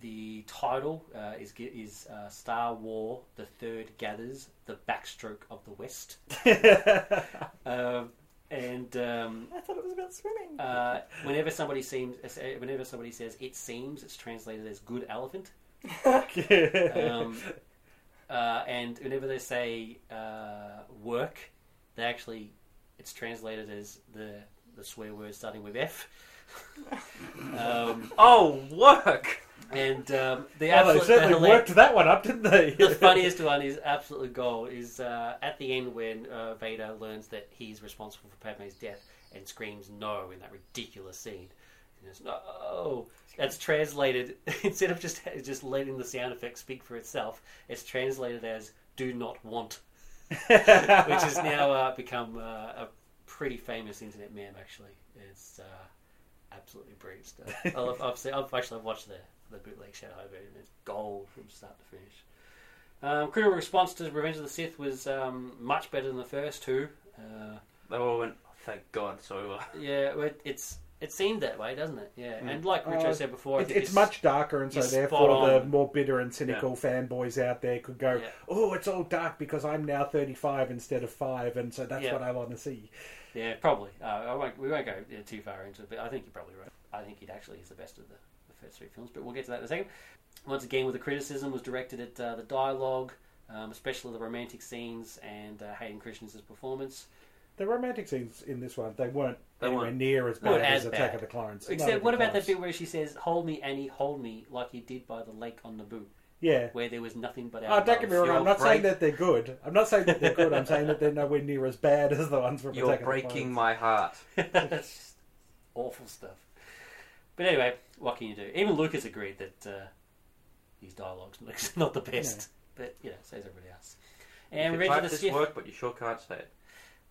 The title uh, is is uh, Star War: The Third Gathers the Backstroke of the West, [LAUGHS] um, and um, I thought it was about swimming. uh, whenever somebody seems whenever somebody says it seems, it's translated as good elephant. Um, uh, and whenever they say uh, work, they actually it's translated as the the swear word starting with F. [LAUGHS] um, Oh, work! And um, the Oh, they absolute certainly the, worked that one up, didn't they? the [LAUGHS] funniest one is absolutely gold. Is uh, at the end when uh, Vader learns that he's responsible for Padme's death and screams no in that ridiculous scene. He goes, no. That's translated [LAUGHS] instead of just just letting the sound effect speak for itself. It's translated as "do not want," [LAUGHS] which has now uh, become uh, a pretty famous internet meme. Actually, it's uh, absolutely brilliant stuff. I love, I've, seen, I've actually watched the the bootleg Shadow version. It's gold from start to finish. Um, critical response to Revenge of the Sith was um, much better than the first two. Uh, They all went, oh, thank God, it's over. yeah, it, it's it seemed that way, doesn't it? Yeah, Mm. and like Richo Uh, said before, It, it's much darker, and so you're therefore the more bitter and cynical fanboys out there could go, Yeah. "Oh, it's all dark because I'm now 35 instead of five, and so that's Yeah. what I want to see." Yeah, probably. Uh, I won't, we won't go too far into it, but I think you're probably right. I think it actually is the best of the, the first three films, but we'll get to that in a second. Once again, with the criticism was directed at uh, the dialogue, um, especially the romantic scenes and uh, Hayden Christensen's performance. The romantic scenes in this one they weren't They anywhere weren't- near as bad as as Attack of the Clones. Except, what about close. that bit where she says, "Hold me, Annie, hold me," like you did by the lake on Naboo, Yeah. where there was nothing but Oh, our don't get me wrong. I'm You're not saying that they're good. I'm not saying that they're good. I'm saying that they're nowhere near as bad as the ones from You're Attack of the breaking my heart. That's [LAUGHS] [LAUGHS] just awful stuff. But anyway, what can you do? Even Lucas agreed that uh, his dialogue's not [LAUGHS] the best, but you know, says everybody else. And you Revenge of the this Sith. work, but you sure can't say it.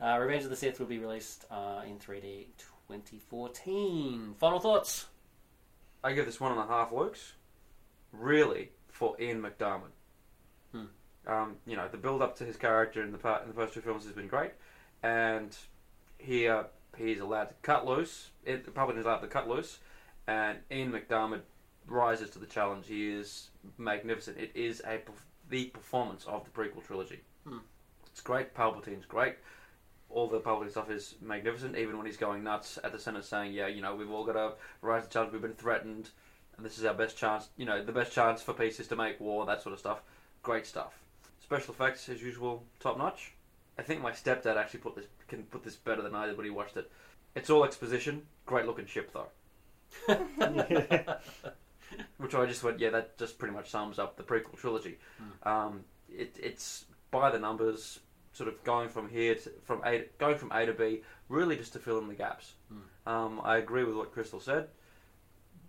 Uh, Revenge of the Sith will be released uh, in 3D 2014. Final thoughts? I give this one and a half looks, really, for Ian McDiarmid. Hmm. Um, you know, the build up to his character in the part in the first two films has been great, and here he's allowed to cut loose. It, the public is allowed to cut loose, and Ian McDiarmid rises to the challenge. He is magnificent. It is a the performance of the prequel trilogy. Hmm. It's great. Palpatine's great. All the Palpatine stuff is magnificent. Even when he's going nuts at the Senate, saying, "Yeah, you know, we've all got to rise to the challenge. We've been threatened, and this is our best chance. You know, the best chance for peace is to make war. That sort of stuff. Great stuff. Special effects, as usual, top notch. I think my stepdad actually put this can put this better than I did when he watched it. It's all exposition. Great looking ship though. [LAUGHS] Which I just went, yeah, that just pretty much sums up the prequel trilogy. Um, it, it's by the numbers, sort of going from here to from A, going from A to B, really just to fill in the gaps. Um, I agree with what Crystal said.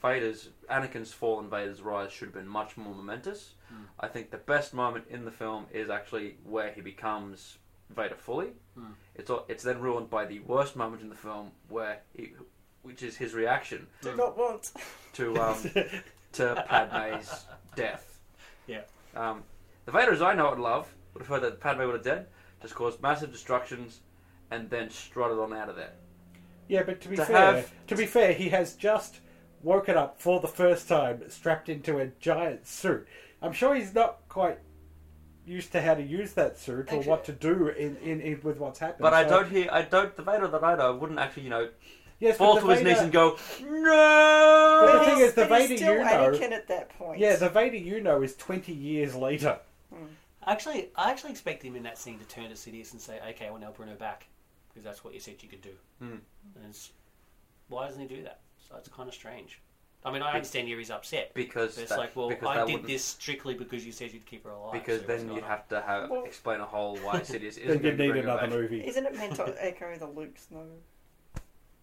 Vader's Anakin's fall and Vader's rise should have been much more momentous. Mm. I think the best moment in the film is actually where he becomes Vader fully. Mm. It's it's then ruined by the worst moment in the film where he, which is his reaction Do not want. to um, [LAUGHS] to Padme's death. Yeah. Um, the Vader as I know and love would have heard that Padme would have dead, just caused massive destructions, and then strutted on out of there. Yeah, but to be To fair, have- to be fair, he has just woken up for the first time, strapped into a giant suit. I'm sure he's not quite used to how to use that suit or Actually- what to do in, in, in with what's happened. But I So- don't hear, I don't, the Vader that I know wouldn't actually, you know, yes, fall the to his knees and go, no. But no! the thing is, the but Vader still you know- Anakin at that point. Yeah, the Vader you know is 20 years later. Actually, I actually expect him in that scene to turn to Sidious and say, "Okay, I want El Bruno back because that's what you said you could do." Hmm. And it's, why doesn't he do that? So it's kind of strange. I mean, I understand here he's upset. Because it's that- like, well, I did this strictly because you said you'd keep her alive. Because so then you'd have to have Well- explain a whole why [LAUGHS] Sidious isn't Then you'd need her another back. movie. Isn't it meant to echo the Luke's no?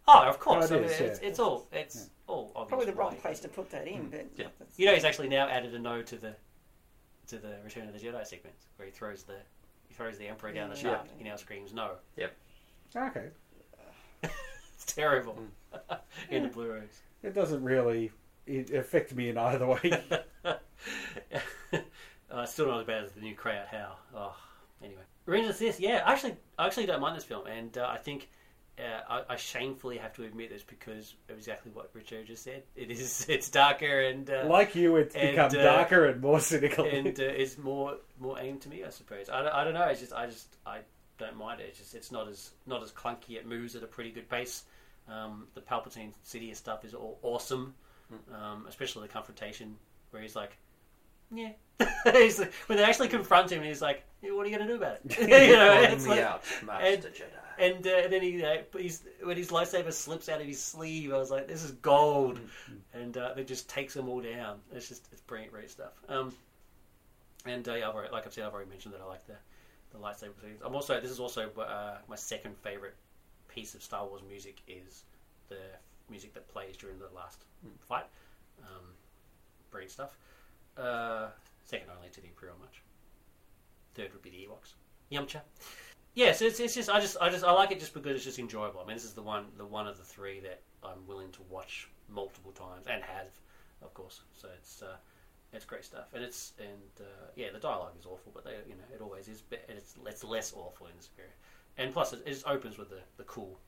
Oh, of course. Oh, it I mean, is, it's, yeah. it's all. It's all obvious. Probably the wrong why. place to put that in, but Yeah. You know, he's actually now added a no to the to the Return of the Jedi sequence where he throws the he throws the Emperor down the Yeah. shaft. He now screams no. Yep. Okay. [LAUGHS] It's terrible [LAUGHS] in the Blu-rays. It doesn't really it affect me in either way. [LAUGHS] uh, still not as bad as the new Cry Out How. Oh, anyway, Revenge of the Sith. Yeah, actually, I actually don't mind this film, and uh, I think uh, I, I shamefully have to admit this because of exactly what Richard just said. It is [LAUGHS] it's darker and uh, like you, it's And, become uh, darker and more cynical. and [LAUGHS] uh, is more more aimed to me, I suppose. I don't, I don't know. It's just I just I don't mind it. It's just it's not as not as clunky. It moves at a pretty good pace. Um, the Palpatine Sidious stuff is all awesome, um, especially the confrontation where he's like, yeah. [LAUGHS] he's like, when they actually confront him, he's like, yeah, "What are you going to do about it?" [LAUGHS] you [LAUGHS] know, Calling it's me like, out, Master and- Jedi. and, uh, and then he, uh, he's, when his lightsaber slips out of his sleeve, I was like, "This is gold," and uh, it just takes them all down. It's just it's brilliant, great stuff. Um, and uh, yeah, I've already, like I've said, I've already mentioned that I like the the lightsaber scenes. I'm also this is also uh, my second favorite piece of Star Wars music is the music that plays during the last fight. Um, brilliant stuff. Uh, second only to the Imperial March. Third would be the Ewoks. Yumcha. Yes, it's, it's just I just I just I like it just because it's just enjoyable. I mean, this is the one the one of the three that I'm willing to watch multiple times and have, of course. So it's uh, it's great stuff, and it's and uh, yeah, the dialogue is awful, but they you know it always is. But it's it's less awful in this period, and plus it, it just opens with the the cool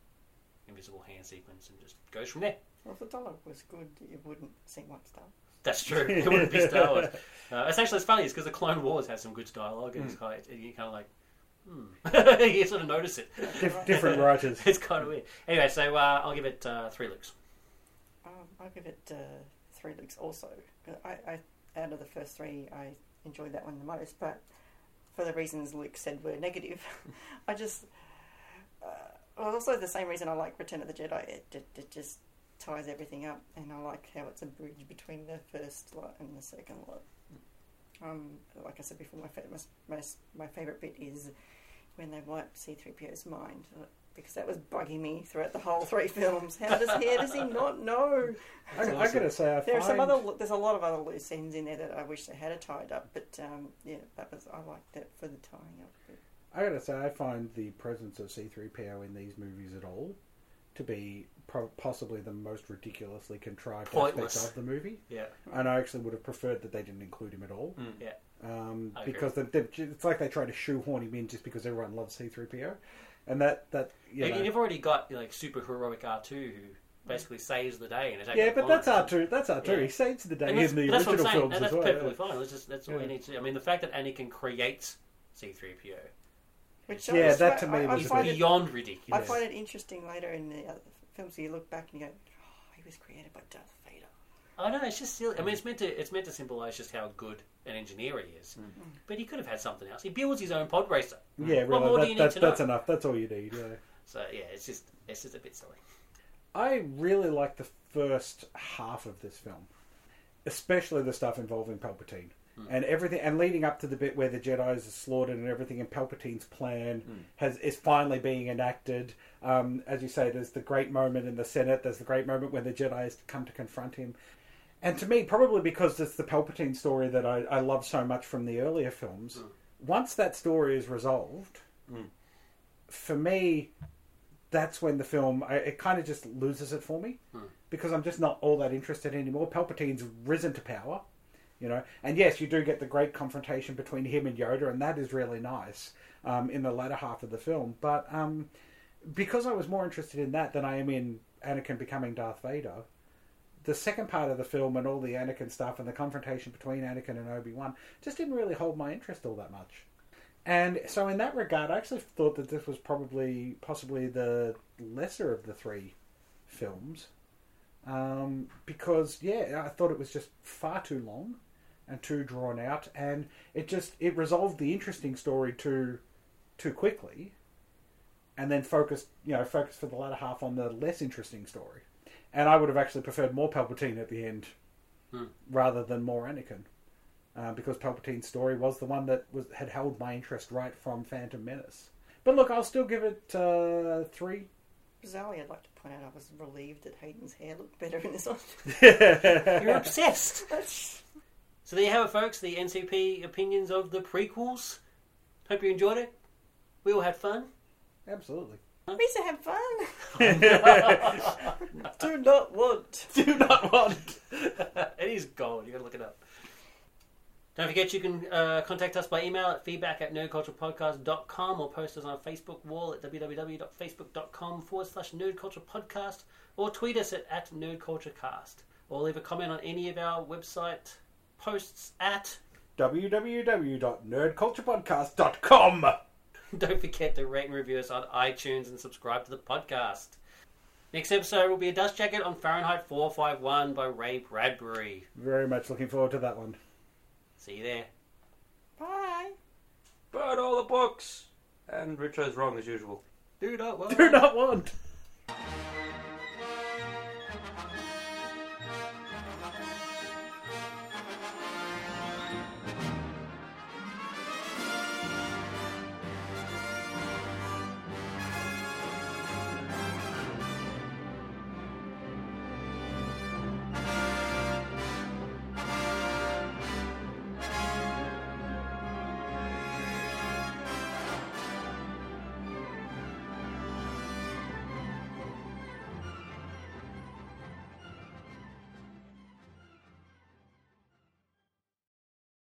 invisible hand sequence and just goes from there. Well, if the dialogue was good, it wouldn't seem like Wars. [LAUGHS] That's true. It wouldn't be Star Wars. [LAUGHS] Uh, it's actually it's funny. It's because the Clone Wars has some good dialogue, and it's kind of, you kind of like, hmm. [LAUGHS] you sort of notice it. Dif- different writers. It's kind of weird. Anyway, so uh, I'll give it uh, three looks. Um, I'll give it uh, three looks also. I, I, out of the first three, I enjoyed that one the most, but for the reasons Luke said were negative, I just. Uh, well, also the same reason I like Return of the Jedi. It, it, it just ties everything up, and I like how it's a bridge between the first lot and the second lot. Um, like I said before, my, fa- my, my, my favourite bit is when they wipe C3PO's mind. uh, Because that was bugging me throughout the whole three [LAUGHS] films. How does how does he not know? I, I gotta say, I There are some other. There's a lot of other loose ends in there that I wish they had it tied up. But um, yeah, that was I liked that for the tying up. bit. I gotta say, I find the presence of C3PO in these movies at all to be pro- possibly the most ridiculously contrived Pointless. aspect of the movie. Yeah. And I actually would have preferred that they didn't include him at all. Mm. Yeah. Um, I agree. because they, they, it's like they try to shoehorn him in just because everyone loves C3PO. And that, that you You know, You've already got like super heroic R two who basically saves the day and yeah, but that's R2. That's R2. Yeah. He saves the day And that's, in the but that's what I'm original saying, films and as that's well. perfectly fine. That's just that's all Yeah. we need to. I mean, the fact that Anakin creates C three PO Which Yeah, was that to me I, I was is find it, beyond ridiculous. I ridiculous. find it interesting later in the other films. You look back and you go, "Oh, he was created by Darth Vader." I know it's just silly. I mean, it's meant to it's meant to symbolise just how good an engineer he is. Mm. But he could have had something else. He builds his own pod racer. Yeah, What more really. do you That, need that's, to know? that's enough. That's all you need. Yeah. So yeah, it's just it's just a bit silly. I really like the first half of this film, especially the stuff involving Palpatine Hmm. and everything, and leading up to the bit where the Jedi's are slaughtered and everything, and Palpatine's plan hmm. has is finally being enacted. Um, as you say, there's the great moment in the Senate. There's the great moment when the Jedi's come to confront him. And to me, probably because it's the Palpatine story that I, I love so much from the earlier films, hmm. once that story is resolved, for me, that's when the film I, it kind of just loses it for me because I'm just not all that interested anymore. Palpatine's risen to power, You know, and yes, you do get the great confrontation between him and Yoda, and that is really nice um, in the latter half of the film. But um, because I was more interested in that than I am in Anakin becoming Darth Vader, the second part of the film and all the Anakin stuff and the confrontation between Anakin and Obi Wan just didn't really hold my interest all that much. And so, in that regard, I actually thought that this was probably, possibly the lesser of the three films, um, because yeah, I thought it was just far too long and too drawn out, and it just it resolved the interesting story too too quickly, and then focused you know focused for the latter half on the less interesting story. And I would have actually preferred more Palpatine at the end, Hmm. rather than more Anakin, uh, because Palpatine's story was the one that was had held my interest right from Phantom Menace. But look, I'll still give it uh, three. Bizarrely, I'd like to point out I was relieved that Hayden's hair looked better in this one. [LAUGHS] You're obsessed. [LAUGHS] So there you have it, folks. The NCP opinions of the prequels. Hope you enjoyed it. We all had fun. Absolutely. We used to have fun. [LAUGHS] Do not want. Do not want. [LAUGHS] it is gold. You gotta look it up. Don't forget you can uh, contact us by email at feedback at nerdculturepodcast.com or post us on our Facebook wall at www.facebook.com forward slash nerdculturepodcast or tweet us at, at nerdculturecast or leave a comment on any of our website posts at www.nerdculturepodcast.com. [LAUGHS] Don't forget to rate and review us on iTunes and subscribe to the podcast. Next episode will be a dust jacket on Fahrenheit 451 by Ray Bradbury. Very much looking forward to that one. See you there. Bye. Burn all the books! And Richo's wrong as usual. Do not Do not want.